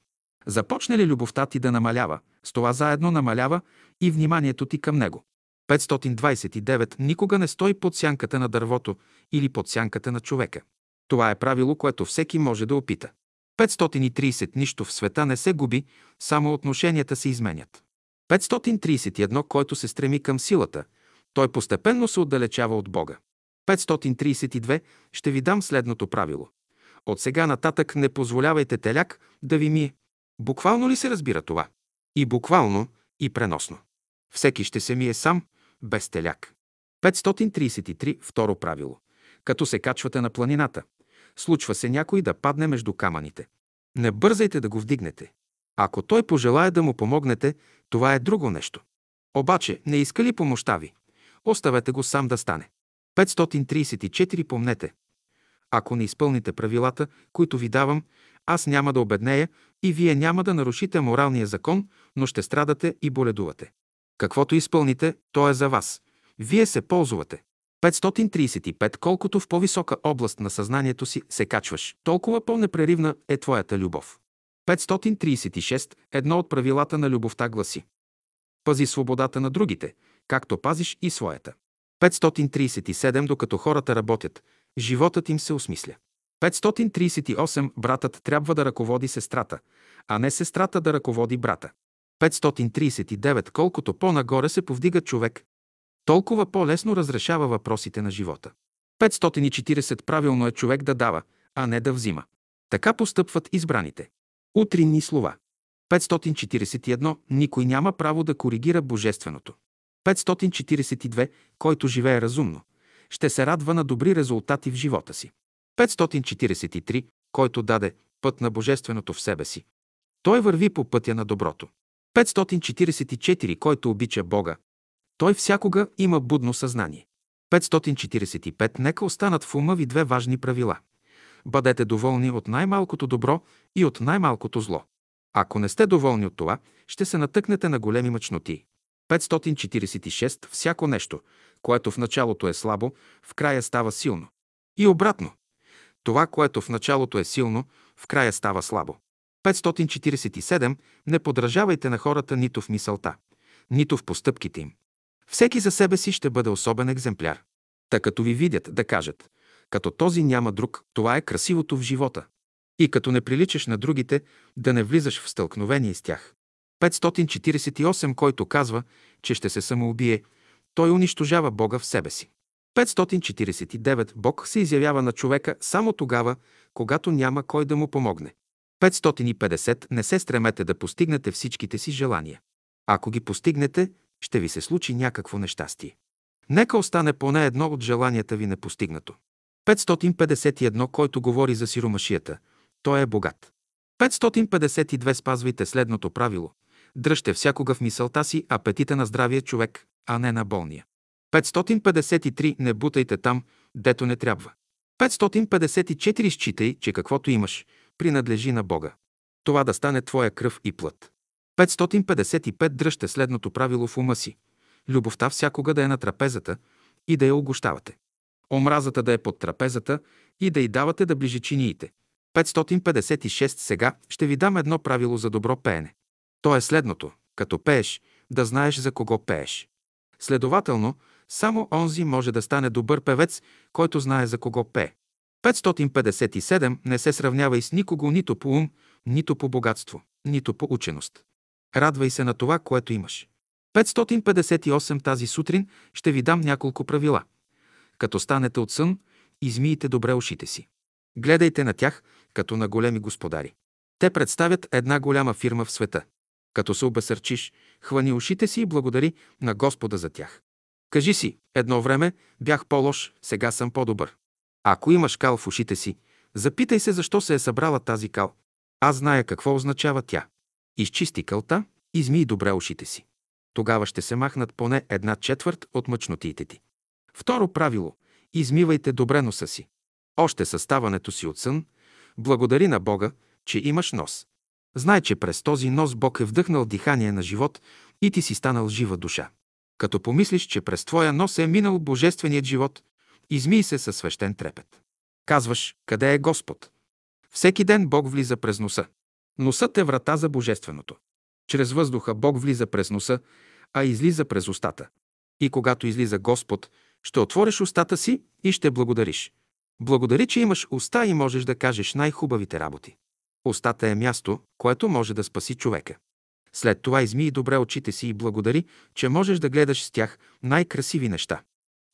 Започне ли любовта ти да намалява, с това заедно намалява и вниманието ти към него. 529. Никога не стой под сянката на дървото или под сянката на човека. Това е правило, което всеки може да опита. 530. Нищо в света не се губи, само отношенията се изменят. 531. Който се стреми към силата, той постепенно се отдалечава от Бога. 532. Ще ви дам следното правило. От сега нататък не позволявайте теляк да ви мие. Буквално ли се разбира това? И буквално, и преносно. Всеки ще се мие сам, без теляк. 533. Второ правило. Като се качвате на планината, случва се някой да падне между камъните. Не бързайте да го вдигнете. Ако той пожелая да му помогнете, това е друго нещо. Обаче, не иска ли помощта ви? Оставете го сам да стане. 534 помнете. Ако не изпълните правилата, които ви давам, аз няма да обеднея и вие няма да нарушите моралния закон, но ще страдате и боледувате. Каквото изпълните, то е за вас. Вие се ползвате. 535. Колкото в по-висока област на съзнанието си се качваш, толкова по-непреривна е твоята любов. 536. Едно от правилата на любовта гласи Пази свободата на другите, както пазиш и своята. 537. Докато хората работят, животът им се осмисля. 538. Братът трябва да ръководи сестрата, а не сестрата да ръководи брата. 539. Колкото по-нагоре се повдига човек, толкова по-лесно разрешава въпросите на живота. 540. Правилно е човек да дава, а не да взима. Така постъпват избраните. Утринни слова. 541. Никой няма право да коригира божественото. 542. Който живее разумно, ще се радва на добри резултати в живота си. 543. Който даде път на божественото в себе си. Той върви по пътя на доброто. 544. Който обича Бога, той всякога има будно съзнание. 545. Нека останат в ума ви две важни правила. Бъдете доволни от най-малкото добро и от най-малкото зло. Ако не сте доволни от това, ще се натъкнете на големи мъчноти. 546. Всяко нещо, което в началото е слабо, в края става силно. И обратно. Това, което в началото е силно, в края става слабо. 547. Не подражавайте на хората нито в мисълта, нито в постъпките им. Всеки за себе си ще бъде особен екземпляр. Та като ви видят да кажат Като този няма друг, това е красивото в живота. И като не приличаш на другите, да не влизаш в стълкновение с тях. 548, който казва, че ще се самоубие, той унищожава Бога в себе си. 549. Бог се изявява на човека само тогава, когато няма кой да му помогне. 550. Не се стремете да постигнете всичките си желания. Ако ги постигнете, ще ви се случи някакво нещастие. Нека остане поне едно от желанията ви непостигнато. 551. Който говори за сиромашията, той е богат. 552. Спазвайте следното правило. Дръжте всякога в мисълта си апетита на здравия човек, а не на болния. 553. Не бутайте там, дето не трябва. 554. Считай, че каквото имаш, принадлежи на Бога. Това да стане твоя кръв и плът. 555. Дръжте следното правило в ума си. Любовта всякога да е на трапезата и да я огощавате. Омразата да е под трапезата и да й давате да ближи чиниите. 556. Сега ще ви дам едно правило за добро пеене. То е следното. Като пееш, да знаеш за кого пееш. Следователно, само онзи може да стане добър певец, който знае за кого пее. 557 не се сравнявай с никого нито по ум, нито по богатство, нито по ученост. Радвай се на това, което имаш. 558 тази сутрин ще ви дам няколко правила. Като станете от сън, измийте добре ушите си. Гледайте на тях, като на големи господари. Те представят една голяма фирма в света. Като се обесърчиш, хвани ушите си и благодари на Господа за тях. Кажи си, едно време бях по-лош, сега съм по-добър. Ако имаш кал в ушите си, запитай се защо се е събрала тази кал. Аз зная какво означава тя. Изчисти кълта, измий добре ушите си. Тогава ще се махнат поне една четвърт от мъчнотиите ти. Второ правило – измивайте добре носа си. Още съставането си от сън, благодари на Бога, че имаш нос. Знай, че през този нос Бог е вдъхнал дихание на живот и ти си станал жива душа. Като помислиш, че през твоя нос е минал божественият живот, измий се със свещен трепет. Казваш, къде е Господ? Всеки ден Бог влиза през носа. Носът е врата за божественото. Чрез въздуха Бог влиза през носа, а излиза през устата. И когато излиза Господ, ще отвориш устата си и ще благодариш. Благодари, че имаш уста и можеш да кажеш най-хубавите работи. Устата е място, което може да спаси човека. След това измий добре очите си и благодари, че можеш да гледаш с тях най-красиви неща.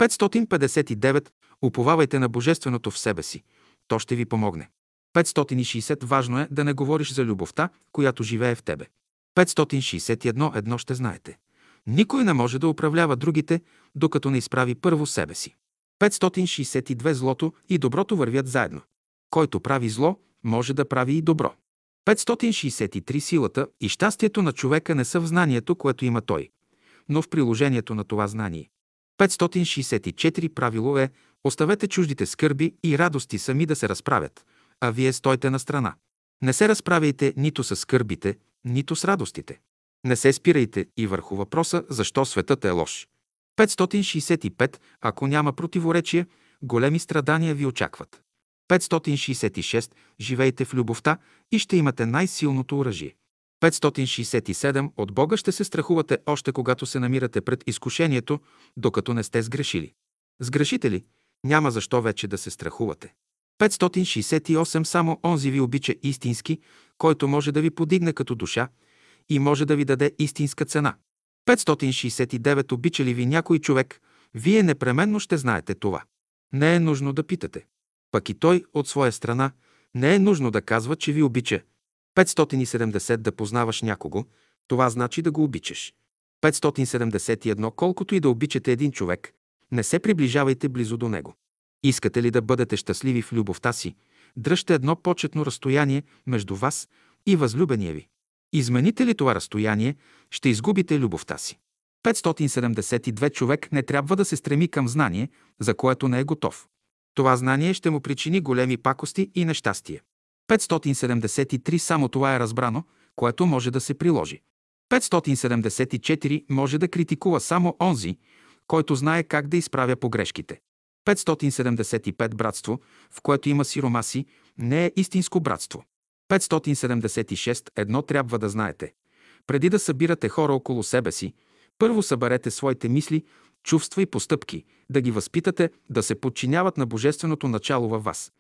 559. Уповавайте на Божественото в себе си. То ще ви помогне. 560. Важно е да не говориш за любовта, която живее в тебе. 561. Едно ще знаете. Никой не може да управлява другите, докато не изправи първо себе си. 562. Злото и доброто вървят заедно. Който прави зло, може да прави и добро. 563. Силата и щастието на човека не са в знанието, което има той, но в приложението на това знание. 564. Правило е оставете чуждите скърби и радости сами да се разправят, а вие стойте на страна. Не се разправяйте нито с скърбите, нито с радостите. Не се спирайте и върху въпроса защо светът е лош. 565. Ако няма противоречие, големи страдания ви очакват. 566. Живейте в любовта и ще имате най-силното оръжие. 567. От Бога ще се страхувате още когато се намирате пред изкушението, докато не сте сгрешили. Сгрешите ли? Няма защо вече да се страхувате. 568. Само онзи ви обича истински, който може да ви подигне като душа и може да ви даде истинска цена. 569. Обича ли ви някой човек, вие непременно ще знаете това. Не е нужно да питате. Пък и той, от своя страна, не е нужно да казва, че ви обича. 570 да познаваш някого, това значи да го обичаш. 571 колкото и да обичате един човек, не се приближавайте близо до него. Искате ли да бъдете щастливи в любовта си, дръжте едно почетно разстояние между вас и възлюбения ви. Измените ли това разстояние, ще изгубите любовта си. 572 човек не трябва да се стреми към знание, за което не е готов. Това знание ще му причини големи пакости и нещастие. 573 само това е разбрано, което може да се приложи. 574 може да критикува само онзи, който знае как да изправя погрешките. 575 братство, в което има сиромаси, не е истинско братство. 576 едно трябва да знаете. Преди да събирате хора около себе си, първо съберете своите мисли чувства и постъпки, да ги възпитате да се подчиняват на божественото начало във вас.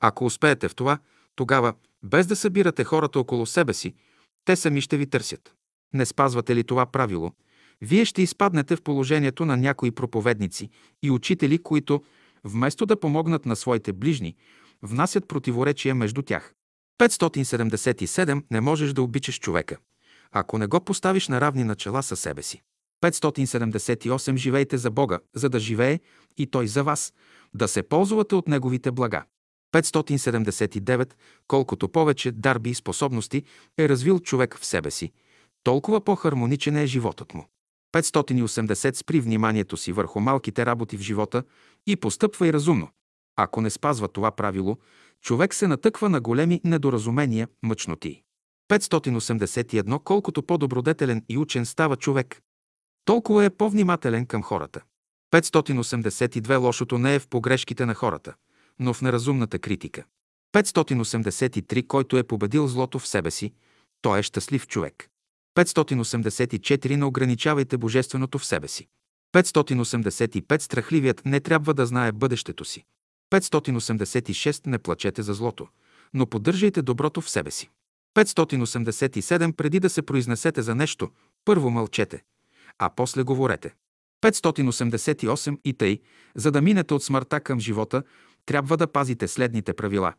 Ако успеете в това, тогава, без да събирате хората около себе си, те сами ще ви търсят. Не спазвате ли това правило, вие ще изпаднете в положението на някои проповедници и учители, които, вместо да помогнат на своите ближни, внасят противоречия между тях. 577 не можеш да обичаш човека, ако не го поставиш на равни начала със себе си. 578 живейте за Бога, за да живее и Той за вас, да се ползвате от Неговите блага. 579 колкото повече дарби и способности е развил човек в себе си, толкова по-хармоничен е животът му. 580 спри вниманието си върху малките работи в живота и постъпва и разумно. Ако не спазва това правило, човек се натъква на големи недоразумения, мъчноти. 581 колкото по-добродетелен и учен става човек, толкова е по-внимателен към хората. 582 лошото не е в погрешките на хората, но в неразумната критика. 583 който е победил злото в себе си, той е щастлив човек. 584 не ограничавайте божественото в себе си. 585 страхливият не трябва да знае бъдещето си. 586 не плачете за злото, но поддържайте доброто в себе си. 587 преди да се произнесете за нещо, първо мълчете, а после говорете. 588 и тъй, за да минете от смъртта към живота, трябва да пазите следните правила.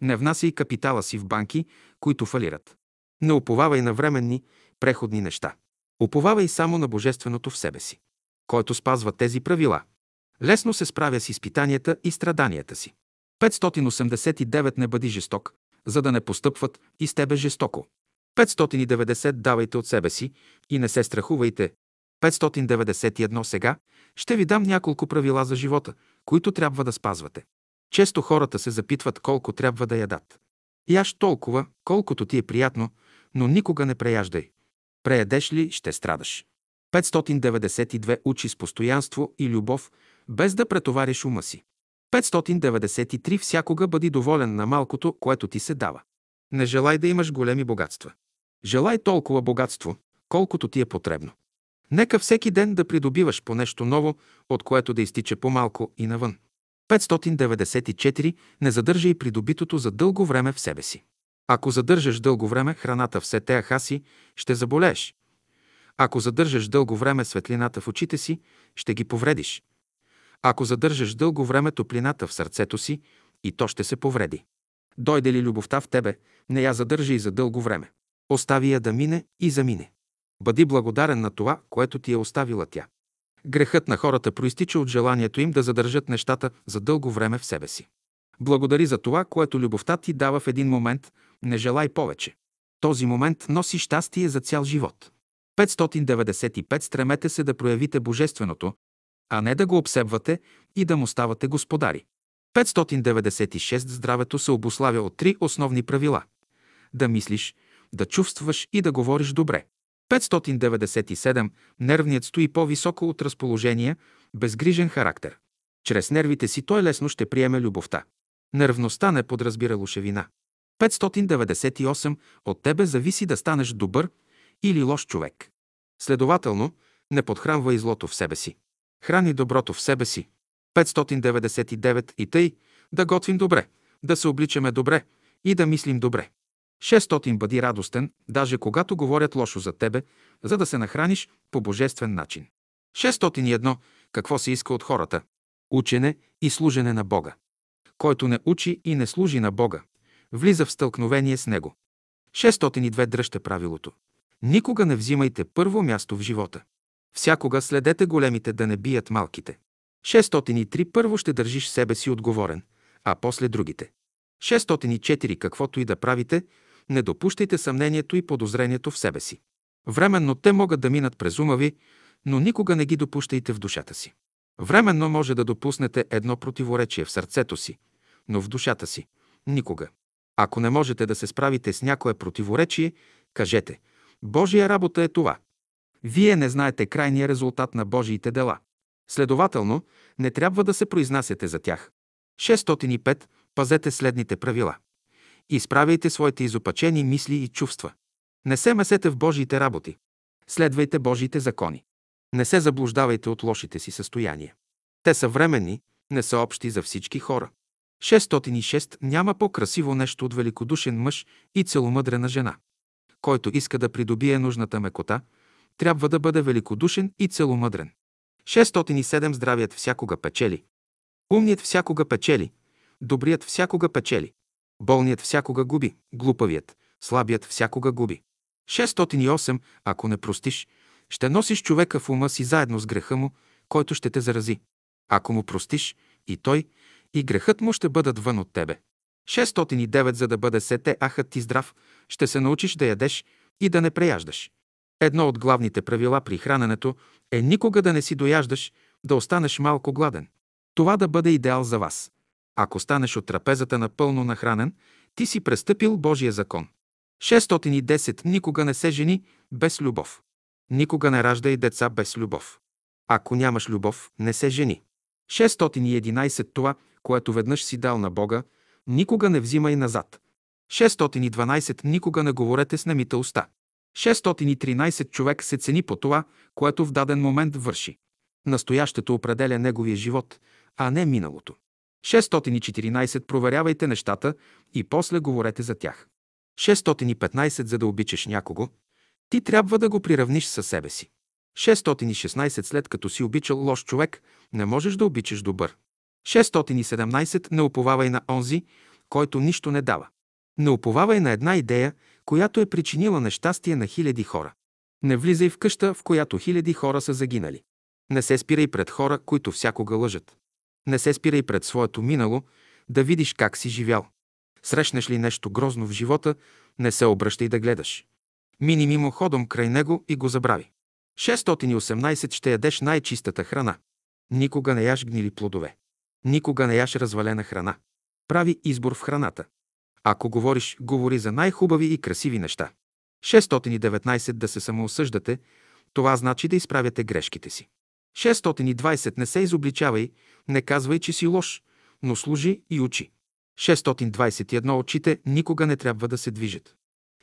Не внасяй капитала си в банки, които фалират. Не уповавай на временни, преходни неща. Уповавай само на Божественото в себе си. Който спазва тези правила, лесно се справя с изпитанията и страданията си. 589 не бъди жесток, за да не постъпват и с тебе жестоко. 590 давайте от себе си и не се страхувайте. 591 сега ще ви дам няколко правила за живота, които трябва да спазвате. Често хората се запитват колко трябва да ядат. Яш толкова, колкото ти е приятно, но никога не преяждай. Преядеш ли, ще страдаш. 592 учи с постоянство и любов, без да претовариш ума си. 593 всякога бъди доволен на малкото, което ти се дава. Не желай да имаш големи богатства. Желай толкова богатство, колкото ти е потребно. Нека всеки ден да придобиваш по нещо ново, от което да изтича по-малко и навън. 594 не задържай придобитото за дълго време в себе си. Ако задържаш дълго време храната в сетеаха си, ще заболееш. Ако задържаш дълго време светлината в очите си, ще ги повредиш. Ако задържаш дълго време топлината в сърцето си, и то ще се повреди. Дойде ли любовта в тебе, не я задържай за дълго време. Остави я да мине и замине. Бъди благодарен на това, което ти е оставила тя. Грехът на хората проистича от желанието им да задържат нещата за дълго време в себе си. Благодари за това, което любовта ти дава в един момент, не желай повече. Този момент носи щастие за цял живот. 595 стремете се да проявите Божественото, а не да го обсебвате и да му ставате господари. 596 здравето се обославя от три основни правила. Да мислиш, да чувстваш и да говориш добре. 597 нервният стои по-високо от разположение, безгрижен характер. Чрез нервите си той лесно ще приеме любовта. Нервността не подразбира лошевина. 598 от тебе зависи да станеш добър или лош човек. Следователно, не подхранвай злото в себе си. Храни доброто в себе си. 599 и тъй, да готвим добре, да се обличаме добре и да мислим добре. 600 бъди радостен, даже когато говорят лошо за тебе, за да се нахраниш по божествен начин. 601. Какво се иска от хората? Учене и служене на Бога. Който не учи и не служи на Бога, влиза в стълкновение с Него. 602. Дръжте правилото. Никога не взимайте първо място в живота. Всякога следете големите да не бият малките. 603. Първо ще държиш себе си отговорен, а после другите. 604. Каквото и да правите, не допущайте съмнението и подозрението в себе си. Временно те могат да минат през ума ви, но никога не ги допущайте в душата си. Временно може да допуснете едно противоречие в сърцето си, но в душата си – никога. Ако не можете да се справите с някое противоречие, кажете Божия работа е това. Вие не знаете крайния резултат на Божиите дела. Следователно, не трябва да се произнасяте за тях. 605. Пазете следните правила. Изправяйте своите изопачени мисли и чувства. Не се месете в Божиите работи. Следвайте Божиите закони. Не се заблуждавайте от лошите си състояния. Те са временни, не са общи за всички хора. 606 няма по-красиво нещо от великодушен мъж и целомъдрена жена. Който иска да придобие нужната мекота, трябва да бъде великодушен и целомъдрен. 607 здравият всякога печели. Умният всякога печели. Добрият всякога печели. Болният всякога губи. Глупавият, слабият всякога губи. 608. Ако не простиш, ще носиш човека в ума си заедно с греха му, който ще те зарази. Ако му простиш, и той, и грехът му ще бъдат вън от тебе. 609. За да бъде сете ахът ти здрав, ще се научиш да ядеш и да не преяждаш. Едно от главните правила при храненето е никога да не си дояждаш, да останеш малко гладен. Това да бъде идеал за вас. Ако станеш от трапезата напълно нахранен, ти си престъпил Божия закон. 610. Никога не се жени без любов. Никога не раждай деца без любов. Ако нямаш любов, не се жени. 611. Това, което веднъж си дал на Бога, никога не взимай назад. 612. Никога не говорете с немите уста. 613. Човек се цени по това, което в даден момент върши. Настоящето определя неговия живот, а не миналото. 614. Проверявайте нещата и после говорете за тях. 615. За да обичаш някого, ти трябва да го приравниш със себе си. 616. След като си обичал лош човек, не можеш да обичаш добър. 617. Не уповавай на онзи, който нищо не дава. Не уповавай на една идея, която е причинила нещастие на хиляди хора. Не влизай в къща, в която хиляди хора са загинали. Не се спирай пред хора, които всякога лъжат. Не се спирай пред своето минало, да видиш как си живял. Срещнеш ли нещо грозно в живота, не се обръщай да гледаш. Мини мимо ходом край него и го забрави. 618 ще ядеш най-чистата храна. Никога не яш гнили плодове. Никога не яш развалена храна. Прави избор в храната. Ако говориш, говори за най-хубави и красиви неща. 619 да се самоосъждате, това значи да изправяте грешките си. 620 не се изобличавай, не казвай, че си лош, но служи и учи. 621 очите никога не трябва да се движат.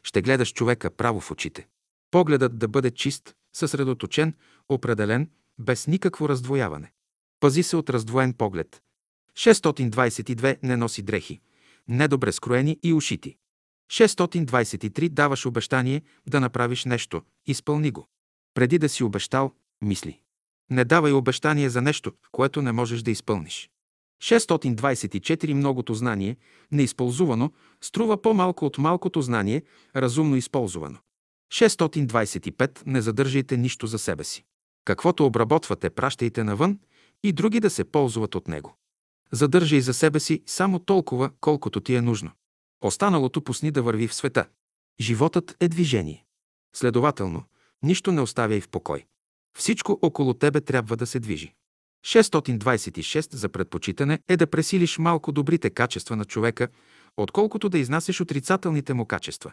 Ще гледаш човека право в очите. Погледът да бъде чист, съсредоточен, определен, без никакво раздвояване. Пази се от раздвоен поглед. 622 не носи дрехи, недобре скроени и ушити. 623 даваш обещание да направиш нещо, изпълни го. Преди да си обещал, мисли. Не давай обещание за нещо, което не можеш да изпълниш. 624 многото знание, неизползвано, струва по-малко от малкото знание, разумно използвано. 625 не задържайте нищо за себе си. Каквото обработвате, пращайте навън и други да се ползват от него. Задържай за себе си само толкова, колкото ти е нужно. Останалото пусни да върви в света. Животът е движение. Следователно, нищо не оставяй в покой. Всичко около тебе трябва да се движи. 626 за предпочитане е да пресилиш малко добрите качества на човека, отколкото да изнасяш отрицателните му качества.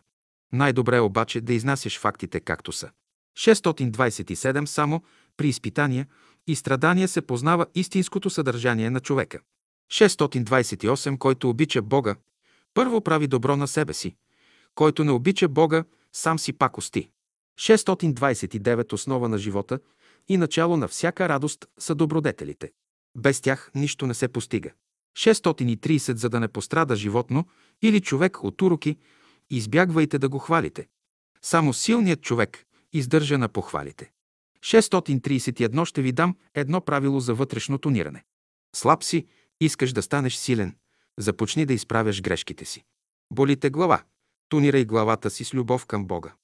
Най-добре е обаче да изнасяш фактите както са. 627 само при изпитания и страдания се познава истинското съдържание на човека. 628 Който обича Бога, първо прави добро на себе си. Който не обича Бога, сам си пакости. 629 Основа на живота и начало на всяка радост са добродетелите. Без тях нищо не се постига. 630 За да не пострада животно или човек от уроки, избягвайте да го хвалите. Само силният човек издържа на похвалите. 631 ще ви дам едно правило за вътрешно тониране. Слаб си, искаш да станеш силен, започни да изправяш грешките си. Боли те глава, тонирай главата си с любов към Бога.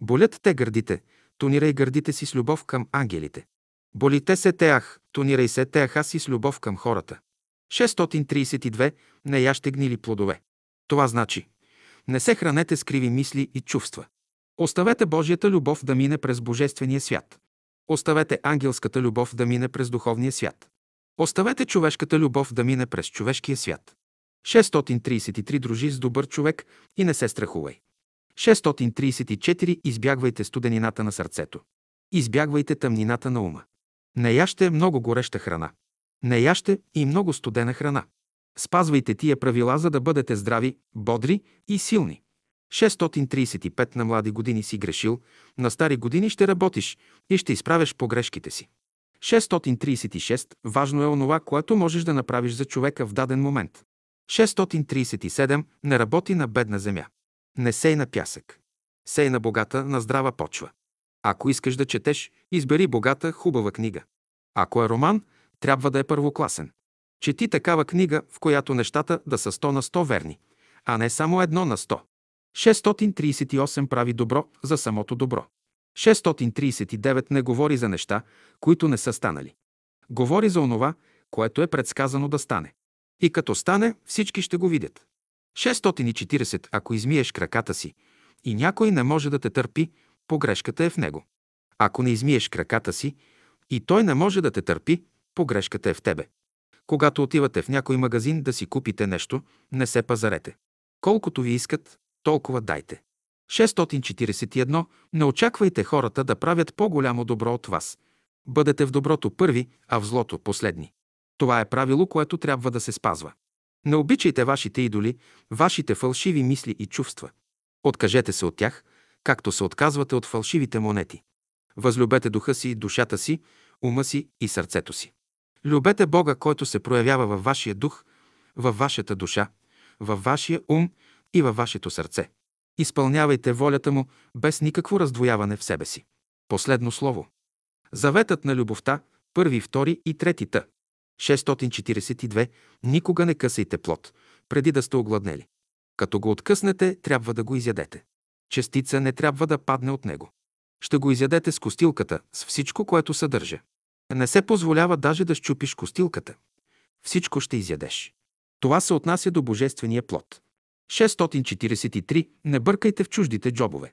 Болят те гърдите, тонирай гърдите си с любов към ангелите. Болите се теах, тонирай се теаха си с любов към хората. 632. Не яще гнили плодове. Това значи, не се хранете с криви мисли и чувства. Оставете Божията любов да мине през Божествения свят. Оставете ангелската любов да мине през духовния свят. Оставете човешката любов да мине през човешкия свят. 633 дружи с добър човек и не се страхувай. 634 избягвайте студенината на сърцето. Избягвайте тъмнината на ума. Не яще много гореща храна. Не яще и много студена храна. Спазвайте тия правила, за да бъдете здрави, бодри и силни. 635 на млади години си грешил, на стари години ще работиш и ще изправяш погрешките си. 636. Важно е онова, което можеш да направиш за човека в даден момент. 637. Не работи на бедна земя. Не сей на пясък. Сей на богата, на здрава почва. Ако искаш да четеш, избери богата, хубава книга. Ако е роман, трябва да е първокласен. Чети такава книга, в която нещата да са 100 на 100 верни, а не само едно на 100. 638 прави добро за самото добро. 639 не говори за неща, които не са станали. Говори за онова, което е предсказано да стане. И като стане, всички ще го видят. 640 Ако измиеш краката си и някой не може да те търпи, погрешката е в него. Ако не измиеш краката си и той не може да те търпи, погрешката е в тебе. Когато отивате в някой магазин да си купите нещо, не се пазарете. Колкото ви искат, толкова дайте. 641. Не очаквайте хората да правят по-голямо добро от вас. Бъдете в доброто първи, а в злото последни. Това е правило, което трябва да се спазва. Не обичайте вашите идоли, вашите фалшиви мисли и чувства. Откажете се от тях, както се отказвате от фалшивите монети. Възлюбете духа си, душата си, ума си и сърцето си. Любете Бога, който се проявява във вашия дух, във вашата душа, във вашия ум и във вашето сърце. Изпълнявайте волята му без никакво раздвояване в себе си. Последно слово. Заветът на любовта, първи, втори и трети т. 642. Никога не късайте плод, преди да сте огладнели. Като го откъснете, трябва да го изядете. Частица не трябва да падне от него. Ще го изядете с костилката, с всичко, което съдържа. Не се позволява даже да щупиш костилката. Всичко ще изядеш. Това се отнася до божествения плод. 643. Не бъркайте в чуждите джобове.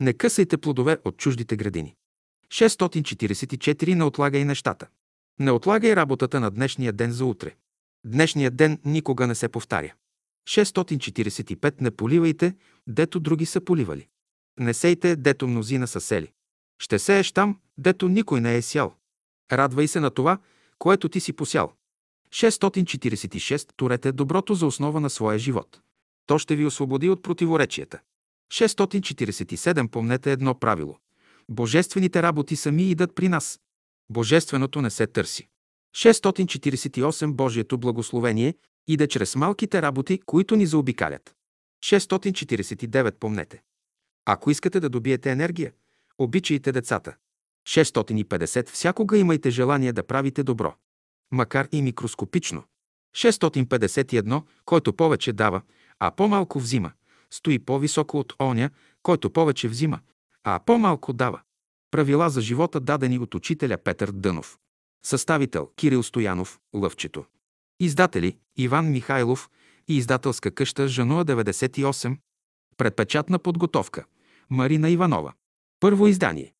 Не късайте плодове от чуждите градини. 644. Не отлагай нещата. Не отлагай работата на днешния ден за утре. Днешният ден никога не се повтаря. 645. Не поливайте, дето други са поливали. Не сейте, дето мнозина са сели. Ще сееш там, дето никой не е сял. Радвай се на това, което ти си посял. 646. Турете доброто за основа на своя живот. То ще ви освободи от противоречията. 647. Помнете едно правило. Божествените работи сами идат при нас. Божественото не се търси. 648. Божието благословение иде чрез малките работи, които ни заобикалят. 649. Помнете. Ако искате да добиете енергия, обичайте децата. 650. Всякога имайте желание да правите добро. Макар и микроскопично. 651. Който повече дава, а по-малко взима, стои по-високо от оня, който повече взима, а по-малко дава. Правила за живота дадени от учителя Петър Дънов. Съставител Кирил Стоянов, Лъвчето. Издатели Иван Михайлов и издателска къща Жануа 98. Предпечатна подготовка Марина Иванова. Първо издание.